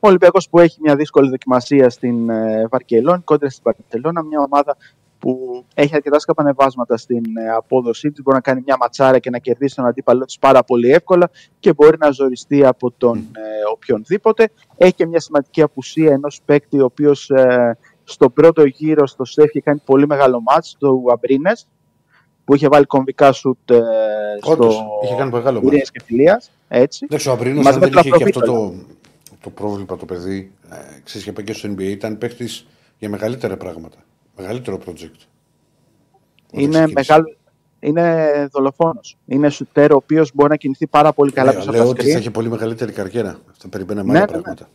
Ο Ολυμπιακός που έχει μια δύσκολη δοκιμασία στην ε, Βαρκελόνη, κόντρα στην Βαρκελόνα, μια ομάδα που έχει αρκετά σκαπανεβάσματα στην ε, απόδοσή τη. Μπορεί να κάνει μια ματσάρα και να κερδίσει τον αντίπαλό της πάρα πολύ εύκολα και μπορεί να ζοριστεί από τον ε, οποιονδήποτε. Έχει και μια σημαντική απουσία ενός παίκτη, ο οποίος ε, στον πρώτο γύρο στο ΣΕΦ είχε κάνει πολύ μεγάλο μάτς, του Αμπρίνε, που είχε βάλει κομβικά σουτ ε, Όντως, στο είχε κάνει μεγάλο μάτς. Ειρήνης και Φιλίας, έτσι. Εντάξει, ο Αμπρίνο, Μαζί αν με δεν τον είχε και αυτό Αφροδίτο, το, το πρόβλημα το παιδί, ε, ξέρεις και πάει και στο NBA, ήταν παίχτης για μεγαλύτερα πράγματα. Μεγαλύτερο project. Όταν είναι ξεκίνησε. μεγάλο. Είναι δολοφόνος. Είναι σουτέρ ο οποίος μπορεί να κινηθεί πάρα πολύ καλά Ναι, πίσω από λέω τα ότι screen. θα έχει πολύ μεγαλύτερη καριέρα. Θα περιμέναμε Ναι, άλλα ναι, ναι. πράγματα.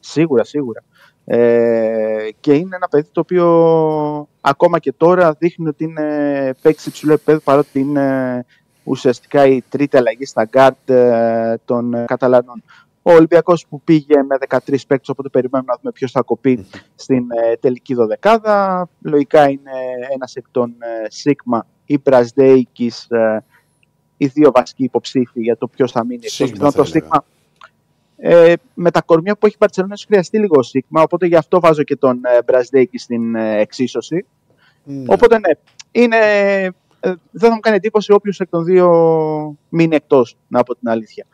Σίγουρα, σίγουρα. Ε, και είναι ένα παιδί το οποίο ακόμα και τώρα δείχνει ότι είναι παίξει υψηλό επίπεδο παρότι είναι ουσιαστικά η τρίτη αλλαγή στα γκαρντ ε, των ε, Καταλανών. Ο Ολυμπιακός που πήγε με 13 παίκτες, οπότε περιμένουμε να δούμε ποιος θα κοπεί στην ε, τελική δωδεκάδα. Λογικά είναι ένας εκ των ε, Σίγμα ή Πρασδέικης ε, οι δύο βασικοί υποψήφοι για το ποιος θα μείνει εκτός. Σίγμα Πιθανόν θα το έλεγα. Σίγμα ε, με τα κορμιά που έχει η Μπαρτσελόνα έχει χρειαστεί λίγο Σίγμα, οπότε γι' αυτό βάζω και τον ε, Μπρασδέικη στην ε, εξίσωση. Ναι. Οπότε ναι, είναι, ε, δεν θα μου κάνει εντύπωση όποιος εκ των δύο μείνει εκτός, να πω την αλήθεια.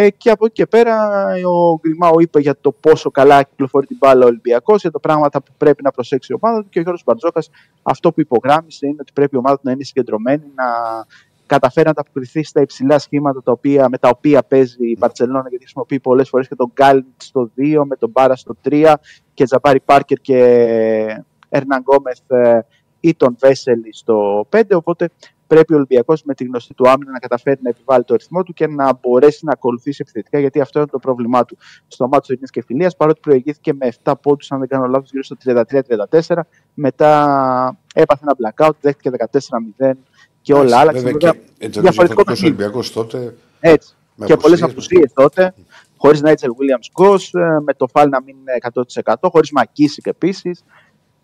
Ε, και από εκεί και πέρα ο Γκριμάου είπε για το πόσο καλά κυκλοφορεί την μπάλα ο Ολυμπιακός, για τα πράγματα που πρέπει να προσέξει η ομάδα του και ο Γιώργος Μπαρτζόκας αυτό που υπογράμμισε είναι ότι πρέπει η ομάδα του να είναι συγκεντρωμένη, να καταφέρει να ανταποκριθεί στα υψηλά σχήματα τα οποία, με τα οποία παίζει η Μπαρσελόνα, γιατί χρησιμοποιεί πολλές φορές και τον Γκάλντ στο 2, με τον Μπάρα στο 3 και Τζαμπάρι Πάρκερ και Ερναν Γκόμεθ ε, ή τον Βέσελη στο 5. Οπότε πρέπει ο Ολυμπιακός με τη γνωστή του άμυνα να καταφέρει να επιβάλλει το ρυθμό του και να μπορέσει να ακολουθήσει επιθετικά, γιατί αυτό είναι το πρόβλημά του. Στο μάτι του και Φιλία, παρότι προηγήθηκε με 7 πόντους, αν δεν κάνω λάθος, γύρω στο 33-34, μετά έπαθε ένα blackout, δέχτηκε 14-0 και όλα άλλα. Βέβαια και διαφορετικό Ολυμπιακός τότε. Έτσι. Και πολλές απουσίες τότε. Χωρίς Νάιτσελ Βίλιαμς Γκος, με το φάλ να μην είναι 100%, χωρίς Μακίσικ επίσης.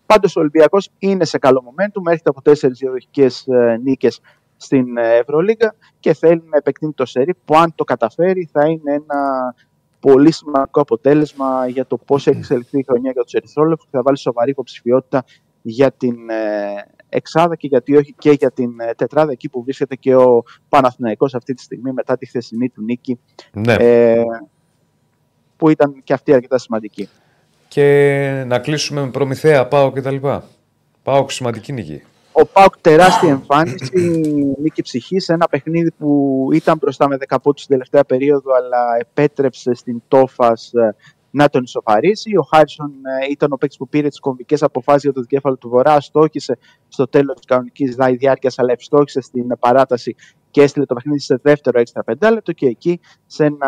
Πάντως ο Ολυμπιακός είναι σε καλό momentum, έρχεται από τέσσερις διαδοχικές ε, νίκες στην ε, Ευρωλίγα και θέλει να επεκτείνει το σερί που αν το καταφέρει θα είναι ένα πολύ σημαντικό αποτέλεσμα για το πώς έχει εξελιχθεί η χρονιά για τους Ερυθρόλεπτου και θα βάλει σοβαρή υποψηφιότητα για την ε, εξάδα και γιατί όχι και για την τετράδα εκεί που βρίσκεται και ο Παναθηναϊκός αυτή τη στιγμή μετά τη χθεσινή του νίκη ναι. ε, που ήταν και αυτή αρκετά σημαντική και να κλείσουμε με προμηθέα, πάω και τα λοιπά. Πάω σημαντική νίκη. Ο Πάουκ τεράστια εμφάνιση, νίκη ψυχής σε ένα παιχνίδι που ήταν μπροστά με 10 πόντους στην τελευταία περίοδο, αλλά επέτρεψε στην Τόφας ε, να τον ισοφαρίσει. Ο Χάρισον ε, ήταν ο παίκτης που πήρε τις κομβικές αποφάσεις για το δικέφαλο του Βορρά, στόχισε στο τέλος της κανονικής διάρκειας, αλλά ευστόχησε στην παράταση και έστειλε το παιχνίδι σε δεύτερο έξτρα πεντάλεπτο. Και εκεί σε ένα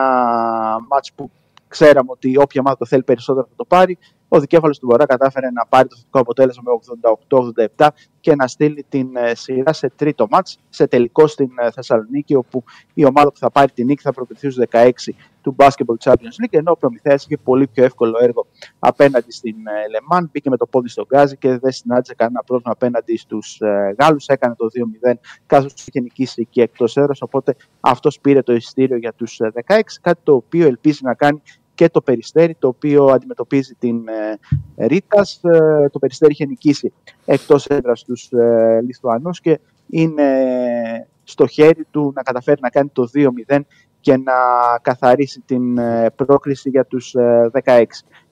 μάτς που ξέραμε ότι όποια ομάδα το θέλει περισσότερο θα το πάρει. Ο δικέφαλος του Βορρά κατάφερε να πάρει το θετικό αποτέλεσμα με 88-87 και να στείλει την ε, σειρά σε τρίτο μάτς, σε τελικό στην ε, Θεσσαλονίκη, όπου η ομάδα που θα πάρει την νίκη θα προκριθεί στους 16 του Basketball Champions League, ενώ ο Προμηθέας είχε πολύ πιο εύκολο έργο απέναντι στην ε, Λεμάν, μπήκε με το πόδι στον Γκάζι και δεν συνάντησε κανένα πρόβλημα απέναντι στους Γάλλους, έκανε το 2-0 καθώς είχε νικήσει και εκτός έδρας, οπότε αυτός πήρε το εισιτήριο για τους 16, κάτι το οποίο ελπίζει να κάνει και το Περιστέρι, το οποίο αντιμετωπίζει την ε, Ρίτας. Ε, το Περιστέρι είχε νικήσει εκτός έδρας τους ε, Λιθουανούς και είναι στο χέρι του να καταφέρει να κάνει το 2-0 και να καθαρίσει την ε, πρόκριση για τους 16.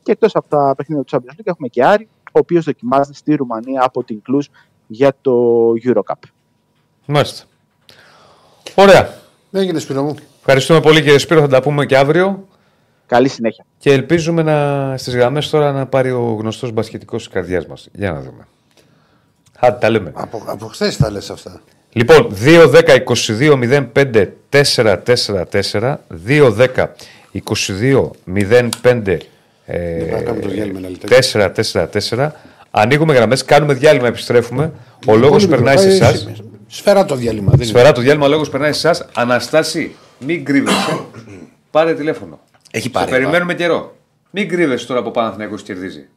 Και εκτός από τα παιχνίδια του Champions League έχουμε και Άρη, ο οποίος δοκιμάζεται στη Ρουμανία από την Κλούς για το Eurocup. Μάλιστα. Ωραία. Έγινε Σπύρο μου. Ευχαριστούμε πολύ κύριε Σπύρο, θα τα πούμε και αύριο. Καλή συνέχεια. Και ελπίζουμε να, στις γραμμές τώρα να πάρει ο γνωστός μπασχετικός της καρδιάς μας. Για να δούμε. Άντε, τα λέμε. Από, από χθες τα λες αυτά. Λοιπόν, 2-10-22-05-4-4-4 2-10-22-05 4-4-4 Ανοίγουμε γραμμές, κάνουμε διάλειμμα, επιστρέφουμε. Ο λόγος περνάει σε εσάς. Σφαίρα το διάλειμμα. Σφαίρα το διάλειμμα, ο λόγος περνάει σε εσάς. Αναστάση, μην κρύβεσαι. Πάρε τηλέφωνο. Έχει πάρει. Το περιμένουμε καιρό. Μην κρύβεσαι τώρα από Παναθηναϊκός κερδίζει.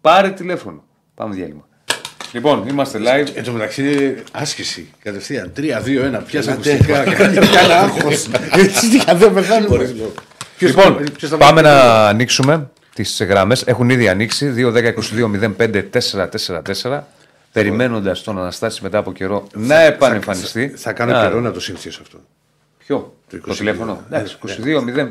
Πάρε τηλέφωνο. Πάμε διάλειμμα. Λοιπόν, είμαστε live. Εν τω μεταξύ είναι άσκηση. Κατευθείαν. 3-2-1. Πιάσα ακουστικά. Κάνα άγχος. (laughs) Έτσι δεν πεθάνουμε. Λοιπόν, πάμε να ανοίξουμε τις γραμμέ. Έχουν ήδη ανοίξει. 2-10-22-05-4-4-4. Περιμένοντας τον Αναστάση μετά από καιρό να επανεμφανιστεί. Θα κάνω καιρό να το συνηθίσω αυτό. Ποιο; Το τηλέφωνο;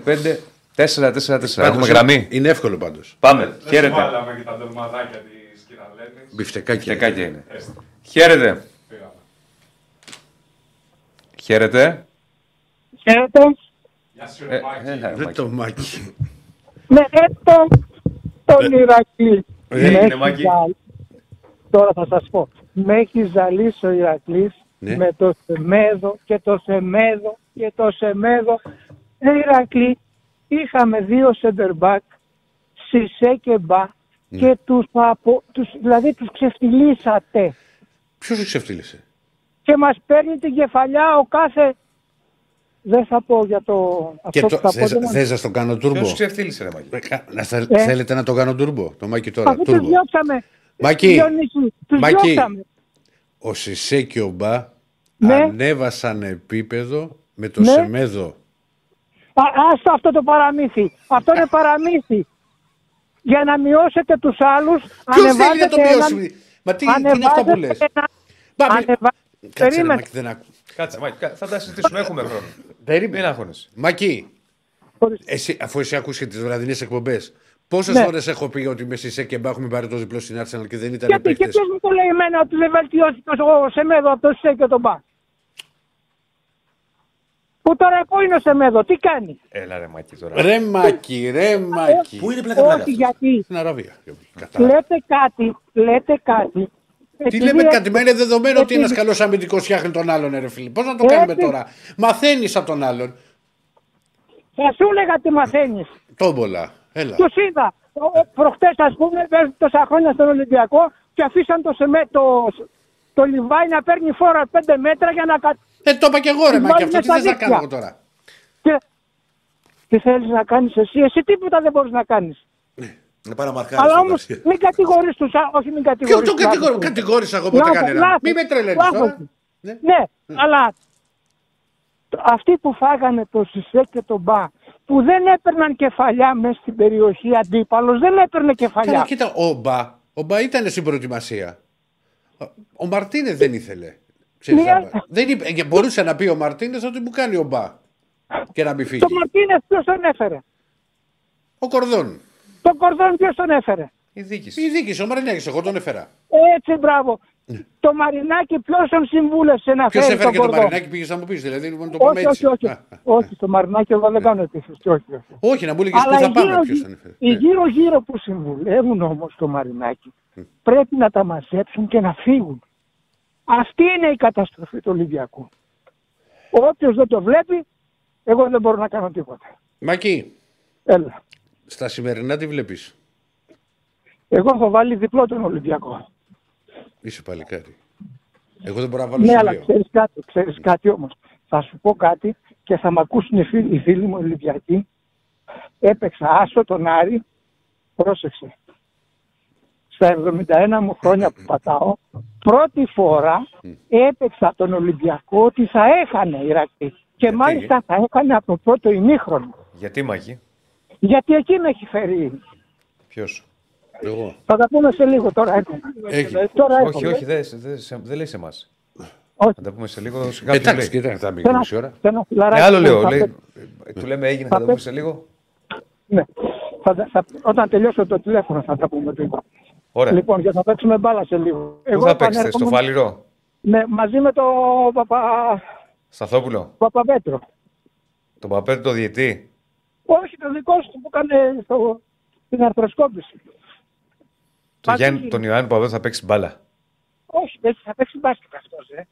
22-05 4-4-4. Έχουμε γραμμή. Είναι εύκολο πάντως. Πάμε. Χαίρετε. Βάλαμε και τα ντολμαδάκια της Κυραλένη. Μπιφτεκάκια. Μπιφτεκάκια είναι. Χαίρετε. Χαίρετε. Χαίρετε. Γεια σου, Ε, Μάκη. έλα, Δεν Μάκη. το μάκι. Με έτω τον Ηρακλή. Ε, Με έγινε, έχει Μάκη. ζαλ- Τώρα θα σας πω. Με έχει ζαλίσει ο Ηρακλής Ναι. με το Σεμέδο και το Σεμέδο και το Σεμέδο. Ε, Ηρακλή, είχαμε δύο center back, Σισε και Μπα, Ναι. και τους, απο, τους, δηλαδή τους ξεφτυλίσατε. Ποιος σου ξεφτύλισε; Και μας παίρνει την κεφαλιά ο κάθε... Δεν θα πω για το... Και αυτό το, που θα πω. θες, δεν μου- θες να το κάνω τούρμπο; Ποιο σου ξεφτύλισε, ρε Μάκη; Ε, κα- να θε- Ε. Θέλετε να το κάνω τούρμπο. Το Μάκη τώρα. Αφού τους Τούρμπο. διώξαμε. Μάκη. Διονύση, τους Μάκη. διώξαμε. Ο Σισε και ο Μπα Ναι. ανέβασαν επίπεδο με το Ναι. Σεμέδο. Α, άστο αυτό το παραμύθι. Αυτό είναι παραμύθι. Για να μειώσετε τους άλλους, Ποιος θέλει να ανεβάζετε το έναν... μειώσει. Μα τι, τι είναι αυτά που λες; ανεβάζετε ένα- Πάμε. ανεβα- Κάτσε ρε Περίμενε. Μάκη, δεν ακού. Κάτσε, Μάκη, κα- θα τα συζητήσουμε. Έχουμε χρόνο. Περίμενε. Μην αγχώνεσαι. Μάκη, Ορίστε. Εσύ, αφού εσύ ακούς και τις βραδινές εκπομπές, πόσες Ναι. φορέ έχω πει ότι με Σισε και Μπα έχουμε πάρει το διπλό στην Arsenal και δεν ήταν Γιατί και παίχτε. ποιος μου το λέει εμένα ότι δεν βελτιώθηκε ο Σεμέδο από το ΣΕ και τον Μπα; Που τώρα πού είναι ο Σεμέδο, τι κάνει; Έλα ρε Μάκη τώρα. Ρε Μάκη, ρε Μάκη. Πού είναι πλάκα πλάκα Όχι αυτός; γιατί Στην Αραβία. Κατάλαβα. λέτε κάτι, λέτε κάτι. Τι Επειδή λέμε έ- κάτι, μα είναι δεδομένο ότι επειδή- ένας καλός αμυντικός φτιάχνει τον άλλον, ρε φίλε. Πώς να το Έτσι. κάνουμε τώρα; Μαθαίνεις από τον άλλον. Θα σου έλεγα τι μαθαίνεις. Τόμπολα. Έλα. Τους είδα. Προχτές, ας πούμε, παίζουν τόσα χρόνια στον Ολυμπιακό και αφήσαν το, σεμέ, το, το Λιβάι να παίρνει φόρα 5 μέτρα για να. Κα- Ε, το είπα και εγώ, ρε Βάλουμε Μάκη, αυτό τι στα θε να δίκτυα. κάνω εγώ τώρα. Και... Τι θέλεις να κάνεις εσύ, εσύ τίποτα δεν μπορείς να κάνεις. Είναι πάρα μαρκάρι. Αλλά στο όμως Γκαρσία. μην κατηγορείς τους όχι μην Και κατηγορείς. το κατηγορώ, κατηγόρησα εγώ ποτέ κανέναν. Μην με τρελαίνεις τώρα. Ναι. Ναι, αλλά το- αυτοί που φάγανε το Σισε και τον Μπα, που δεν έπαιρναν κεφαλιά μέσα στην περιοχή αντίπαλος, δεν έπαιρνε Καλά, κεφαλιά. κοίτα, ο Μπα, ο Μπα ήταν στην προετοιμασία. Ο Μαρτίνε δεν ήθελε. Ξέρεις, Ναι. άμα- δεν είπε, και μπορούσε να πει ο Μαρτίνες ότι μου κάνει ο Μπα και να μην φύγει. Το Μαρτίνες ποιος τον έφερε; Ο Κορδόν. Το Κορδόν ποιος τον έφερε; Η δίκηση. Η δίκης, ο Μαρινάκης, εγώ τον έφερα. Έτσι, μπράβο. Το Μαρινάκι ποιος τον συμβούλευσε να Ποιος φέρει έφερε τον και τον Κορδόν; Μαρινάκη, πήγε να μου πεις, δηλαδή λοιπόν το πούμε Όχι, έτσι. όχι, όχι. Α, α. Όχι, το Μαρινάκι εγώ δεν κάνω επίθεση. Όχι, όχι. Όχι, να μου έλεγες Αλλά πού θα οι πάμε, γύρω- ποιος τον έφερε. οι Ναι. γύρω-γύρω που συμβουλεύουν όμως το Μαρινάκι πρέπει να τα μαζέψουν και να φύγουν. Αυτή είναι η καταστροφή του Ολυμπιακού. Όποιος δεν το βλέπει, εγώ δεν μπορώ να κάνω τίποτα. Μακή, Έλα. στα σημερινά τι βλέπεις; Εγώ έχω βάλει διπλό τον Ολυμπιακό. Είσαι παλικάρι. Εγώ δεν μπορώ να βάλω Ναι, αλλά σημείο. ξέρεις κάτι, ξέρεις κάτι όμως. Θα σου πω κάτι και θα μ' ακούσουν οι φίλοι, οι φίλοι μου Ολυμπιακοί. Έπαιξα άσο τον Άρη, πρόσεξε. Στα 71 μου χρόνια που πατάω, πρώτη φορά έπαιξα τον Ολυμπιακό ότι θα έχανε η Ηρακλή. Και μάλιστα θα έκανε από το πρώτο ημίχρονο. Γιατί Μάκη; Γιατί εκεί με έχει φέρει. Ποιος; Εγώ. Θα τα πούμε σε λίγο τώρα. Έρχομαι. Έχει. Τώρα Όχι, έρχομαι. όχι, δεν δεν- δεν λέει σε εμάς. Όχι. Θα τα πούμε σε λίγο. Σε κάποιον Εντάξει, λέει. κοίτα, θα μπει Σε ένα- μισή ώρα. σε ένα φιλαράκι Ε, άλλο που λέω. θα λέει, παίξει. ε, του λέμε έγινε, θα τα πούμε σε λίγο. Ναι. Θα, τα- θα, όταν τελειώσω το τηλέφωνο θα τα πούμε. το Ωραία. Λοιπόν, και θα παίξουμε μπάλα σε λίγο. Πού θα παίξετε, επανέρχομαι στο Φαλιρό, Ναι, μαζί με τον Παπα, Σταθόπουλο, Παπαπέτρο. τον Παπέτρο το διετή. Όχι, το δικό σου που έκανε στο, την αρθροσκόπηση. Το Μαζί- Γιάννη, τον Ιωάννη Παπαδό θα παίξει μπάλα. Όχι, δεν θα παίξει μπάσκετ αυτός. Ε.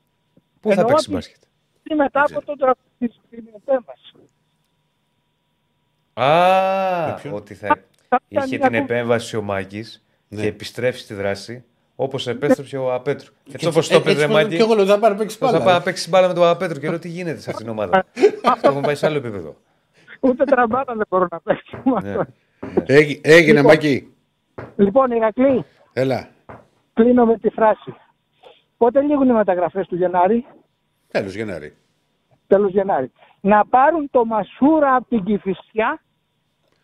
Πού θα Εννοώ παίξει ότι- μπάσκετ; Τι μετά από τον τρα... την την επέμβαση. Α, ποιον; ότι θα θα είχε κάνει την ακόμα- επέμβαση ο Μάκης Ναι. και επιστρέφει στη δράση όπως επέστρεψε ο Απέτρου. Έτσι Και όπως έτσι- το έτσι έπαιζε πως- Μάκη. Και εγώ λέω θα πάρει να παίξει Θα μπάλα. πάει να παίξει μπάλα με τον Απέτρου και λέω τι γίνεται σε αυτήν την ομάδα. Το έχουμε πάει σε άλλο επίπεδο. Ούτε τραμπάτα δεν μπορώ να παίξω. Ναι. Έγι- Έγινε, Λοιπόν. Μακή. Λοιπόν, Ηρακλή, Έλα. κλείνω με τη φράση. Πότε λήγουν οι μεταγραφές του Γενάρη, Τέλος, Γενάρη. τέλος Γενάρη. Να πάρουν το Μασούρα από την Κηφισιά,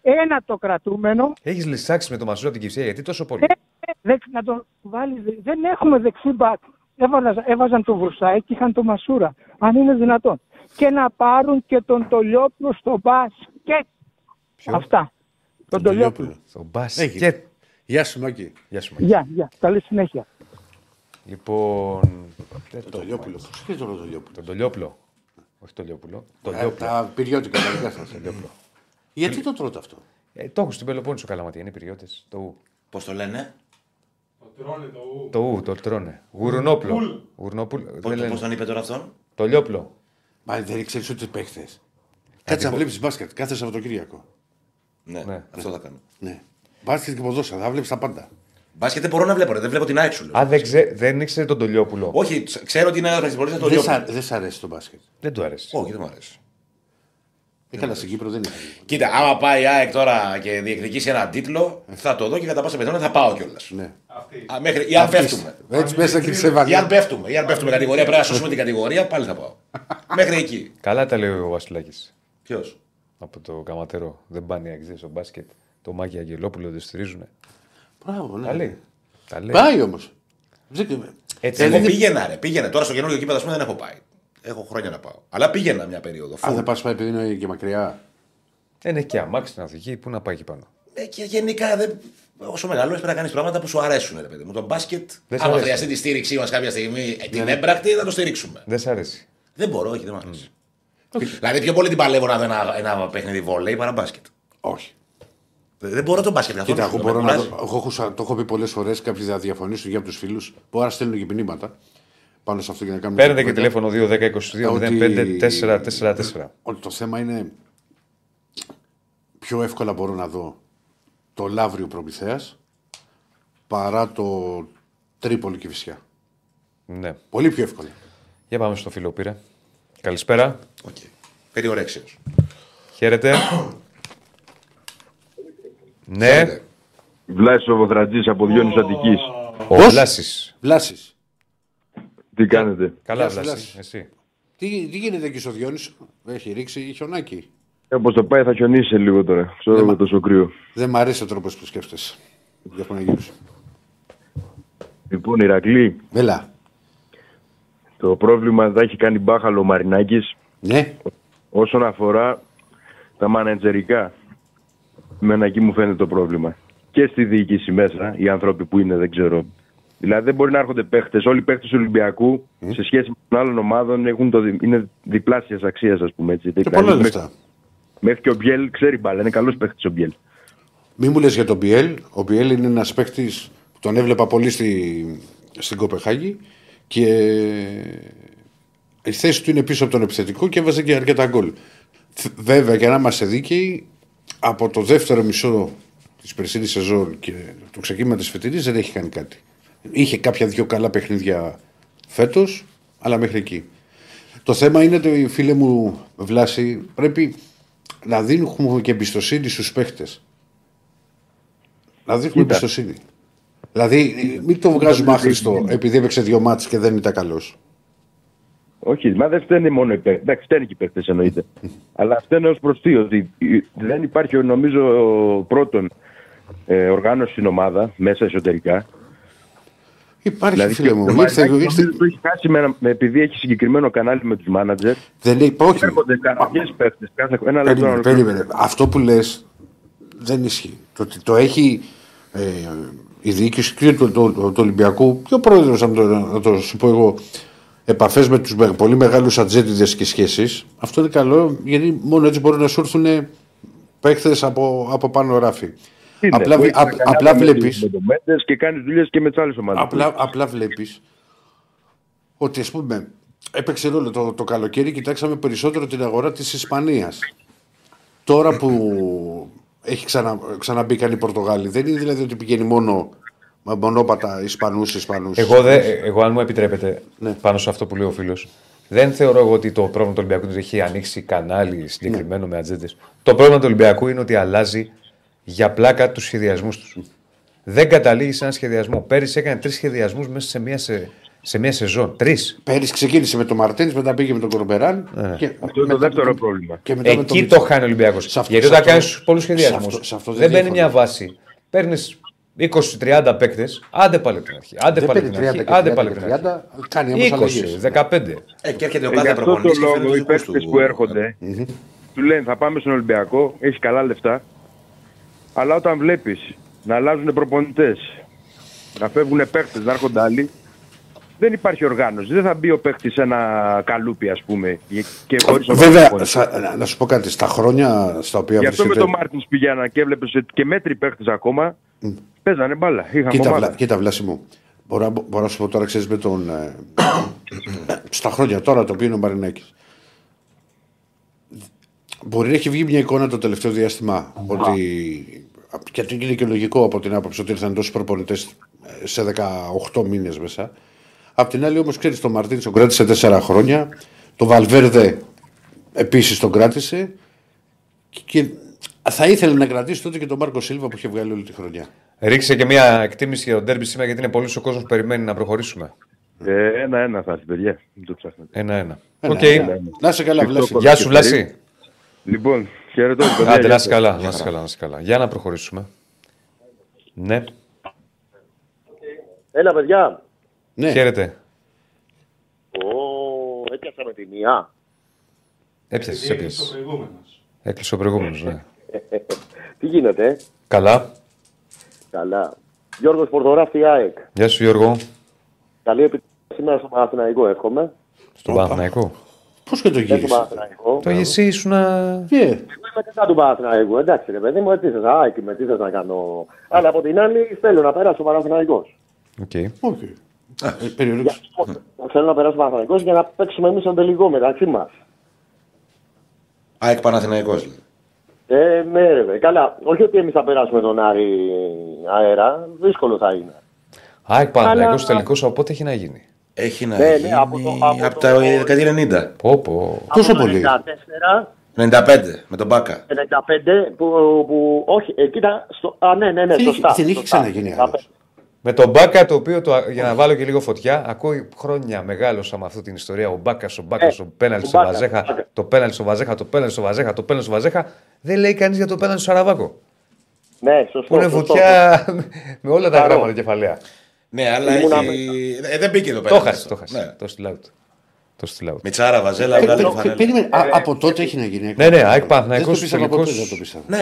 ένα το κρατούμενο, Έχεις λησάξει με το Μασούρα από την Κυψία γιατί τόσο πολύ. Ε, δεξ- να τον βάλεις. δε- Δεν έχουμε δεξί μπακ. Έβαζαν, έβαζαν τον Βρουσάη και είχαν τον Μασούρα. Αν είναι δυνατόν. Και να πάρουν και τον Τολιόπουλο στο μπάσκετ. Αυτά. Τον Τολιόπουλο. Στο μπάσκετ. Έγινε. Γεια σου, Μακή. Γεια σου, Μάκη. Γεια, γεια. Καλή συνέχεια. Λοιπόν. δεν Το Λιόπουλο. Πώ και το Λιόπουλο. Τον Τολιόπουλος; Όχι το Λιόπουλο. Το Ε, Λιόπουλο. Τα πυριώτικα, τα δικά σας. Γιατί το τρώτε αυτό; Ε, το έχω στην Πελοπόννησο καλαματία, είναι οι πυριώτε. Το ου. Πώς το λένε, Το τρώνε το ου. Το ου, το τρώνε. Γουρνόπλο. Γουρνόπουλο. δεν πώς λένε. τον είπε τώρα αυτόν; Το λιόπλο. Μα δεν ξέρει ούτε παίχτες. Κάτσε να βλέπεις μπάσκετ κάθε Σαββατοκύριακο. Ναι, Ναι. αυτό θα κάνω. Ναι. Μπάσκετ και ποδόσφαιρα, θα βλέπεις τα πάντα. Μπάσκετ δεν μπορώ να βλέπω, ρε. δεν βλέπω την ΑΕΚ σου. λέω. Α, δεν, ξέ, δεν ήξερε τον Τολιόπουλο. Όχι, ξ- ξέρω ότι είναι ένα παίκτη το Δεν σ' λέω. α- Δεν σ' αρέσει το μπάσκετ. Δεν του άρεσε. Όχι, δεν μου αρέσει. Έκανα στην Κύπρο, δεν είχα. Κοίτα, άμα πάει η ΑΕΚ τώρα και διεκδικήσει έναν τίτλο, θα το δω και κατά πάσα πιθανότητα θα πάω κιόλας. Ναι. Αυτή. Μέχρι, ή αν πέφτουμε. Έτσι μέσα και σε Ή αν έβαλε. πέφτουμε, ή αν πέφτουμε κατηγορία, πρέπει να σώσουμε την κατηγορία, πάλι θα πάω. (laughs) Μέχρι εκεί. Καλά τα λέει ο Βασιλάκης. Ποιος; Από το καματερό. Δεν πάνε οι αξίε στο μπάσκετ. Το Μάκη Αγγελόπουλο δεν στηρίζουν. Μπράβο, ναι. Τα λέει. Τα λέει. Πάει όμως. Έτσι, Εγώ είναι. πήγαινα, ρε. Πήγαινα. Τώρα στο καινούργιο κήπεδο, ας πούμε, δεν έχω πάει. Έχω χρόνια να πάω. Αλλά πήγαινα μια περίοδο. Αν Φου. θα πας πάει επειδή είναι και μακριά. Δεν έχει και αμάξι να οδηγεί, πού να πάει εκεί πάνω. Ε, και γενικά δεν... όσο μεγαλώνεις πρέπει να κάνεις πράγματα που σου αρέσουν. Ρε, παιδί μου. Το μπάσκετ, Δεν σ' άμα αρέσει. χρειαστεί τη στήριξή μας κάποια στιγμή, ε, την Ναι. έμπρακτη, θα το στηρίξουμε. Δεν σ' αρέσει. Δεν μπορώ, όχι, δεν μου αρέσει. Δηλαδή πιο πολύ την παλεύω να δω ένα, ένα παιχνίδι βόλεϊ παρά μπάσκετ. Όχι. Δεν, δεν μπορώ το μπάσκετ καθόλου. Κοίτα, εγώ με μπορώ να κουράζει. δω, εγώ έχω, σα- το έχω πει πολλές φορές, κάποιοι θα διαφωνήσουν για από τους φίλους. Μπορώ να στέλνουν και μηνύματα πάνω σε αυτό και να κάνουμε. Παίρνετε και κουβέντα. τηλέφωνο 2-10-22-05-444. Ότι το θέμα είναι πιο εύκολα μπορώ να δω το Λαύριο Προμηθέας παρά το Τρίπολη Κηφισιά. Ναι. Πολύ πιο εύκολα. Για πάμε στο φίλο πήρε. Καλησπέρα. Οκ. Περί ορέξεως. Χαίρετε. ναι, Βλάσης ο Βοθρατζής από Διόνυσο Αττικής. ο Πώς; Βλάσης. Βλάσης. Τι κάνετε; Καλά, Γεια σου, Βλάση. Βλάση. Εσύ. Τι, τι γίνεται εκεί στο Διόνυσο, έχει ρίξει χιονάκι. Όπως το πάει θα χιονίσει σε λίγο τώρα. Ξέρω Ναι, εγώ μα- τόσο κρύο. Δεν μ' αρέσει ο τρόπος που σκέφτεσαι. Για Παναγίου σου. Λοιπόν, Ηρακλή, Έλα. το πρόβλημα θα έχει κάνει μπάχαλο ο Μαρινάκης Ναι, όσον αφορά τα μανατζερικά. Εμένα εκεί μου φαίνεται το πρόβλημα. Και στη διοίκηση μέσα, οι άνθρωποι που είναι, δεν ξέρω. Δηλαδή δεν μπορεί να έρχονται παίχτες. Όλοι οι παίχτες του Ολυμπιακού σε σχέση με των άλλων ομάδων έχουν το, δι- είναι διπλάσιας αξίας, ας πούμε έτσι. και Δηλαδή, πολλά μέχρι- λεφτά. Μέχρι και ο Μπιέλ ξέρει μπάλα. Είναι καλός παίχτης ο Μπιέλ. Μη μου λες για τον Μπιέλ. Ο Μπιέλ είναι ένας παίκτη που τον έβλεπα πολύ στη, στην Κοπεχάγη και η θέση του είναι πίσω από τον επιθετικό και έβαζε και αρκετά γκολ. Θ- Βέβαια, για να είμαστε δίκαιοι, από το δεύτερο μισό της περσίνης σεζόν και το ξεκίνημα της φετινής δεν έχει κάνει κάτι. Είχε κάποια δυο καλά παιχνίδια φέτος, αλλά μέχρι εκεί. Το θέμα είναι ότι, φίλε μου Βλάση, πρέπει να δίνουμε και εμπιστοσύνη στους παίχτες. Να δείχνουμε Κοίτα. εμπιστοσύνη. Δηλαδή, μην το βγάζουμε άχρηστο επειδή έπαιξε δύο μάτς και δεν ήταν καλός. Όχι, μα δεν φταίνε μόνο οι παίκτε. Εντάξει, φταίνουν και οι παίκτε εννοείται. (laughs) Αλλά φταίνε ως προς τι, ότι δεν υπάρχει, νομίζω, πρώτον ε, οργάνωση στην ομάδα, μέσα εσωτερικά. Υπάρχει, φίλε και μου. ο Ήρθε, Μαρινάκης ήρθε, νομίζω το έχει χάσει με, ένα- με- επειδή έχει συγκεκριμένο κανάλι με τους μάνατζερ. δεν λέει, όχι. Έρχονται καραβιέ παίκτε. Κάθε ένα λεπτό. Περίμενε, να περίμενε. Αυτό που λες δεν ισχύει. Το ότι το έχει ε, η διοίκηση και του, του, του, του Ολυμπιακού και ο πρόεδρος, να το, να το σου πω εγώ, επαφές με τους με- πολύ μεγάλους ατζέντιδες και σχέσεις, αυτό είναι καλό γιατί μόνο έτσι μπορούν να σου έρθουν παίχτες από, από πάνω ράφι. Είναι, απλά, που βλέ- έχει ένα απ- κανάλι απλά με τους- βλέπεις Με το Μέντες και κάνεις δουλειές και με τις άλλες ομάδες. Απλά, απλά βλέπεις ότι ας πούμε έπαιξε ρόλο το, το καλοκαίρι, κοιτάξαμε περισσότερο την αγορά της Ισπανίας. Τώρα που έχει ξανα, ξαναμπεί καν η Πορτογάλη, δεν είναι δηλαδή ότι πηγαίνει μόνο με μονόπατα Ισπανούς, Ισπανούς. Εγώ, δε, εγώ, αν μου επιτρέπετε, Ναι. πάνω σε αυτό που λέει ο φίλος, δεν θεωρώ εγώ ότι το πρόβλημα του Ολυμπιακού είναι ότι έχει ανοίξει κανάλι Ναι. συγκεκριμένο με ατζέντες. Το πρόβλημα του Ολυμπιακού είναι ότι αλλάζει για πλάκα τους σχεδιασμούς τους. Δεν καταλήγει σε ένα σχεδιασμό. Πέρυσι έκανε τρεις σχεδιασμούς μέσα σε μία, σε, σε μία σεζόν. Τρεις. Πέρυσι ξεκίνησε με τον Μαρτίνς, μετά πήγε με τον Κορμπεράν. Και Αυτό είναι το δεύτερο πρόβλημα. Και μετά με τον Εκεί το Μίτσελ. χάνει ο Ολυμπιακός. Σε αυτό- Γιατί σε όταν αυτό- κάνεις πολλούς σε σχεδιασμούς, αυτό- σε αυτό δεν δεν παίρνει διαφωνώ. μια βάση. Παίρνεις 20-30 παίκτες, άντε πάλι από την αρχή. Άντε Δεν πάλι από παίρνει την 30 αρχή. και Άντε 30 πάλι και από την αρχή. 30, κάνει όμως 20, αλλαγές. 15. Ε, και έρχεται ο Ε, κάθε γι' αυτό το προπονητής και φέρνει λόγο τους οι δικούς παίκτε του. που έρχονται του λένε θα πάμε στον Ολυμπιακό, έχεις καλά λεφτά. Αλλά όταν βλέπεις να αλλάζουν προπονητές, να φεύγουν παίκτε, να έρχονται άλλοι, δεν υπάρχει οργάνωση. Δεν θα μπει ο παίκτη σε ένα καλούπι, ας πούμε, και χωρίς Βέβαια, σα- να- να σου πω κάτι, στα χρόνια στα οποία Γι' αυτό με βρίσκεται- τον Μάρτινς πηγαίναν και έβλεπες και μέτροι παίκτε ακόμα. Παίζανε μπάλα. Είχαμε Κοίτα, ομάδα. βλά, κοίτα Βλάση μου. Μπορώ, να- μπορώ να σου πω τώρα, ξέρεις, με τον... ε, (clears throat) στα χρόνια τώρα το οποίο είναι ο Μαρινάκης. Μπορεί να έχει βγει μια εικόνα το τελευταίο διάστημα ότι. Και αυτό είναι και λογικό από την άποψη ότι ήρθαν τόσοι προπονητές σε 18 μήνες μέσα. Απ' την άλλη, όμως, ξέρεις, τον Μαρτίνη τον κράτησε 4 χρόνια. Το Βαλβέρδε επίσης τον κράτησε. Και, και θα ήθελε να κρατήσει τότε και τον Μάρκο Σίλβα που είχε βγάλει όλη τη χρονιά. Ρίξε και μια εκτίμηση για το ντέρμπι σήμερα, γιατί είναι πολύ ο κόσμος που περιμένει να προχωρήσουμε. Ε, Ένα-ένα θα έρθει, παιδιά. Μην το ψάχνετε. Ένα-ένα. Ένα, Οκ. ένα. Να είσαι καλά, Ευχαριστώ Βλάση. πολύ. Γεια σου, Βλάση. Λοιπόν, χαιρετώ. παιδιά, Άντε, γεια να σας. είσαι καλά, να είσαι καλά, να είσαι καλά. Για να προχωρήσουμε. Ναι, Έλα, παιδιά. Ναι. χαίρετε. Ω, έπιασα με τη μία. Έπιασες, Έκλεισε ο έπιασε. προηγούμενος. Έκλεισε ο προηγούμενος, ναι. (laughs) Τι γίνεται, ε; Καλά. Καλά. Γιώργος Πορδοράφτη ΑΕΚ. Γεια σου Γιώργο. Καλή επιτυχία σήμερα στο Παναθηναϊκό, εύχομαι. Στον Παναθηναϊκό. Πώς και το Και στο γύρισε. Παναθηναϊκό. Το εσύ ήσουν. να- Ε, Εγώ είμαι κατά του Παναθηναϊκού, εντάξει ρε παιδί μου, έτσι θες, ΑΕΚ με τι θες να κάνω. Αλλά από την άλλη θέλω να περάσει ο Παναθηναϊκός. Οκ. οκ. Ε, Περιορίζει. Θέλω να περάσει ο Παναθηναϊκός για να παίξουμε εμείς τον τελικό μεταξύ μας. ΑΕΚ Παναθηναϊκός. λέει. Ε, ναι ρε παιδί. Καλά, όχι ότι εμείς θα περάσουμε τον Άρη αέρα, δύσκολο θα είναι. ΑΕΚ Παναθηναϊκός Αλλά- τελικός από πότε έχει να γίνει. Έχει να Ναι, ναι, γίνει από το- από από το- τα δεκαετία 90. Πω, πω. Τόσο Από το πολύ. 94, 95 με τον Μπάκα. 95 που, που όχι, εκεί ήταν στο, α ναι, ναι, ναι, Δεν σωστά. έχει- δεν έχει σωστά. ξαναγίνει 95. άλλος. Με τον Μπάκα, το οποίο το, για να βάλω και λίγο φωτιά, ακούει χρόνια μεγάλωσα με αυτή την ιστορία. Ο Μπάκας, ο Μπάκας, Ε, ο πέναλτι ο στο Μπάκας, Βαζέχα, ο Μπάκας. το πέναλτι στο Βαζέχα, το πέναλτι στο Βαζέχα, το πέναλτι στο Βαζέχα. Δεν λέει κανείς για το πέναλτι στο Σαραβάκο. Ναι, σωστό. Που είναι σωστό. φωτιά με όλα τα Σαρό. γράμματα κεφαλαία. Ναι, αλλά Ήμουνα έχει... ε, δεν μπήκε εδώ Το πέρα. χάσει, το χάσει. Ναι. Το στείλ out. Το στείλ out. Μιτσάρα, Βαζέλα, Ε, βγάλε πε- τη φανέλα. Περίμενε, α, από τότε έχει να γίνει. Ναι, ναι, ΑΕΚ Δεν το Παναθηναϊκός πίστευα τελικός. ποτέ, δεν το πίστευα. Ναι,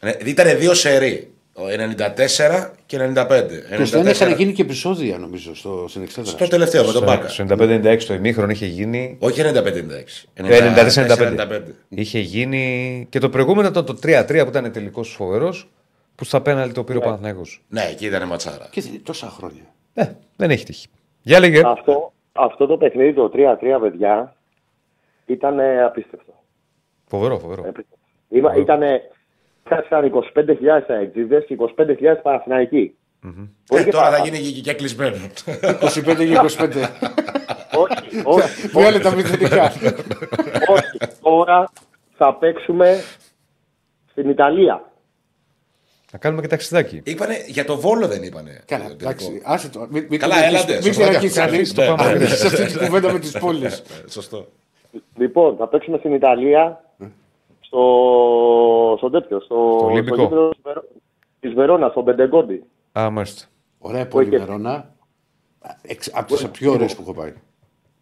ναι. Ε, Ήταν δύο σερί. Ο 94 και 95. Και στο ένα 94 είχαν γίνει και επεισόδια νομίζω στο, στην εξέδρα. Στο τελευταίο με τον Μπάκα. Στο 95-96 το ημίχρονο είχε γίνει. Όχι 95-96. Ε, 94-95. Είχε γίνει και το προηγούμενο ήταν το 3-3 που ήταν τελικός φοβερός. Που στα πέναλτι το πήρε ο Παναθηναϊκός. Ναι, εκεί ήταν ματσάρα. Και τόσα χρόνια. Ε, δεν έχει τύχει. Για λέγε. Αυτό, αυτό το παιχνίδι, το 3-3, παιδιά, ήταν ε, απίστευτο. Φοβερό, φοβερό. Απίστευτο. Είμα- Ήτανε, Κάθισαν 25.000 αεξίδες και 25.000 Παναθηναϊκοί. Ε, και τώρα θα παραπάνω. γίνει και, και κλεισμένο. 25 και 25. όχι, όχι, Βγάλε τα μυθιστικά. όχι. Τώρα θα παίξουμε στην Ιταλία. Να κάνουμε και ταξιδάκι. Είπανε, για το Βόλο δεν είπανε. Καλά, το τελικό. εντάξει. Άσε το. Μην, μην Καλά, πειρακείς- έλατε, Μην σωστά πειρακείς και αυτό. κανείς Ναι, το ναι, πάμε ναι. σε αυτή την κουβέντα με τις πόλεις. Ε, Σωστό. Λοιπόν, θα παίξουμε στην Ιταλία στο, στο τέτοιο, στο, Στο Ολυμπικό. γήπεδο της Βερό- της Βερόνας, στο Μπεντεγκόντι. Α, μάλιστα. Ωραία πόλη και- Βερόνα. Εξ- Από τις πιο ωραίες που έχω πάει.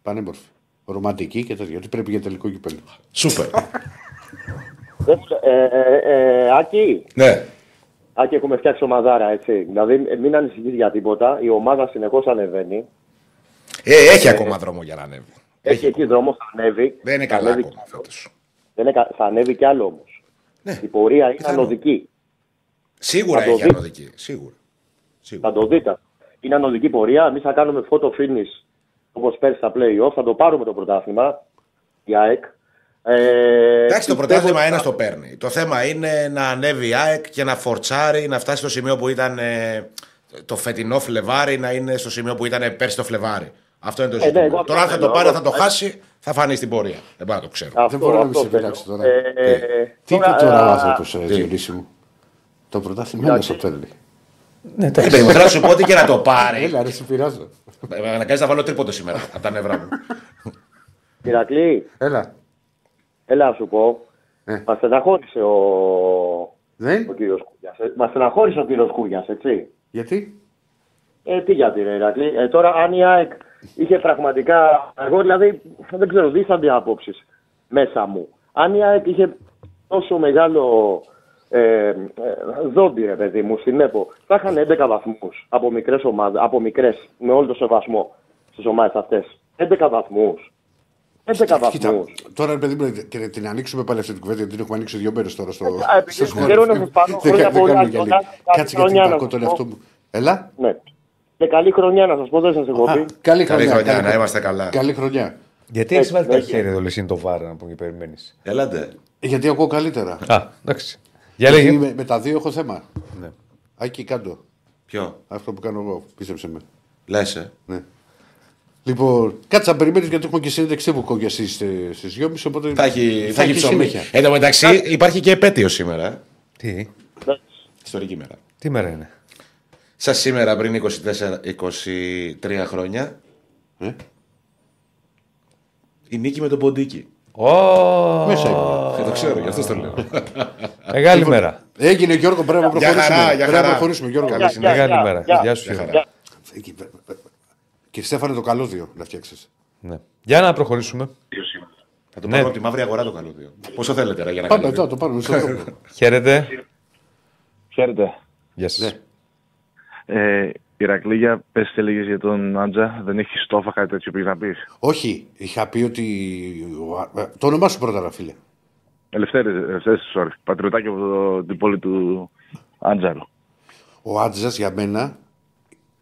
Πανέμορφη. Ρομαντική και τέτοια. Τι πρέπει για τελικό κυπέλο. Σούπερ. Δεν μου λέ- ε, ε, ε, Άκη, ναι. Άκη, έχουμε φτιάξει ομαδάρα, έτσι. Δηλαδή, ε, μην ανησυχείς για τίποτα. Η ομάδα συνεχώς ανεβαίνει. Ε, έχει ακόμα δρόμο για να ανέβει. Έχει εκεί δρόμο, θα ανέβει. Δεν είναι Θα καλά ανέβει ακόμα κι άλλο. φέτος. Δεν είναι κα- θα ανέβει κι άλλο όμως. Ναι. Η πορεία είναι Πιθανό. ανωδική. Σίγουρα Θα το έχει δει. ανωδική. Σίγουρα. Σίγουρα. Θα το δείτε. Είναι ανωδική πορεία. Εμείς θα κάνουμε photo finish όπως πέρσι στα playoff. Θα το πάρουμε το πρωτάθλημα. Η ΑΕΚ. Ε, Εντάξει, το πιστεύω πρωτάθλημα ότι ένας θα- το παίρνει. Το θέμα είναι να ανέβει η ΑΕΚ και να φορτσάρει, να φτάσει στο σημείο που ήταν ε, το φετινό Φλεβάρι, να είναι στο σημείο που ήταν πέρσι το Φλεβάρι. Αυτό είναι το ναι, ζήτημα. εγώ τώρα αν θα αυτό το πάρει, θέλω. θα το χάσει, θα φανεί στην πορεία. Δεν πάω να το ξέρω. Αυτό, Δεν μπορώ να μην αυτό σε θέλω. πειράξει τώρα. Ε, Τι; Είπε τώρα ο άνθρωπος, ε, τι; Διονύση μου; Το πρωτάθλημα ένα το παίρνει. Ναι, Ε, εντάξει. παιδί μου, θέλω να σου πω ότι και να το πάρει. Έλα, ρε, σε πειράζω. Ε, Με αναγκάζει να βάλω τρίποντο σήμερα από τα νευρά μου. Ηρακλή, Έλα. Έλα να σου πω. Ε. Μας στεναχώρησε ο, Δεν, ο κύριος Κούρια. Μας στεναχώρησε ο κύριος Κούρια, έτσι. γιατί; Ε, τι γιατί, ρε Ηρακλή. Ε, τώρα, αν η ΑΕΚ είχε πραγματικά. Εγώ δηλαδή δεν ξέρω, δίστανται απόψεις μέσα μου. Αν η ΑΕΚ είχε τόσο μεγάλο ε, ε, δόντι, ρε παιδί μου, στην ΕΠΟ, θα είχαν 11 βαθμούς από μικρές ομάδε, από μικρές, με όλο το σεβασμό στις ομάδες αυτές. 11 βαθμούς. 11 Κοίτα, βαθμού. τώρα ρε παιδί μου, και να την ανοίξουμε πάλι αυτή την κουβέντα, γιατί την έχουμε ανοίξει δύο μέρες τώρα στο. Ε, επειδή στο έχω σχολείο. καιρό να σας πάρω, Δεν χρόνια κα- δεν πολλά, κάνουμε για Γιώργα. λίγη. Καλή Κάτσε γιατί χρονιά να κακό σας τον πω. εαυτό μου. Έλα. Ναι. Και καλή χρονιά να σας πω, δεν σας έχω Α, πει. Καλή Καλή χρονιά. χρονιά, καλή να είμαστε καλά. Καλή χρονιά. Γιατί έχεις βάλει τα ναι, χέρια εδώ, λες, είναι το βάρο να πούμε και περιμένεις. Έλατε. Ε, Γιατί ακούω καλύτερα. Α, εντάξει. Για Γιατί λέγε. με, με τα δύο έχω θέμα. Ναι. Άκη κάτω. Ποιο; Αυτό που κάνω εγώ. Πίστεψε με. Λες, ε. Ναι. Λοιπόν, κάτσε να περιμένεις γιατί έχουμε και συνέντευξη που κόκκια στι 2.30 οπότε. Θα έχει, θα έχει ψωμί. συνέχεια. Εν τω μεταξύ υπάρχει και επέτειο σήμερα. ε. Τι, Ιστορική μέρα. τι μέρα είναι; Σα σήμερα πριν 24, 23 χρόνια Ε; η νίκη με τον Ποντίκη. Ω, Μέσα ήμουν. Ε, το ξέρω, γι' αυτό το λέω. Μεγάλη μέρα. Έγινε Γιώργο, πρέπει να Για προχωρήσουμε. χαρά, για πρέπει να χαρά. προχωρήσουμε, Γιώργο. Καλή Γεια, συνέχεια. Μεγάλη γεια, μέρα. γεια. Γεια σου, Και Στέφανε το καλώδιο να φτιάξεις. Ναι. Για να προχωρήσουμε. Θα το Ναι. πάρω από τη μαύρη αγορά το καλώδιο. Πόσο θέλετε, ρε, για να Πάμε καλώδιο. εδώ, το πάρουμε στον δρόμο. (laughs) Χαίρετε. Χαίρετε. Γεια σας. Ναι. Ε, Ηρακλή, για πες τι έλεγες για τον Άντζα. Δεν έχει στόφα κάτι τέτοιο πήγες να πεις; Όχι, είχα πει ότι. ο- ε, Το όνομά σου πρώτα, ρε φίλε. Ελευθέρη, ελευθέρη, sorry. Πατριωτάκι από το- την πόλη του Άντζαρου. Ο Άτζα για μένα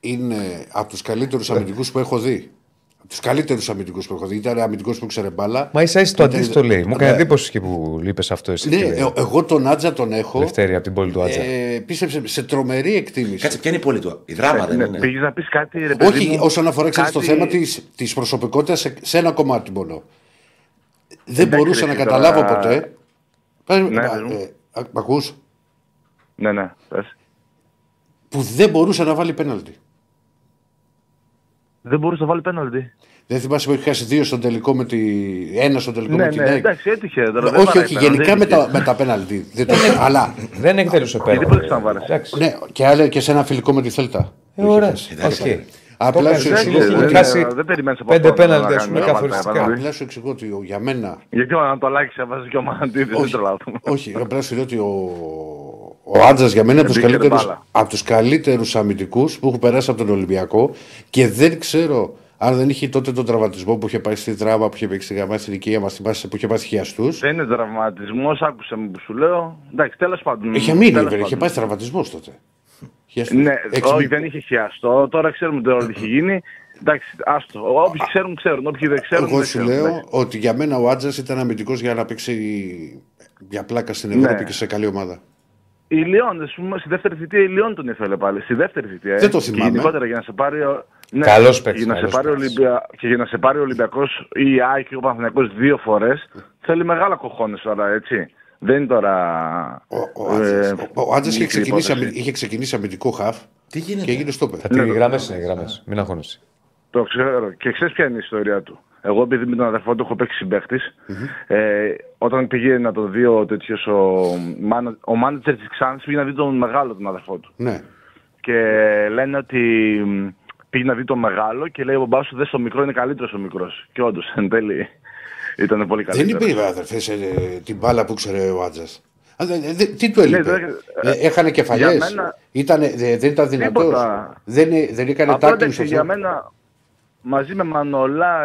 είναι από τους καλύτερους αμυντικούς που έχω δει. Από τους καλύτερους αμυντικούς που έχω δει. Ήταν αμυντικός που ήξερε μπάλα. Μα ίσα ίσα το Ήταν- αντίθετο λέει. Μου έκανε Ναι. εντύπωση και που είπε αυτό εσύ. Ναι, κύριε ε, εγώ τον Άτζα τον έχω. Λευτέρη από την πόλη του Άτζα. Ε, πίστεψε σε τρομερή εκτίμηση. Κάτσε, ποια είναι η πόλη του; Η δράμα δεν Ναι, είναι; πήγες να πεις κάτι, ρε παιδί Όχι, μου, όσον αφορά ξέρεις, κάτι- το θέμα της, της προσωπικότητας σε, σε ένα κομμάτι μόνο. Δεν Εντάξει, μπορούσα ρε, να εσύ καταλάβω τώρα- ποτέ. Πες- Ναι, α, πες μου. ε, α, μ' ακούς; Ναι, ναι, πες. Που δεν μπορούσε να βάλει πέναλτι. Δεν μπορούσε να βάλει πέναλτι. Δεν θυμάσαι που έχει χάσει δύο στον τελικό με τη... ένα στον τελικό Ναι, με την ναι, ΑΕΚ. εντάξει, έτυχε. Τώρα, δεν όχι, βαράει όχι, πέναλτι, γενικά με έτυχε. τα, με τα πέναλτι. (laughs) Δεν το... αλλά, Δεν εκτέλουσε πέρα. Γιατί μπορείς να βάλεις. Εντάξει. ναι, και, άλλα, και σε ένα φιλικό με τη Θέλτα. Ε, ωραία. Εντάξει. Οκ. Απλά Το σου έκανες εξηγώ, εσύ, δεν- έχει χάσει δεν περιμένεις από πέντε αυτόν να πέναλτι, ας κάνει πούμε, μια καθοριστικά. βαλτά, Απλά σου εξηγώ ότι ο- για μένα Γιατί ο Ανατολάκης έβαζε και ο Μαντίδης, δεν Όχι. τρελαθούμε. Όχι, απλά σου λέω ότι ο, ο Άντζας για μένα είναι από τους Μπήκε καλύτερου μπάλα. από τους καλύτερους αμυντικούς που έχουν περάσει από τον Ολυμπιακό και δεν ξέρω αν δεν είχε τότε τον τραυματισμό που είχε πάει στη δράμα, που είχε παίξει στη γαμά στην οικία μας, θυμάσαι που είχε πάει χιαστού. Δεν είναι τραυματισμός, άκουσε με που σου λέω. Εντάξει, τέλος πάντων. Είχε μείνει, τέλος βέβαια, είχε πάντων. πάει τραυματισμός τότε. Χιαστούς. Ναι, Έξι όχι, μήνες. δεν είχε χιαστό. Τώρα ξέρουμε τώρα τι έχει γίνει. Εντάξει, άστο. Όποιοι ξέρουν, ξέρουν. Όποιοι δεν ξέρουν, Εγώ δεν σου ξέρουν. λέω εντάξει. ότι για μένα ο Άντζας ήταν αμυντικός για να παίξει για πλάκα στην Ευρώπη Ναι. και σε καλή ομάδα. Η Λιόν, ας πούμε, στη δεύτερη θητεία η Λιόν τον ήθελε πάλι. Στη δεύτερη θητεία. ε. Δεν το Και θυμάμαι. γενικότερα για να σε πάρει. ο- Ναι, Καλός παίκτης, για να σε καλός πάρει ο παίκτης. Ολυμπια... Και για να σε πάρει ο Ολυμπιακός ή η ΑΕΚ ή ο Παναθηναϊκός δύο φορές θέλει μεγάλα κοχώνες τώρα, έτσι. Δεν είναι τώρα. Ο, ο, ε, Άντζας- ο, ο Άντζας είχε, μικρή ξεκινήσει, υπόθεση. αμυ- είχε ξεκινήσει αμυντικό χαφ Τι γίνεται; και έγινε στο Θα τη γραμμές είναι οι γραμμές. Μην αγχώνεσαι. Το ξέρω. Και ξέρεις ποια είναι η ιστορία του. Εγώ, επειδή με τον αδερφό του έχω παίξει συμπαίχτης, ε, όταν πήγε να το δει ο τέτοιος ο, μάνα- ο μάνατζερ της Ξάνθη, πήγε να δει τον μεγάλο τον αδερφό του. Ναι. Και λένε ότι μ, πήγε να δει τον μεγάλο και λέει ο μπαμπάς σου δες στο μικρό είναι καλύτερος ο μικρός. Και όντως εν τέλει ήταν πολύ Δεν καλύτερο. υπήρχε αδερφέ ε, την μπάλα που ξέρε ο Άντζας. Τι του έλειπε; Ναι, δεν- Ε, Έχανε κεφαλιές; για μένα- δεν ήταν δυνατός; Τίποτα. Δεν, δεν έκανε Απλά τάκλινγκ εντάξει, για μένα μαζί με Μανολά,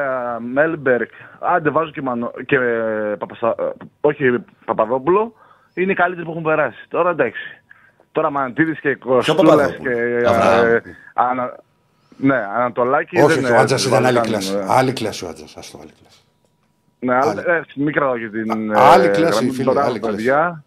Μέλμπερκ, άντε βάζω και, Μανο... και ε, Παπασα... ε, όχι Παπαδόπουλο, είναι οι καλύτεροι που έχουν περάσει. Τώρα εντάξει. Τώρα Μαντίδης και Κοστούλας Παπαδόπουλο; και... Αβραάμ. ε, ανα... Ναι, Ανατολάκη Όχι, δεν ο Άντζας δεν ήταν άλλη κάνουν, κλάση. ε. Άλλη κλάση ο Άντζας. Α το άλλη κλάση. Ναι, αλλά Άλλη. ε, μην κρατάω και την... Α, άλλη ε, κλάση, γραμμή του φίλε, Τωράκου, άλλη κλάση. παιδιά.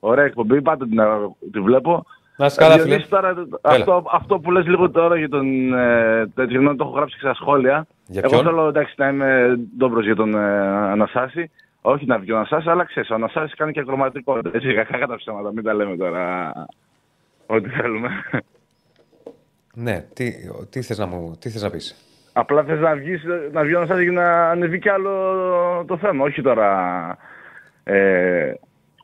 Ωραία εκπομπή, πάτε την, ε, τη βλέπω. Να είσαι καλά, Διονύση, φίλε. τώρα, αυτό, αυτό που λες λίγο τώρα για τον ε, τέτοιο, ενώ το έχω γράψει και στα σχόλια. Για Εγώ ποιον; θέλω εντάξει, να είμαι ντόμπρος για τον ε, Αναστάση. Όχι να βγει ο Αναστάσης, αλλά ξέρεις, ο Αναστάσης κάνει και ακροματικό. Έτσι, κακά τα ψέματα, μην τα λέμε τώρα ό,τι θέλουμε. Ναι, τι, τι θες να, μου- τι θες να πεις; Απλά θες να, βγεις, να βγει ο Αναστάσης για να ανεβεί κι άλλο το θέμα, όχι τώρα... Ε,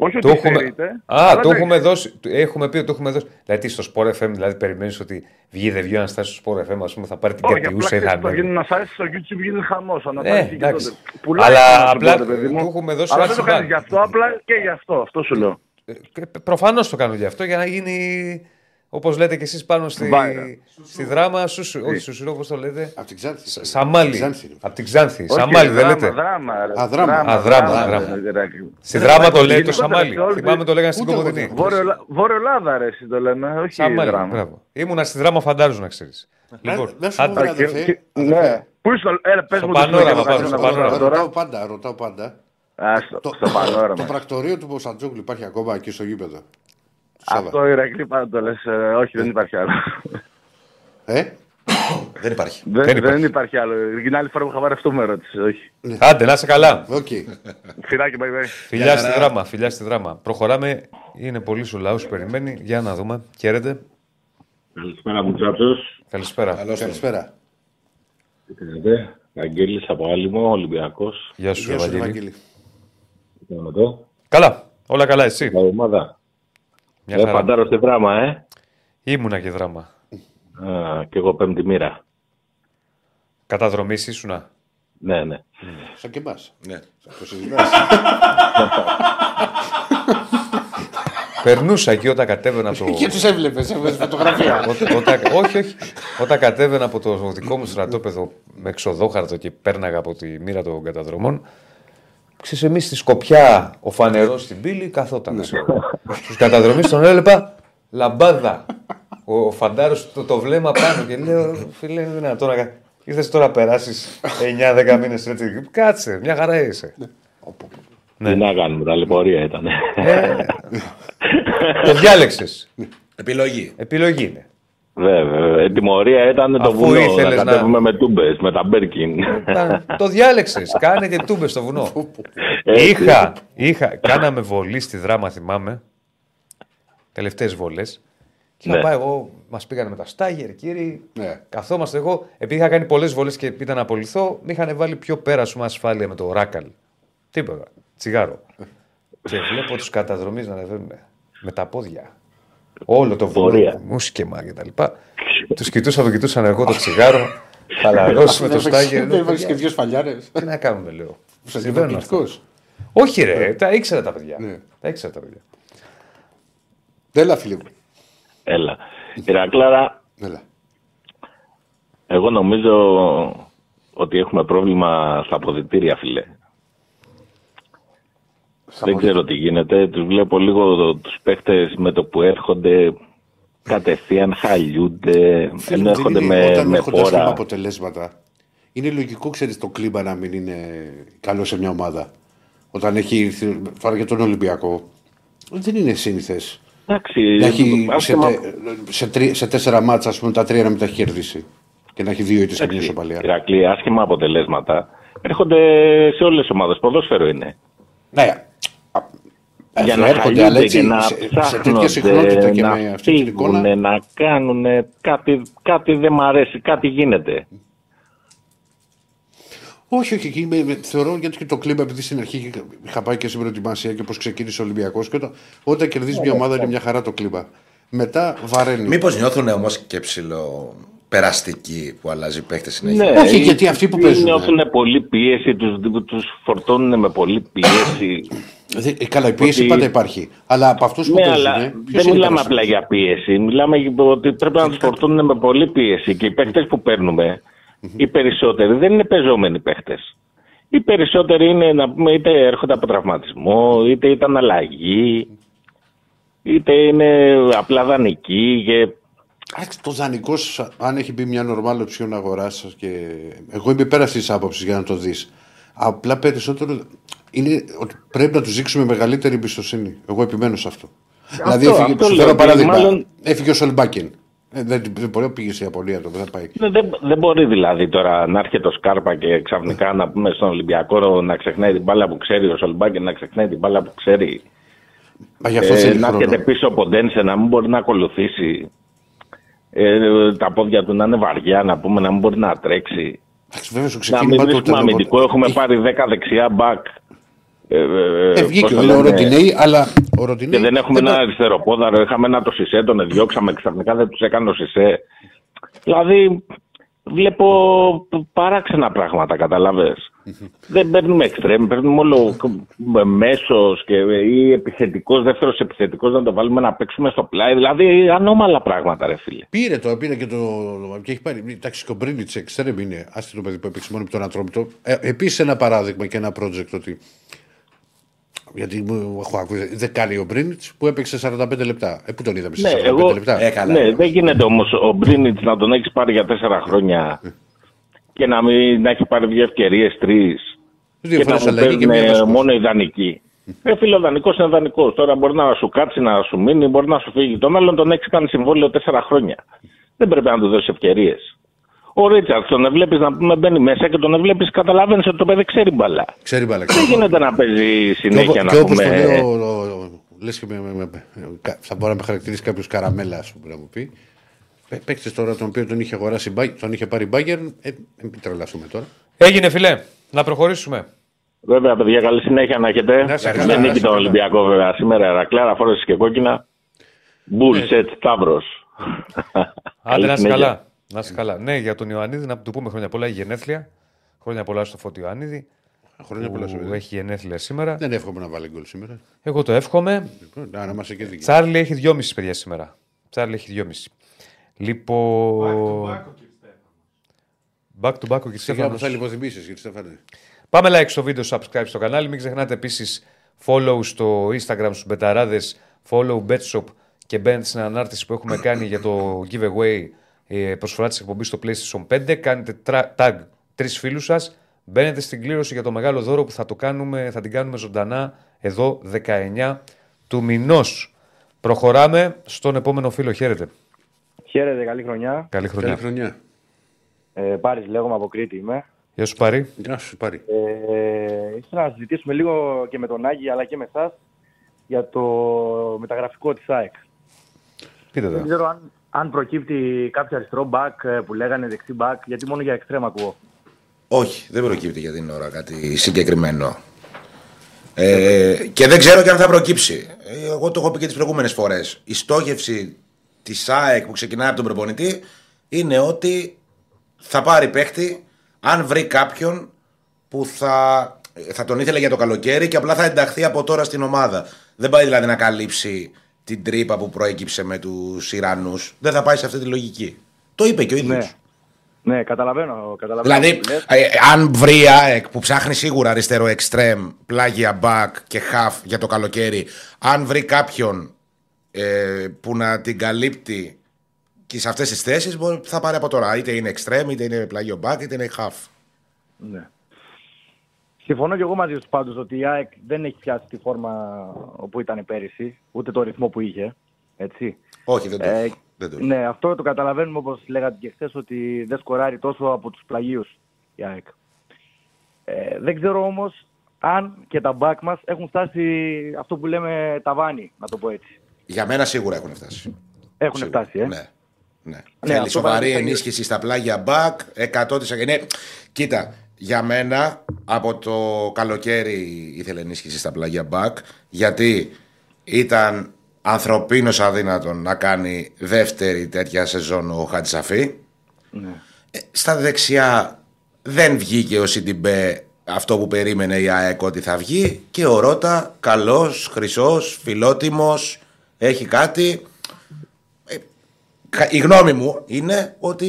όχι Το ότι έχουμε... στερείται, Α, αλλά το εντάξει. έχουμε δώσει. Έχουμε πει ότι το έχουμε δώσει. Δηλαδή τι, στο Sport FM, δηλαδή περιμένεις ότι βγει δεν βγει ο Αναστάσης στο Sport FM, ας πούμε, θα πάρει την Όχι, απλά κατιούσα ή θα ξέρεις, το ανέβει. γίνει να σ' στο YouTube γίνει χαμός. Αν Ε, aparece και εντάξει. τότε. Πουλάει Αλλά το YouTube, απλά ρε παιδί μου. του έχουμε δώσει Αλλά ένα δεν το κάνεις σημάδι. γι' αυτό, απλά και γι' αυτό. Αυτό σου λέω. Προφανώς το κάνω γι' αυτό για να γίνει. Όπως λέτε και εσείς πάνω στη, Viral. στη δράμα, σου, όχι σου πώ το λέτε. Από την Ξάνθη. Σα- Σαμάλι. Ξάνθη. Από την Ξάνθη. Όχι, Σαμάλι δεν δράμα, λέτε. Δράμα, ρε. Α, δράμα. Α, δράμα, δράμα. ρε, ρε, ρε. Στη δράμα το λέει το Γενικότερα Σαμάλι. σε όλη τη- Θυμάμαι το λέγανε στην Ούτε εγώ Κομωτινή. δεν Βόρειο Ελλά- Βόρειο Ελλάδα, ρε, εσύ το λέμε. Όχι Σαμάλι. δράμα. Μπράβο. Ήμουνα στη δράμα, φαντάζομαι να ξέρεις. Λοιπόν, να σου πω, άντε. βρε, Α, και- αδερφέ, και- αδερφέ. Ναι. Πού είσαι το... Ε, πες Στο μου το πανόραμα σημείο, πάνω, να στο κάνω πανόραμα. τώρα. Ρωτάω πάντα, ρωτάω πάντα. Α, στο- Στο πανόραμα. Το πρακτορείο του Ποσαντζόγλου υπάρχει ακόμα εκεί στο γήπεδο. Αυτό η Ηρακλή πάντα το λες. ε, Όχι, δεν υπάρχει άλλο. Ε, Δεν υπάρχει. Δεν, υπάρχει. δεν υπάρχει άλλο. Την άλλη φορά που είχα πάρει αυτό με ρώτησε. Όχι. Άντε, να είσαι καλά. οκ. Φιλάκι, bye bye. Φιλιά στη δράμα, φιλιά στη δράμα. Προχωράμε. Είναι πολύ ο λαός που περιμένει. Για να δούμε. Χαίρετε. Καλησπέρα μου Τσάτσος. Καλησπέρα. Καλησπέρα. Τι κάνετε; Αγγέλης από Άλυμο, Ολυμπιακός. Γεια σου, Γεια σου, Ευαγγέλη. Ευαγγέλη. Τι κάνουμε εδώ. Καλά. Όλα καλά, εσύ; Καλή ομάδα. Μια Ε, χαρά. φαντάρο στη Δράμα, ε. Ήμουνα και δράμα. Α, και εγώ πέμπτη μοίρα. Καταδρομής ήσουνα. Ναι, ναι. Σαν και εμάς. Ναι. Το συζητάς. (laughs) Περνούσα εκεί όταν κατέβαινα από το. Και τους έβλεπες, έβγαζες φωτογραφία. Ό- όταν, όχι, όχι. Όταν κατέβαινα από το δικό μου στρατόπεδο με εξοδόχαρτο και πέρναγα από τη μοίρα των καταδρομών, ξέρεις, εμείς στη Σκοπιά, ο φανερός στην πύλη καθόταν. Ναι. Στους καταδρομείς τον έλεπα λαμπάδα. Ο, ο φαντάρος το, το βλέμμα πάνω και λέω, φίλε, είναι δυνατόν να κα- Ήρθες τώρα να περάσεις 9-10 μήνες έτσι. Κάτσε, μια χαρά είσαι. Τι να κάνουμε, ταλαιπωρία ήταν. Ε, το διάλεξες. Επιλογή. Επιλογή είναι. Βέβαια, η τιμωρία ήταν το Αφού βουνό. Να ήθελες να- κατέβουμε με τούμπες, με τα Μπέρκιν. Τα- το διάλεξες. Κάνε και τούμπες στο βουνό. Έτσι. είχα, είχα, κάναμε βολή στη δράμα, θυμάμαι. Τελευταίες βολές. Και είχα Ναι. πάει εγώ, μας πήγανε με τα στάγερ, κύριοι. Ναι. Καθόμαστε εγώ, επειδή είχα κάνει πολλές βολές και ήταν να απολυθώ, με είχαν βάλει πιο πέρα σου ασφάλεια με το ράκαλ. Τίποτα. Τσιγάρο. (laughs) και βλέπω τους καταδρομή να ανεβαίνουν με τα πόδια. Όλο το Πορεία. βουνό, μουσκεμα και τα λοιπά. τους κοιτούσα, το κοιτούσαν εγώ το τσιγάρο. (laughs) Χαλαρό με το στάγερ. Δεν έβαλες και δύο σφαλιάρες. Τι να κάνουμε, λέω. Σας Συμβαίνουν υποκριτικός. αυτά. Όχι, ρε, τα ήξερα τα παιδιά. Ναι. Τα ήξερα τα παιδιά. Έλα, φίλε μου. Έλα. Ηρακλάρα, Έλα. εγώ νομίζω ότι έχουμε πρόβλημα στα αποδητήρια, φίλε. Δεν ξέρω τι γίνεται. Τους βλέπω λίγο τους παίχτες με το που έρχονται κατευθείαν χαλιούνται, Φίλε ενώ μου, έρχονται δεν είναι- με, όταν με έρχονται άσχημα φόρα. αποτελέσματα, είναι λογικό, ξέρεις, το κλίμα να μην είναι καλό σε μια ομάδα. Όταν έχει έρθει, τώρα για τον Ολυμπιακό, δεν είναι σύνηθες. Εντάξει, Να έχει σε, άσχημα- τε- σε, τρι- σε τέσσερα μάτσα, ας πούμε, τα τρία να μην τα έχει κερδίσει. Και να έχει δύο ήττες και μια Εντάξει, ισοπαλία. Ηρακλή, άσχημα αποτελέσματα έρχονται σε όλες τις ομάδες. Ποδόσφαιρο είναι. Ναι, για αυτό να έρχονται, αλλά χαλιούνται έτσι, και να σε- σε τέτοια συχνότητα ψάχνονται, και να με αυτή την εικόνα. φύγουν, να κάνουν κάτι, κάτι δεν μ' αρέσει, κάτι γίνεται. Όχι, όχι, εκεί με- με- θεωρώ γιατί και το κλίμα, επειδή στην αρχή είχα- είχα πάει και στην προετοιμασία και πώ ξεκίνησε ο Ολυμπιακός. Και όταν, όταν κερδίζει μια ομάδα είναι μια χαρά το κλίμα. Μετά βαραίνει. Μήπως νιώθουν όμως και ψηλό περαστική που αλλάζει παίχτε συνέχεια. Ναι, Όχι, γιατί αυτοί που παίζουν. Νιώθουν πολλή πίεση, τους, τους φορτώνουν με πολλή πίεση. Δεν- ε, καλά, η πίεση Ότι- πάντα υπάρχει. Αλλά από αυτούς που ναι, παίζουν. αλλά ε, ποιος δεν είναι μιλάμε περαστικός; απλά για πίεση. Μιλάμε για ότι πρέπει να τους φορτώνουν με πολλή πίεση. Και οι παίχτε που παίρνουμε, οι περισσότεροι δεν είναι πεζόμενοι παίχτε. Οι περισσότεροι είναι, να πούμε, είτε έρχονται από τραυματισμό, είτε ήταν αλλαγή, είτε είναι απλά δανεικοί. Και... Εντάξει, Το δανεικό, αν έχει μπει μια νορμάλ οψιόν αγοράς σας και. Εγώ είμαι πέρα αυτής της άποψης για να το δεις. Απλά περισσότερο είναι ότι πρέπει να τους δείξουμε μεγαλύτερη εμπιστοσύνη. Εγώ επιμένω σε αυτό. δηλαδή, έφυγε, αυτό σου λέω, φέρω ότι παράδειγμα. μάλλον- Έφυγε ο Σολμπάκιν. Ε, δεν, δεν μπορεί να πήγε στην Ιαπωνία το, δεν θα πάει. Ναι, Δεν, δεν μπορεί δηλαδή τώρα να έρχεται ο Σκάρπα και ξαφνικά να πούμε στον Ολυμπιακό να ξεχνάει την μπάλα που ξέρει, ο Σολμπάκη να ξεχνάει την μπάλα που ξέρει. Μα γι' αυτό Ε, θέλει να χρόνο. έρχεται πίσω ο Ποντένσε να μην μπορεί να ακολουθήσει. Ε, τα πόδια του να είναι βαριά, να πούμε, να μην μπορεί να τρέξει. Εντάξει, βέβαια, στο Να ξεκίνημα μην του βρίσκουμε τελικό- αμυντικό. Έχουμε Είχε- πάρει 10 δεξιά μπακ. Ε, ε, Ε, βγήκε πώς το ο λένε, Ροντινέη, αλλά ο Ροντινέη. Και δεν έχουμε δεν ένα πά- αριστεροπόδαρο. Είχαμε ένα το Σισε, τον διώξαμε ξαφνικά δεν τους έκανε ο Σισε. Δηλαδή, βλέπω παράξενα πράγματα, καταλαβες. δεν παίρνουμε εξτρέμ, παίρνουμε όλο μέσος ή επιθετικός, δεύτερος επιθετικός να το βάλουμε να παίξουμε στο πλάι. Δηλαδή, ανώμαλα πράγματα, ρε φίλε. Πήρε το, πήρε και το. και έχει πάρει. Εντάξει, και ο Μπρίνιτ εξτρέμ είναι άστρο παιδί που έπαιξε μόνο με τον Ατρόμητο. Ε, Επίσης ένα παράδειγμα και ένα project ότι. Γιατί μου έχω ακούσει, δεν κάνει ο Μπρίνιτς που έπαιξε 45 λεπτά. Ε, πού τον είδαμε σε Ναι, 45 εγώ, λεπτά; Ε, καλά. ναι, δεν γίνεται όμως ο Μπρίνιτς να τον έχεις πάρει για τέσσερα χρόνια και να, μην, να έχει πάρει δύο ευκαιρίες, τρεις. Δύο και να φορές μου αλλαγή και παίρνουν μία ε, βασικός. μόνο ιδανική. Ε, φίλε, ο δανεικό είναι δανεικό. Τώρα μπορεί να σου κάτσει, να σου μείνει, μπορεί να σου φύγει. Τον άλλον τον έχεις κάνει συμβόλαιο τέσσερα χρόνια. Δεν πρέπει να του δώσεις ευκαιρίες. Ο Ρίτσαρτ τον βλέπει να πούμε μπαίνει μέσα και τον βλέπει, καταλαβαίνεις ότι το παιδί ξέρει μπαλά. Ξέρει μπάλα. Δεν ξέρει. γίνεται να παίζει Και, συνέχεια όπω- να και όπως το πούμε. λέει ο, ο, ο- λες και με, με, με- κα- θα μπορεί να με χαρακτηρίσει κάποιος καραμέλα, ας πούμε, να μου πει. Παίκτη τώρα τον οποίο τον είχε αγοράσει, η Μπά- τον είχε πάρει η Μπάγκερ, ε, μην τρελαθούμε τώρα. Έγινε, φιλέ. Να προχωρήσουμε. Βέβαια, παιδιά, καλή συνέχεια να έχετε. Να είστε καλά, Δεν να νίκη είστε τον καλά. Ολυμπιακό, βέβαια. Σήμερα Ερακλάρα, φόρεση και κόκκινα. Μπούλσετ, Σταύρος. Άντε να είσαι καλά. Να είσαι καλά. Ναι, για τον Ιωαννίδη να του πούμε χρόνια πολλά για γενέθλια. Χρόνια πολλά στο Φώτη Ιωαννίδη. Χρόνια πολλά σου, που παιδί. έχει γενέθλια σήμερα. Δεν εύχομαι να βάλει γκολ σήμερα. Εγώ το εύχομαι. Λοιπόν, να είμαστε και δικοί. Τσάρλι έχει 2,5 παιδιά σήμερα. Τσάρλι έχει 2,5. Λοιπόν. Back to back ο Στέφανος, Κριστέφανος. θα λιποθυμήσεις, γιατί Στέφανε. Πάμε like στο βίντεο, subscribe στο κανάλι. Μην ξεχνάτε επίσης follow στο Instagram στους μπεταράδες, follow betshop και μπαίνετε στην ανάρτηση που έχουμε κάνει για το giveaway ε, προσφορά της εκπομπής στο PlayStation 5. Κάνετε τρα- tag τρεις φίλους σας. Μπαίνετε στην κλήρωση για το μεγάλο δώρο που θα, το κάνουμε, θα την κάνουμε ζωντανά εδώ 19 του μηνός. Προχωράμε στον επόμενο φίλο. Χαίρετε. Χαίρετε, καλή χρονιά. Καλή χρονιά. Καλή χρονιά. Ε, Πάρης λέγομαι από Κρήτη είμαι. Γεια σου Πάρη. Γεια σου, πάρει. Ε, ήθελα να συζητήσουμε λίγο και με τον Άγη αλλά και με εσάς για το μεταγραφικό της ΑΕΚ. Πείτε Δεν τα. ξέρω αν, αν προκύπτει κάποιο αριστερό μπακ ε, που λέγανε δεξί μπακ, γιατί μόνο για εξτρέμ ακούω. Όχι, δεν προκύπτει για την ώρα κάτι συγκεκριμένο. Ε, και δεν ξέρω και αν θα προκύψει. Ε, Εγώ το έχω πει και τις προηγούμενες φορές. Η στόχευση της ΑΕΚ που ξεκινάει από τον προπονητή είναι ότι θα πάρει παίχτη αν βρει κάποιον που θα, θα τον ήθελε για το καλοκαίρι και απλά θα ενταχθεί από τώρα στην ομάδα. Δεν πάει δηλαδή να καλύψει την τρύπα που προέκυψε με τους Ιρανούς. Δεν θα πάει σε αυτή τη λογική. Το είπε και ο ίδιος. Ναι. Ναι, καταλαβαίνω. καταλαβαίνω Δηλαδή, τι λες. ε, αν βρει η ΑΕΚ που ψάχνει σίγουρα αριστερό εξτρέμ, πλάγια back και half για το καλοκαίρι, αν βρει κάποιον ε, που να την καλύπτει και σε αυτές τις θέσεις, μπορεί, θα πάρει από τώρα. Είτε είναι εξτρέμ, είτε είναι πλάγιο back, είτε είναι half. Ναι. Συμφωνώ και εγώ μαζί τους πάντως ότι η ΑΕΚ δεν έχει πιάσει τη φόρμα όπου ήταν πέρυσι, ούτε το ρυθμό που είχε. Έτσι. Όχι, δεν το Ε, έχει. Δεν το έχει. Ναι, αυτό το καταλαβαίνουμε όπως λέγατε και χθες ότι δεν σκοράρει τόσο από τους πλαγίους η ΑΕΚ. Ε, δεν ξέρω όμως αν και τα μπακ μας έχουν φτάσει αυτό που λέμε ταβάνι, να το πω έτσι. Για μένα σίγουρα έχουν φτάσει. Έχουν Σίγουρα. φτάσει, ε. Ναι. ναι. Ναι, Θέλει αυτό σοβαρή παραδείγμα- ενίσχυση στα πλάγια back, 100%. Ναι, κοίτα, για μένα από το καλοκαίρι ήθελε ενίσχυση στα πλάγια back, γιατί ήταν ανθρωπίνως αδύνατον να κάνει δεύτερη τέτοια σεζόν ο Χατζησαφή. Ναι. Ε, Στα δεξιά δεν βγήκε ο Σιντιμπέ αυτό που περίμενε η ΑΕΚ ότι θα βγει και ο Ρότα καλός, χρυσός, φιλότιμος, έχει κάτι. Ε, κα- η γνώμη μου είναι ότι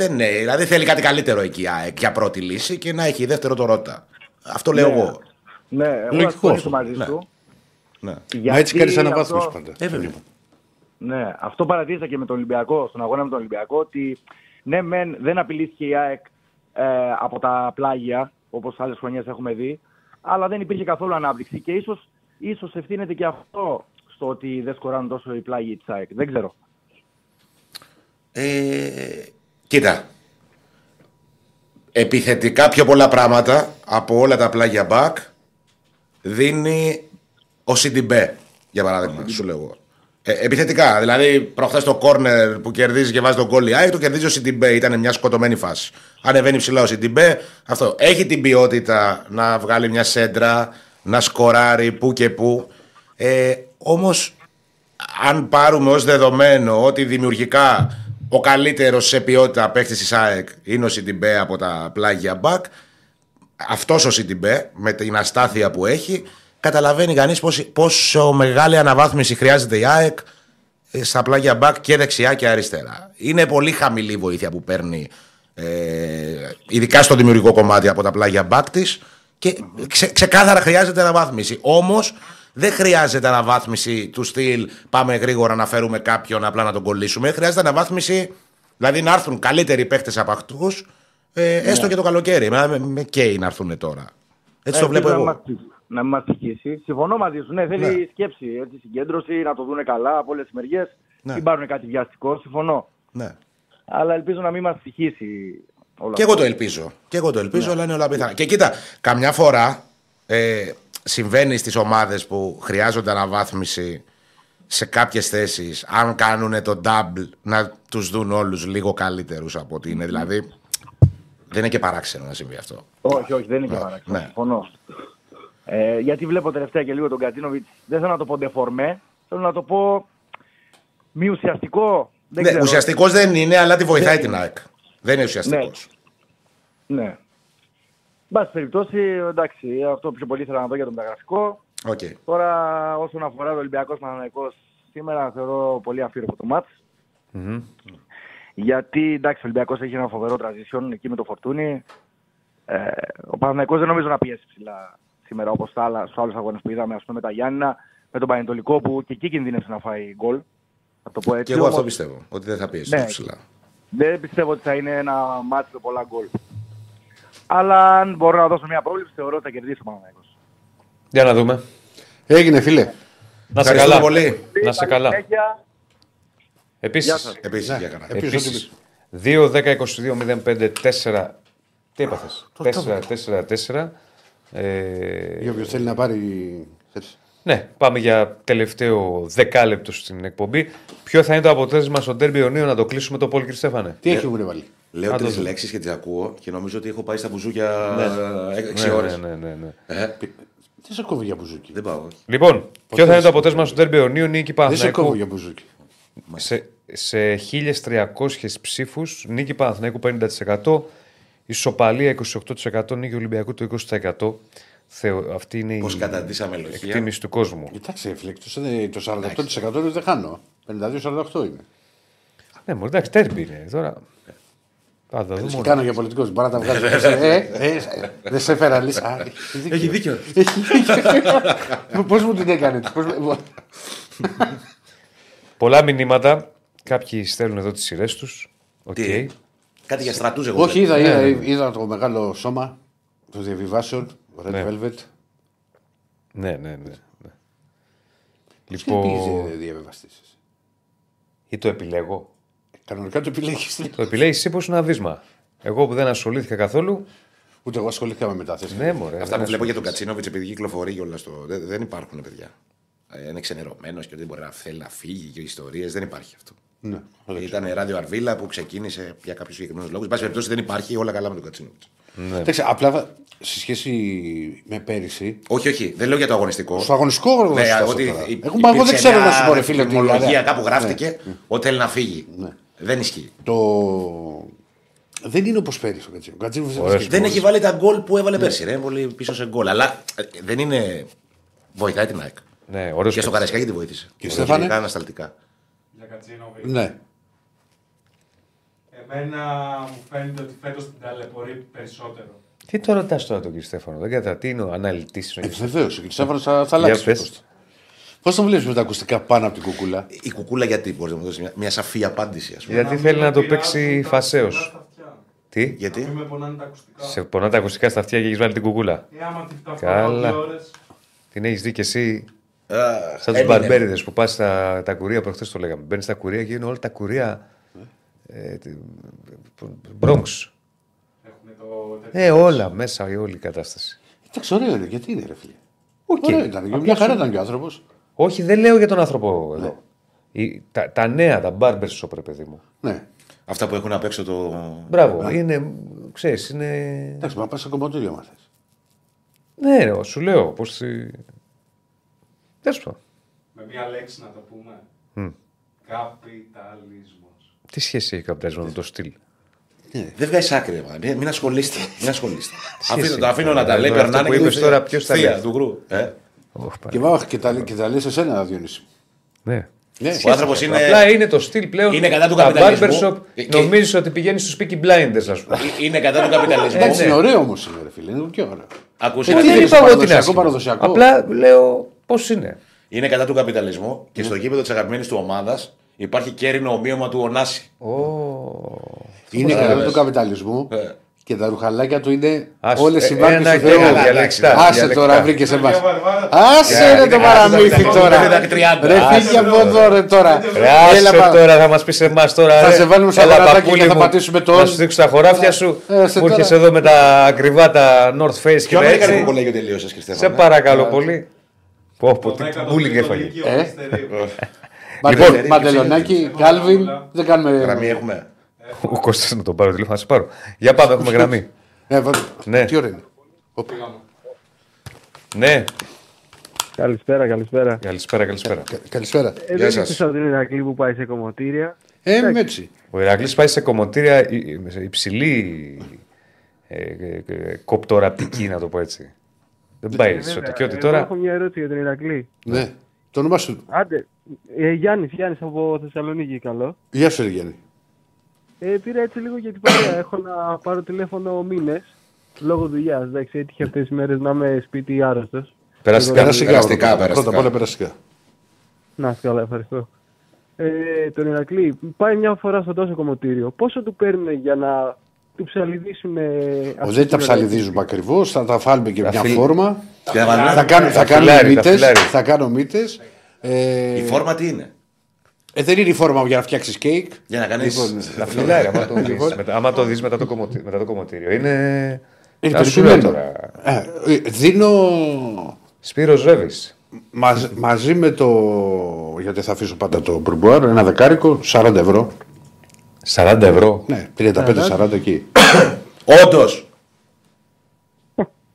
δεν είναι, δηλαδή θέλει κάτι καλύτερο εκεί η ΑΕΚ για πρώτη λύση και να έχει δεύτερο το Ρότα. Αυτό λέω Ναι. εγώ. Ναι, εγώ Λογικό θα συμφωνήσω αυτό. μαζί Ναι. σου. Ναι. Μα έτσι κάνεις Γιατί αναβάθμιση αυτό- πάντα. Ε, βέβαια. Ναι, αυτό παρατήρησα και με τον Ολυμπιακό, στον αγώνα με τον Ολυμπιακό, ότι ναι, μεν δεν απειλήθηκε η ΑΕΚ ε, από τα πλάγια, όπως άλλες χρονιές έχουμε δει, αλλά δεν υπήρχε καθόλου ανάπτυξη και ίσως, ίσως ευθύνεται και αυτό στο ότι δεν σκοράνουν τόσο οι πλάγοι της ΑΕΚ. Δεν ξέρω. Ε, κοίτα. Επιθετικά πιο πολλά πράγματα από όλα τα πλάγια back δίνει ο Σιντιμπέ, για παράδειγμα, σου λέω εγώ. Ε, επιθετικά, δηλαδή προχθές το κόρνερ που κερδίζει και βάζει το γκολ η ΑΕΚ, το κερδίζει ο Σιντιμπέ. Ήταν μια σκοτωμένη φάση. Ανεβαίνει ψηλά ο Σιντιμπέ. Αυτό. Έχει την ποιότητα να βγάλει μια σέντρα, να σκοράρει που και που. Ε, Όμως, αν πάρουμε ως δεδομένο ότι δημιουργικά ο καλύτερος σε ποιότητα παίκτης της ΑΕΚ είναι ο Σιντιμπέ από τα πλάγια μπακ, αυτός ο Σιντιμπέ με την αστάθεια που έχει, καταλαβαίνει κανείς πόσο μεγάλη αναβάθμιση χρειάζεται η ΑΕΚ ε, στα πλάγια μπακ και δεξιά και αριστερά. Είναι πολύ χαμηλή η βοήθεια που παίρνει, ε, ειδικά στο δημιουργικό κομμάτι από τα πλάγια μπακ της και ξε, ξεκάθαρα χρειάζεται αναβάθμιση. Όμως δεν χρειάζεται αναβάθμιση του στυλ πάμε γρήγορα να φέρουμε κάποιον απλά να τον κολλήσουμε. Χρειάζεται αναβάθμιση, δηλαδή να έρθουν καλύτεροι παίχτε από αυτούς, ε, έστω και το καλοκαίρι. Με, με, με καίει να έρθουν τώρα. Έτσι το Ε, βλέπω ελπίζω εγώ. Να μας, να μην μας τυχήσει. Συμφωνώ μαζί σου. Ναι, θέλει Ναι. σκέψη, έτσι, συγκέντρωση, να το δούνε καλά από όλες τις μεριές. Ναι. Μην πάρουν κάτι βιαστικό, συμφωνώ. Ναι. Αλλά ελπίζω να μην μας τυχήσει όλο Και αυτό. εγώ το ελπίζω. Και εγώ το ελπίζω, αλλά είναι όλα πιθανά. Και κοίτα, καμιά φορά ε, συμβαίνει στις ομάδες που χρειάζονται αναβάθμιση σε κάποιες θέσεις αν κάνουν το double να τους δουν όλους λίγο καλύτερους από ότι είναι δηλαδή δεν είναι και παράξενο να συμβεί αυτό Όχι, όχι, δεν είναι και παράξενο. ναι. Συμφωνώ. Ε, γιατί βλέπω τελευταία και λίγο τον Γκατσίνοβιτς, δεν θέλω να το πω ντεφορμέ, θέλω να το πω μη ουσιαστικό. Δεν ναι, ξέρω. ουσιαστικός δεν είναι αλλά τη βοηθάει Δεν την είναι. ΑΕΚ δεν είναι ουσιαστικός Ναι. Πάση περιπτώσει, εντάξει, αυτό πιο πολύ ήθελα να δω για το μεταγραφικό. Οκ. Τώρα, όσον αφορά το Ολυμπιακός Παναναναϊκό, σήμερα θεωρώ πολύ αφήρωπο το μάτς. Μμμ. Γιατί εντάξει, ο Ολυμπιακός έχει ένα φοβερό transition εκεί με το φορτούνι. Ε, ο Παναθηναϊκός δεν νομίζω να πιέσει ψηλά σήμερα όπως στους άλλους αγώνες που είδαμε, ας πούμε με τα Γιάννηνα, με τον Πανετολικό που και εκεί κινδύνευσε να φάει γκολ. Θα το πω έτσι. Και εγώ αυτό όμως πιστεύω. Ότι δεν θα πιέσει Ναι. ψηλά. Δεν πιστεύω ότι θα είναι ένα μάτι με πολλά γκολ. Αλλά αν μπορώ να δώσω μια πρόβληψη, θεωρώ ότι θα κερδίσει ο Παναθηναϊκός. Για να δούμε. Έγινε, φίλε. Να σε Ευχαριστούμε καλά. πολύ. Να σε καλά. Συνέχεια. Επίσης, Επίσης, για κανένα. Επίσης, Επίσης, 2, 10, 22, 05, 4. Τι έπαθες, 4, 4, 4. Ε, Για όποιος θέλει να πάρει. έτσι. ναι, πάμε για τελευταίο δεκάλεπτο στην εκπομπή. Ποιο θα είναι το αποτέλεσμα στο τέρμπι Ιωνίου να το κλείσουμε το Πόλ, κύριε Στέφανε. Τι έχει μου βάλει. Λέω Να το τρεις δούμε. λέξεις και τις ακούω και νομίζω ότι έχω πάει στα μπουζούκια Ναι. 6 Ναι, ώρες. ναι, ναι, ναι, ναι. Ε, Τι σε κόβει για μπουζούκι. δεν πάω. όχι. Λοιπόν, ποιο θα είναι το αποτέλεσμα στο τέρμπι Ιωνίου νίκη Δεν σε κόβει Παναθηναϊκού για μπουζούκι. σε, σε 1.300 ψήφους, νίκη Παναθηναϊκού 50%, ισοπαλία 28%, νίκη Ολυμπιακού το 20%. Θεω, αυτή είναι Πώς η καταντήσαμε λογία. εκτίμηση του κόσμου. Κοιτάξτε, φίλε, εκτός, ε, το 48% είναι δεν χάνω. 52-48 είναι. Ναι, μόνο εντάξει, τέρμπι είναι τώρα. Θα τα Τι δούμε. όλα. κάνω για πολιτικό, μπορεί να τα βγάλει. (laughs) ε, ε, ε, δεν σε έφερα λύση. Α, Έχει δίκιο. Πώς μου την έκανες. πώς μου- Πολλά μηνύματα. Κάποιοι στέλνουν εδώ τις σειρές τους. Οκ. Τι; Κάτι για στρατούς εγώ. Όχι, είδα, Ναι, είδα, ναι. είδα το μεγάλο σώμα των διαβιβάσεων. Red Ναι. Velvet. Ναι, ναι, ναι. ναι. Λοιπόν... Λοιπόν, διαβιβαστής; ή το επιλέγω. Κανονικά το επιλέγεις. Το επιλέγεις εσύ πως είναι ένα βίσμα; Εγώ που δεν ασχολήθηκα καθόλου. Ούτε εγώ ασχολήθηκα με μετάθεση. Ναι, μωρέ. Αυτά δεν που βλέπω για τον ασχολήθηκα. Κατσίνοβιτς επειδή κυκλοφορεί και όλα στο. Δεν, δεν υπάρχουν παιδιά. Ε, Είναι ξενερωμένος και ότι δεν μπορεί να θέλει να φύγει και ιστορίες. Δεν υπάρχει αυτό. Ναι, δεν Ήταν ράδιο Αρβίλα που ξεκίνησε για κάποιους συγκεκριμένους λόγους. Εν πάση περιπτώσει δεν υπάρχει όλα καλά με τον Κατσίνοβιτς. Ναι. Εντάξει, απλά σε σχέση με πέρυσι. Όχι, όχι, δεν λέω για το αγωνιστικό. Στο αγωνιστικό Ναι, θα ότι φτάσω τώρα. υ- Εγώ- μα εγώ δεν υπήρξε ξέρω μια να σου πω, ρε φίλε, ότι φημολογία δηλαδή- κάπου γράφτηκε Ναι. ότι θέλει να φύγει. Ναι. Δεν ισχύει. Το... Δεν είναι όπως πέρυσι ο Κατσίνο. Ο Κατσίνοβιτς Ωραίος δεν Δεν Μπορείς. έχει βάλει τα γκολ που έβαλε πέρσι. Ρε, είναι πολύ πίσω σε γκολ. Αλλά ε, δεν είναι. Βοηθάει την ΑΕΚ. Ναι, ωραίος Και στο παίκτης. Καραϊσκάκι τη βοήθησε. Και Στέφανε; Γενικά ανασταλτικά. Για Κατσίνοβιτ. Ναι. Εμένα μου φαίνεται ότι φέτος την ταλαιπωρεί περισσότερο. Τι το ρωτάς τώρα τον κύριο Στέφανο, δεν κατά τι είναι ο αναλυτής. Ε, Βεβαίως. Και Στέφανος; Θα, θα αλλάξει. Πώς το βλέπεις με τα ακουστικά πάνω από την κουκούλα; Η κουκούλα γιατί μπορείς να μου δώσεις μια, μια σαφή απάντηση, ας πούμε. Γιατί θέλει να το παίξει φασαίο. Τι, Γιατί; Μην με πονάνε τα ακουστικά. σε πονά τα ακουστικά στα αυτιά και έχεις βάλει την κουκούλα. Ε, άμα τη τα Καλά. δύο ώρες, Την έχεις δει κι εσύ. Α, Σαν τους έμεινε. μπαρμπέριδες που πας στα τα κουρία, προχθές το λέγαμε. Μπαίνεις στα κουρία και είναι όλα τα κουρία. Ε, Bronx. έχουμε το τέτοιο. Ε, όλα μέσα, η όλη η κατάσταση. Εντάξει, ωραίο είναι. Γιατί είναι, ρε φίλε. Οκ. Ωραίο ήταν. Απλά Μια χαρά σου- ήταν και ο άνθρωπος. Όχι, δεν λέω για τον άνθρωπο εδώ. Η- τα, τα νέα, τα barber shop, ρε παιδί μου. Ναι. Αυτά που έχουν απ' έξω το. Μπράβο, είναι. Ξέρεις, είναι. Εντάξει, μα πας σε κομμωτήριο μα Ναι, ρε, σου λέω. Πώς. Τέλος πάντων. Με μία λέξη να το πούμε. Μμ. Καπιταλισμός. Τι σχέση έχει καπιταλισμός με το στυλ; Δεν βγάζει άκρη, ρε, μάνα. μην ασχολείστε. Μην ασχολείστε. Σχέση αφήνω, το έχει. αφήνω να τα Ε, λέει, αυτό περνάνε που και είπες του- τώρα, ποιος τα θεία λέει; του γκρου. Ε. Ωχ, Και, βά, και, τα, και τα λες εσένα, Διονύση. Ναι. Ναι. Ο άνθρωπος είναι. Απλά είναι το στυλ πλέον. Είναι κατά του τα καπιταλισμού. barbershop Και- και- νομίζεις ότι πηγαίνεις στους Peaky Blinders, ας πούμε. Είναι κατά του καπιταλισμού. Εντάξει, ναι. είναι ωραίο όμως είναι, ρε φίλε. Είναι και ωραίο. Ακούσε. Ε, Δεν τι είναι, είπα εγώ ότι είναι παραδοσιακό, άσχημο. παραδοσιακό; Απλά λέω πώς είναι. Είναι κατά του καπιταλισμού και στο γήπεδο της αγαπημένης του ομάδας υπάρχει κέρινο ομοίωμα του Ωνάση. Ω. Είναι Πώς κατά λες. του καπιταλισμού Ε. και τα ρουχαλάκια του είναι Ας- όλες οι ε, μάρκες ένα του και Θεού. ένα, διαλεκτικά, Άσε διαλεκτικά. τώρα, βρήκε σε εμάς. Βαρβάρα, Άσε ρε το είναι παραμύθι κατά του τώρα. καπιταλισμού. Ρε Άσε φύγε από τώρα. εδώ ρε τώρα. Ρε, άσε Έλα, πα- τώρα, θα μας πεις εμάς τώρα. Θα ρε. σε βάλουμε στα Έλα, γονατάκια παππούλη και θα μου, πατήσουμε το Να on. σου δείξω τα χωράφια σου. Ε, σε Μου τώρα. έρχεσαι εδώ με τα ακριβά τα North Face και Ποιο τα Αμερικανικό έτσι. κολέγιο τελείωσες, Χριστέφανο. Σε παρακαλώ πολύ. Πω, πω, το τι δέκατο μπούλινγκ τρίτο έφαγε. λύκειο Ε. Περιστερίου. Μαντε- Λοιπόν, Μαντελονάκι, Κάλβιν, δεν Γραμμή κάνουμε. έχουμε. Ο Κώστας να τον πάρω τηλέφωνο, να σε πάρω. Για πάμε, έχουμε γραμμή. Ε, βα- Ναι. Τι ώρα είναι; Πήγαμε. Ναι, Καλησπέρα, καλησπέρα. καλησπέρα, καλησπέρα. Κα- Καλησπέρα. Ε, δεν είστε από την Ηρακλή που πάει σε κομμωτήρια. Ε, είμαι έτσι. Ο Ηρακλής πάει σε κομμωτήρια υ- υ- υψηλή ε, ε, ε, κοπτοραπτική, να το πω έτσι. Δεν πάει Βέβαια, ισότητα. Και ότι εγώ τώρα. Έχω μια ερώτηση για τον Ηρακλή. Ναι. Το όνομά σου. Άντε, ε, Γιάννης, Γιάννης από Θεσσαλονίκη, καλό. Γεια σου, ρε Γιάννη. Ε, πήρα έτσι λίγο για την παρέα. Έχω να πάρω τηλέφωνο μήνες λόγω δουλειάς. Εντάξει, έτυχε αυτές τις μέρες να είμαι σπίτι άρρωστος. Περαστικά. Περαστικά, Περαστικά, πρώτα- περαστικά. Πρώτα απ' όλα περαστικά. Να είστε καλά, ευχαριστώ. Ε, τον Ηρακλή, πάει μια φορά στο τόσο κομμωτήριο. Πόσο του παίρνουν για να του ψαλιδίσουν. Ε, Ο, αυτή δεν τα την ψαλιδίζουμε ακριβώς, θα τα βάλουμε και Τα μια φιλ- φόρμα. Και να βάλουμε- Θα κάνω, θα Τα κάνω φιλάρι, τα μύτες, φιλάρι. θα κάνω μύτες. Ε, Η φόρμα τι είναι; Ε, δεν είναι η φόρμα για να φτιάξεις κέικ. Για να κάνει. Λοιπόν, Τα φιλάρια, άμα το δεις, Λοιπόν. μετά, άμα το δεις μετά το, κομμωτή- μετά το κομμωτήριο. Είναι. Είναι Να σου λέω περιποιημένο. τώρα. Ε, ε, δίνω Σπύρος Ρεύης. μαζ- μαζί με το. Γιατί θα αφήσω πάντα το μπουρμπουάρ, ένα δεκάρικο, 40 ευρώ. 40 ευρώ. Ναι, 35-40 εκεί. (coughs) Όντως.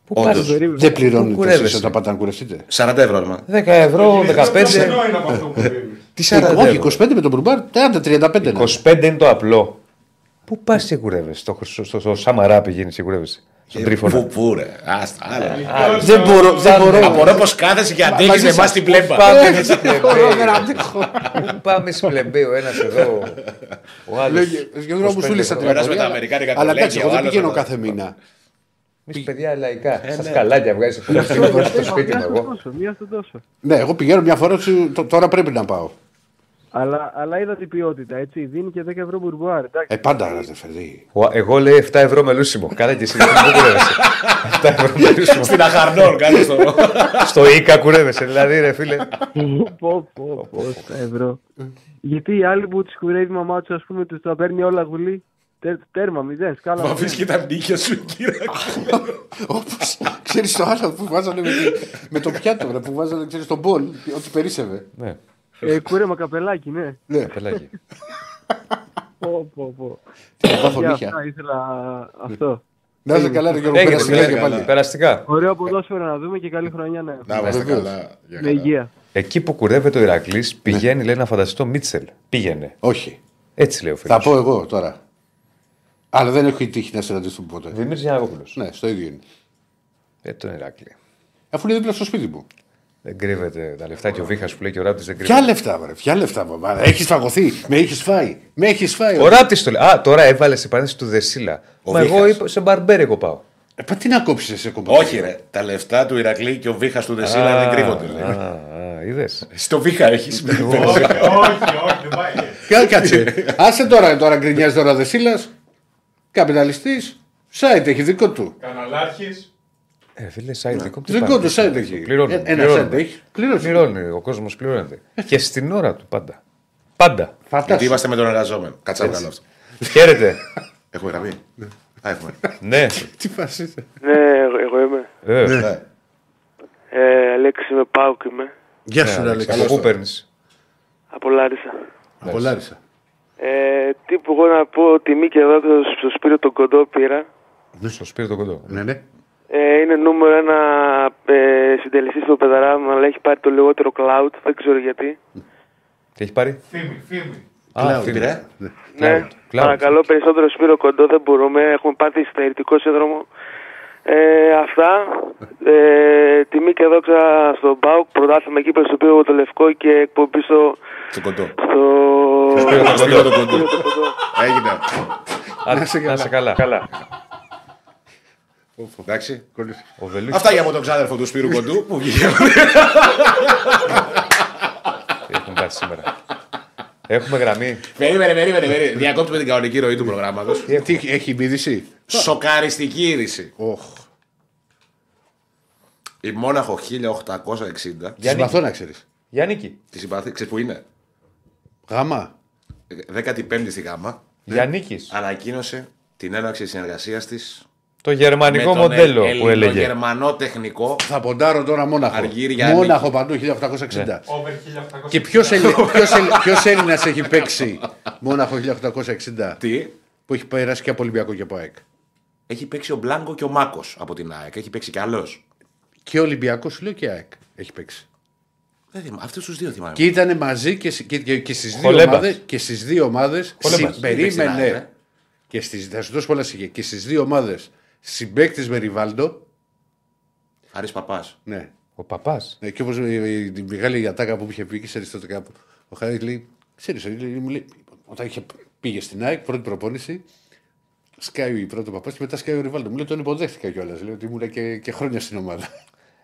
Πού πας, Δεν πληρώνετε εσείς κουρεύεσαι; όταν πάτε να κουρευτείτε. 40 ευρώ, ρε, μα. 10 ευρώ, 15. Ξενό είναι από αυτό που δίνεις. (laughs) Τι 40 Όχι, ευρώ. 25 με το μπουρμπουάρ, 30-35 είναι. 25 είναι το απλό. Πού πας και κουρεύεσαι, στο, στο, στο, στο Σαμαρά πηγαίνει και κουρεύεσαι. Στον τρίφωνα. Πού, πού, ρε. Άστα, άλλα. Α, Δεν μπορώ, δεν μπορώ. Απορώ πως κάθεσαι και αντέχεις μαζί με εμάς σας. την πλέμπα. Πάμε σε πλεμπέιο. Πού πάμε σε πλεμπέιο, ένας εδώ. Ο άλλος. Λέγε, Γιώργος μου σου λέει στα Ο ένας με τα τηλεφωνία. αμερικάνικα Αλλά κολέγια, κάτσε, εγώ ο δεν άλλος πηγαίνω με τα- κάθε μήνα. Εμεί παιδιά λαϊκά. Στα ναι. σκαλάκια βγάζει το φωτογραφείο στο σπίτι μου Μία στο εγώ. τόσο, μία στο τόσο. Ναι, εγώ πηγαίνω μια φορά, σου- τ- τώρα πρέπει να πάω. Αλλά, αλλά είδα την ποιότητα, έτσι. Δίνει και 10 ευρώ μπουρμπουάρ. Εντάξει. Ε, πάντα ρε φερδί. Ο- Εγώ λέει 7 ευρώ με λούσιμο. Κάνα και εσύ δεν κουρεύεσαι. 7 (laughs) ευρώ με λούσιμο. Στην Αχαρνών, κάτω στο. (laughs) Στο Ίκα κουρεύεσαι, δηλαδή ρε φίλε. πω, πω, πω, 7 ευρώ. Γιατί οι άλλοι που του κουρεύει η μαμά του, ας πούμε, του τα παίρνει όλα γουλή. Τέρ, τέρμα, μηδέν, σκάλα. Μα μηδέν. αφήσεις και τα νύχια σου, κύριε. Όπως, ξέρεις το άλλο που βάζανε με, τη- με το πιάτο, ρε, που βάζανε, ξέρεις, τον μπολ, ό,τι περίσευε. Ναι, Ε, κούρεμα καπελάκι, ναι. Ναι, πελάκι. Πω, πω, πω. τι θα πάθω Για νύχια. αυτά ήθελα αυτό. Να είσαι καλά, ρε Γιώργο, Έγινε, πέρασε έγινε, και πάλι. περαστικά. Ωραίο ποδόσφαιρο να δούμε και καλή χρονιά να έχουμε. Να είμαστε Βεβαίως. καλά. Για Με καλά. υγεία. Εκεί που κουρεύεται ο Ηρακλής πηγαίνει, λέει, να φανταστεί το Μίτσελ. Πήγαινε. Όχι, Έτσι λέει ο θα φίλο. πω εγώ τώρα. Αλλά δεν έχω τύχει να συναντηθούμε ποτέ. Δημήτρης Γιανακόπουλο. Ναι, στο ίδιο είναι. Ε, τον Ηρακλή. Αφού είναι δίπλα στο σπίτι μου. Δεν κρύβεται τα λεφτά και ο Βίχας που λέει και ο Ράπτης δεν κρύβεται. Ποια λεφτά, βρε, ποια λεφτά, μαμά. Έχεις φαγωθεί, με έχεις φάει. Με έχεις φάει. Ο Ράπτης το λέει. Α, τώρα έβαλες σε παρένθεση του Δεσίλα. Ο Μα εγώ Βίχας. είπα, σε μπαρμπέρ εγώ πάω. Ε, πα, τι να κόψεις εσύ κομπά. Όχι, ρε. Τα λεφτά του Ηρακλή και ο Βίχας του Δεσίλα δεν κρύβονται. λέει. Α, α, είδες. Στο Βίχα έχεις. Όχι, (laughs) όχι, όχι, δεν πάει. Κάτσε. Άσε τώρα, τώρα γκρινιάζει τώρα Δεσίλας. Καπιταλιστής. Σάιτ έχει δικό του. Καναλάρχης. Ε, φίλε, site δικό του. Δικό του site έχει. Πληρώνει. Ε, ένα πληρώνει. site έχει. Πληρώνεις. Πληρώνει. Ο κόσμος πληρώνεται. και στην ώρα του πάντα. Πάντα. Γιατί Φαντάσου. είμαστε με τον εργαζόμενο. Κάτσε να κάνω αυτό. Χαίρετε. Έχουμε γραμμή. Α, έχουμε. ναι. Τι φάση. Ναι, εγώ, εγώ είμαι. Ε, Ναι. Ε, Αλέξης είμαι, Πάουκ είμαι. Γεια σου, ναι, Αλέξη. Από πού παίρνεις; Από Λάρισα. Από Λάρισα. Ε, τι που εγώ να πω, τιμή και εδώ στο Σπύριο τον Κοντό πήρα. Στο σπίτι το κοντό. Ναι, ναι. Ε, είναι νούμερο ένα ε, συντελεστής στο πεδαράδο, αλλά έχει πάρει το λιγότερο cloud. Δεν ξέρω γιατί. Τι έχει πάρει; Φήμη, φήμη. Α, Cloud, φίλε. ρε. Ναι. Ναι, Cloud. παρακαλώ περισσότερο Σπύρο Κοντό, δεν μπορούμε. Έχουμε πάθει στερητικό σύνδρομο. Ε, αυτά. Ε, τιμή και δόξα στον Πάουκ. Πρωτάθλημα εκεί στο οποίο το Λευκό και εκπομπή στο. Στο κοντό. στο... Σπύρο τον Σπύρο κοντό. τον κοντό. Έγινε. Α, Να είσαι καλά. καλά. Εντάξει. Ο Βελούχης Αυτά για από τον ξάδερφο του Σπύρου Κοντού που βγήκε. έχουν πάει σήμερα. Έχουμε γραμμή. Περίμενε, περίμενε. περίμενε. Διακόπτουμε την κανονική ροή του προγράμματος. Τι έχει- έχει είδηση. Σοκαριστική είδηση. Οχ. Η Μόναχο 1860. Της συμπαθώ να ξέρεις. Γιάννικη. Της συμπαθή, ξέρεις που είναι; Γάμα. 15η στη Γάμα. Γιάννικης. Ανακοίνωσε την έναρξη συνεργασίας της. Το γερμανικό μοντέλο που έλεγε. Το γερμανό τεχνικό. Θα ποντάρω τώρα Μόναχο. Αργύρι Γιάννη. Μόναχο παντού 1860. Over 1800. Και ποιος Έλληνας έχει παίξει Μόναχο 1860 Τι; που έχει περάσει και από Ολυμπιακό και από ΑΕΚ. Έχει παίξει ο Μπλάνκο και ο Μάκος από την ΑΕΚ. Έχει παίξει κι άλλος. Και Ολυμπιακός σου λέω και ΑΕΚ έχει παίξει. Αυτούς τους δύο θυμάμαι. Και ήταν μαζί και, και, και, και στις δύο Χολέμπας. ομάδες. Και στις δύο ομάδες. Χολέμπας. Στην ΑΕΚ, Περίμενε. ε. Και στις, θα σου δώσω πολλά στοιχεία. Και στις δύο ομάδες συμπαίκτης με Ριβάλντο. Χάρη Παπάς. Ναι. Ο παπάς. Ναι, και όπως η μεγάλη ατάκα που μου είχε πει και σε αριστοτικά κάπου. Ο Χάρης λέει: Ξέρεις, μου λέει, όταν είχε, πήγε στην ΑΕΚ, πρώτη προπόνηση, σκάει η πρώτη παπάς και μετά σκάει ο Ριβάλντο. Μου λέει: Τον υποδέχτηκα κιόλας. Λέει ότι ήμουν και, και χρόνια στην ομάδα.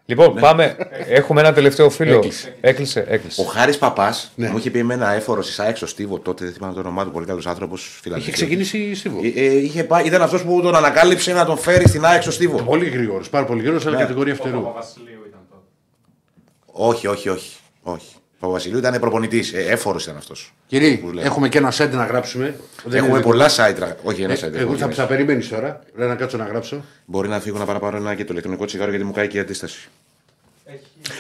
Λοιπόν, πάμε. Έχουμε ένα τελευταίο φίλο. Έκλεισε. Έκλεισε, έκλεισε. Ο Χάρης Παπάς Ναι. μου είχε πει εμένα έφορος τη ΑΕΚ στο Στίβο τότε, δεν θυμάμαι το όνομά του, πολύ καλός άνθρωπος. Είχε ξεκινήσει η Στίβο. Ε, ε, είχε πάει, ήταν αυτός που τον ανακάλυψε να τον φέρει στην ΑΕΚ στο Στίβο. Πολύ γρήγορος, πάρα πολύ γρήγορος, αλλά Ναι. κατηγορία φτερού. Παπαβασιλείου ήταν τότε. Όχι, όχι, όχι. όχι. Ο Βασιλείου ήταν προπονητής. Ε, έφορος ήταν αυτός. Κύριε, έχουμε και ένα site να γράψουμε. Δεν Έχουμε είναι πολλά δικό. site. να- Όχι, ένα Ε, site. Εγώ έχουμε θα, ένα θα site. περιμένεις τώρα. Πρέπει να κάτσω να γράψω. Μπορεί να φύγω να παραπάρω ένα και το ηλεκτρονικό τσιγάρο γιατί μου κάει και η αντίσταση.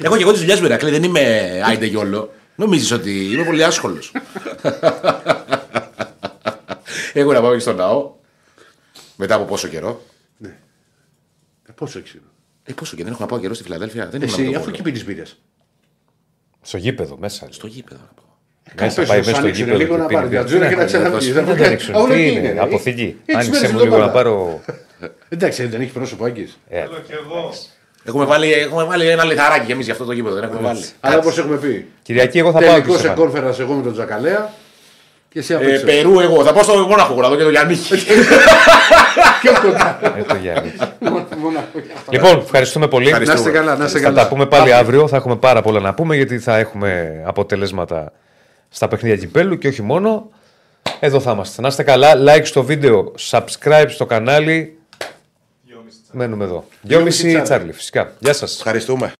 Έχω και εγώ τι δουλειέ μου, Ηρακλή, δεν είμαι άιντε γιόλο. Νομίζεις ότι είμαι πολύ άσχολος. (laughs) Έχω να πάω και στο ναό. Μετά από πόσο καιρό. Ε, πόσο έξυπνο. Ε, πόσο και δεν έχω να πάω καιρό στη Φιλαδέλφια. Δεν ήμουν Εσύ, με τον αφού Βόλο. εκεί πίνεις μπύρες. Στο γήπεδο μέσα. Στο γήπεδο. Μέσα, Πες πάει τους, μέσα στο άνοιξε γήπεδο. λίγο και να πίνει πάρει μπύρα. τζατζούρα και να Τι να ξαναπεί. δώσω, Δεν Δεν μπορεί- τα ανοίξουν. όλα Τι εκεί είναι, είναι, ε. αποθήκη. Έξι Άνοιξε μέρες μου την λίγο να εβδομάδα. πάρω. Εντάξει, δεν έχει πρόσωπο Άγγι. Ε, Θέλω κι εγώ. Έχουμε βάλει, έχουμε βάλει ένα λιθαράκι κι εμείς για αυτό το γήπεδο. Δεν έχουμε βάλει. Αλλά όπως έχουμε πει. Κυριακή, εγώ θα πάω Τελικός και σε στο κόρφερα εγώ με τον Τζακαλέα. Και εσύ απ' Ε, έξω. Περού εγώ. Θα πάω στο Μόναχο να δω και το Γιάννη. (laughs) Πιο κοντά. Ε, το Γιάννη. Μοναχό. Λοιπόν, ευχαριστούμε πολύ. Να είστε καλά, να είστε Θα καλά. τα πούμε πάλι αύριο. Θα έχουμε πάρα πολλά να πούμε γιατί θα έχουμε αποτελέσματα στα παιχνίδια κυπέλου και όχι μόνο. Εδώ θα είμαστε. Να είστε καλά. Like στο βίντεο, subscribe στο κανάλι. Μένουμε εδώ. Δυόμιση Τσάρλι. Τσάρλι, φυσικά. Γεια σας. Ευχαριστούμε.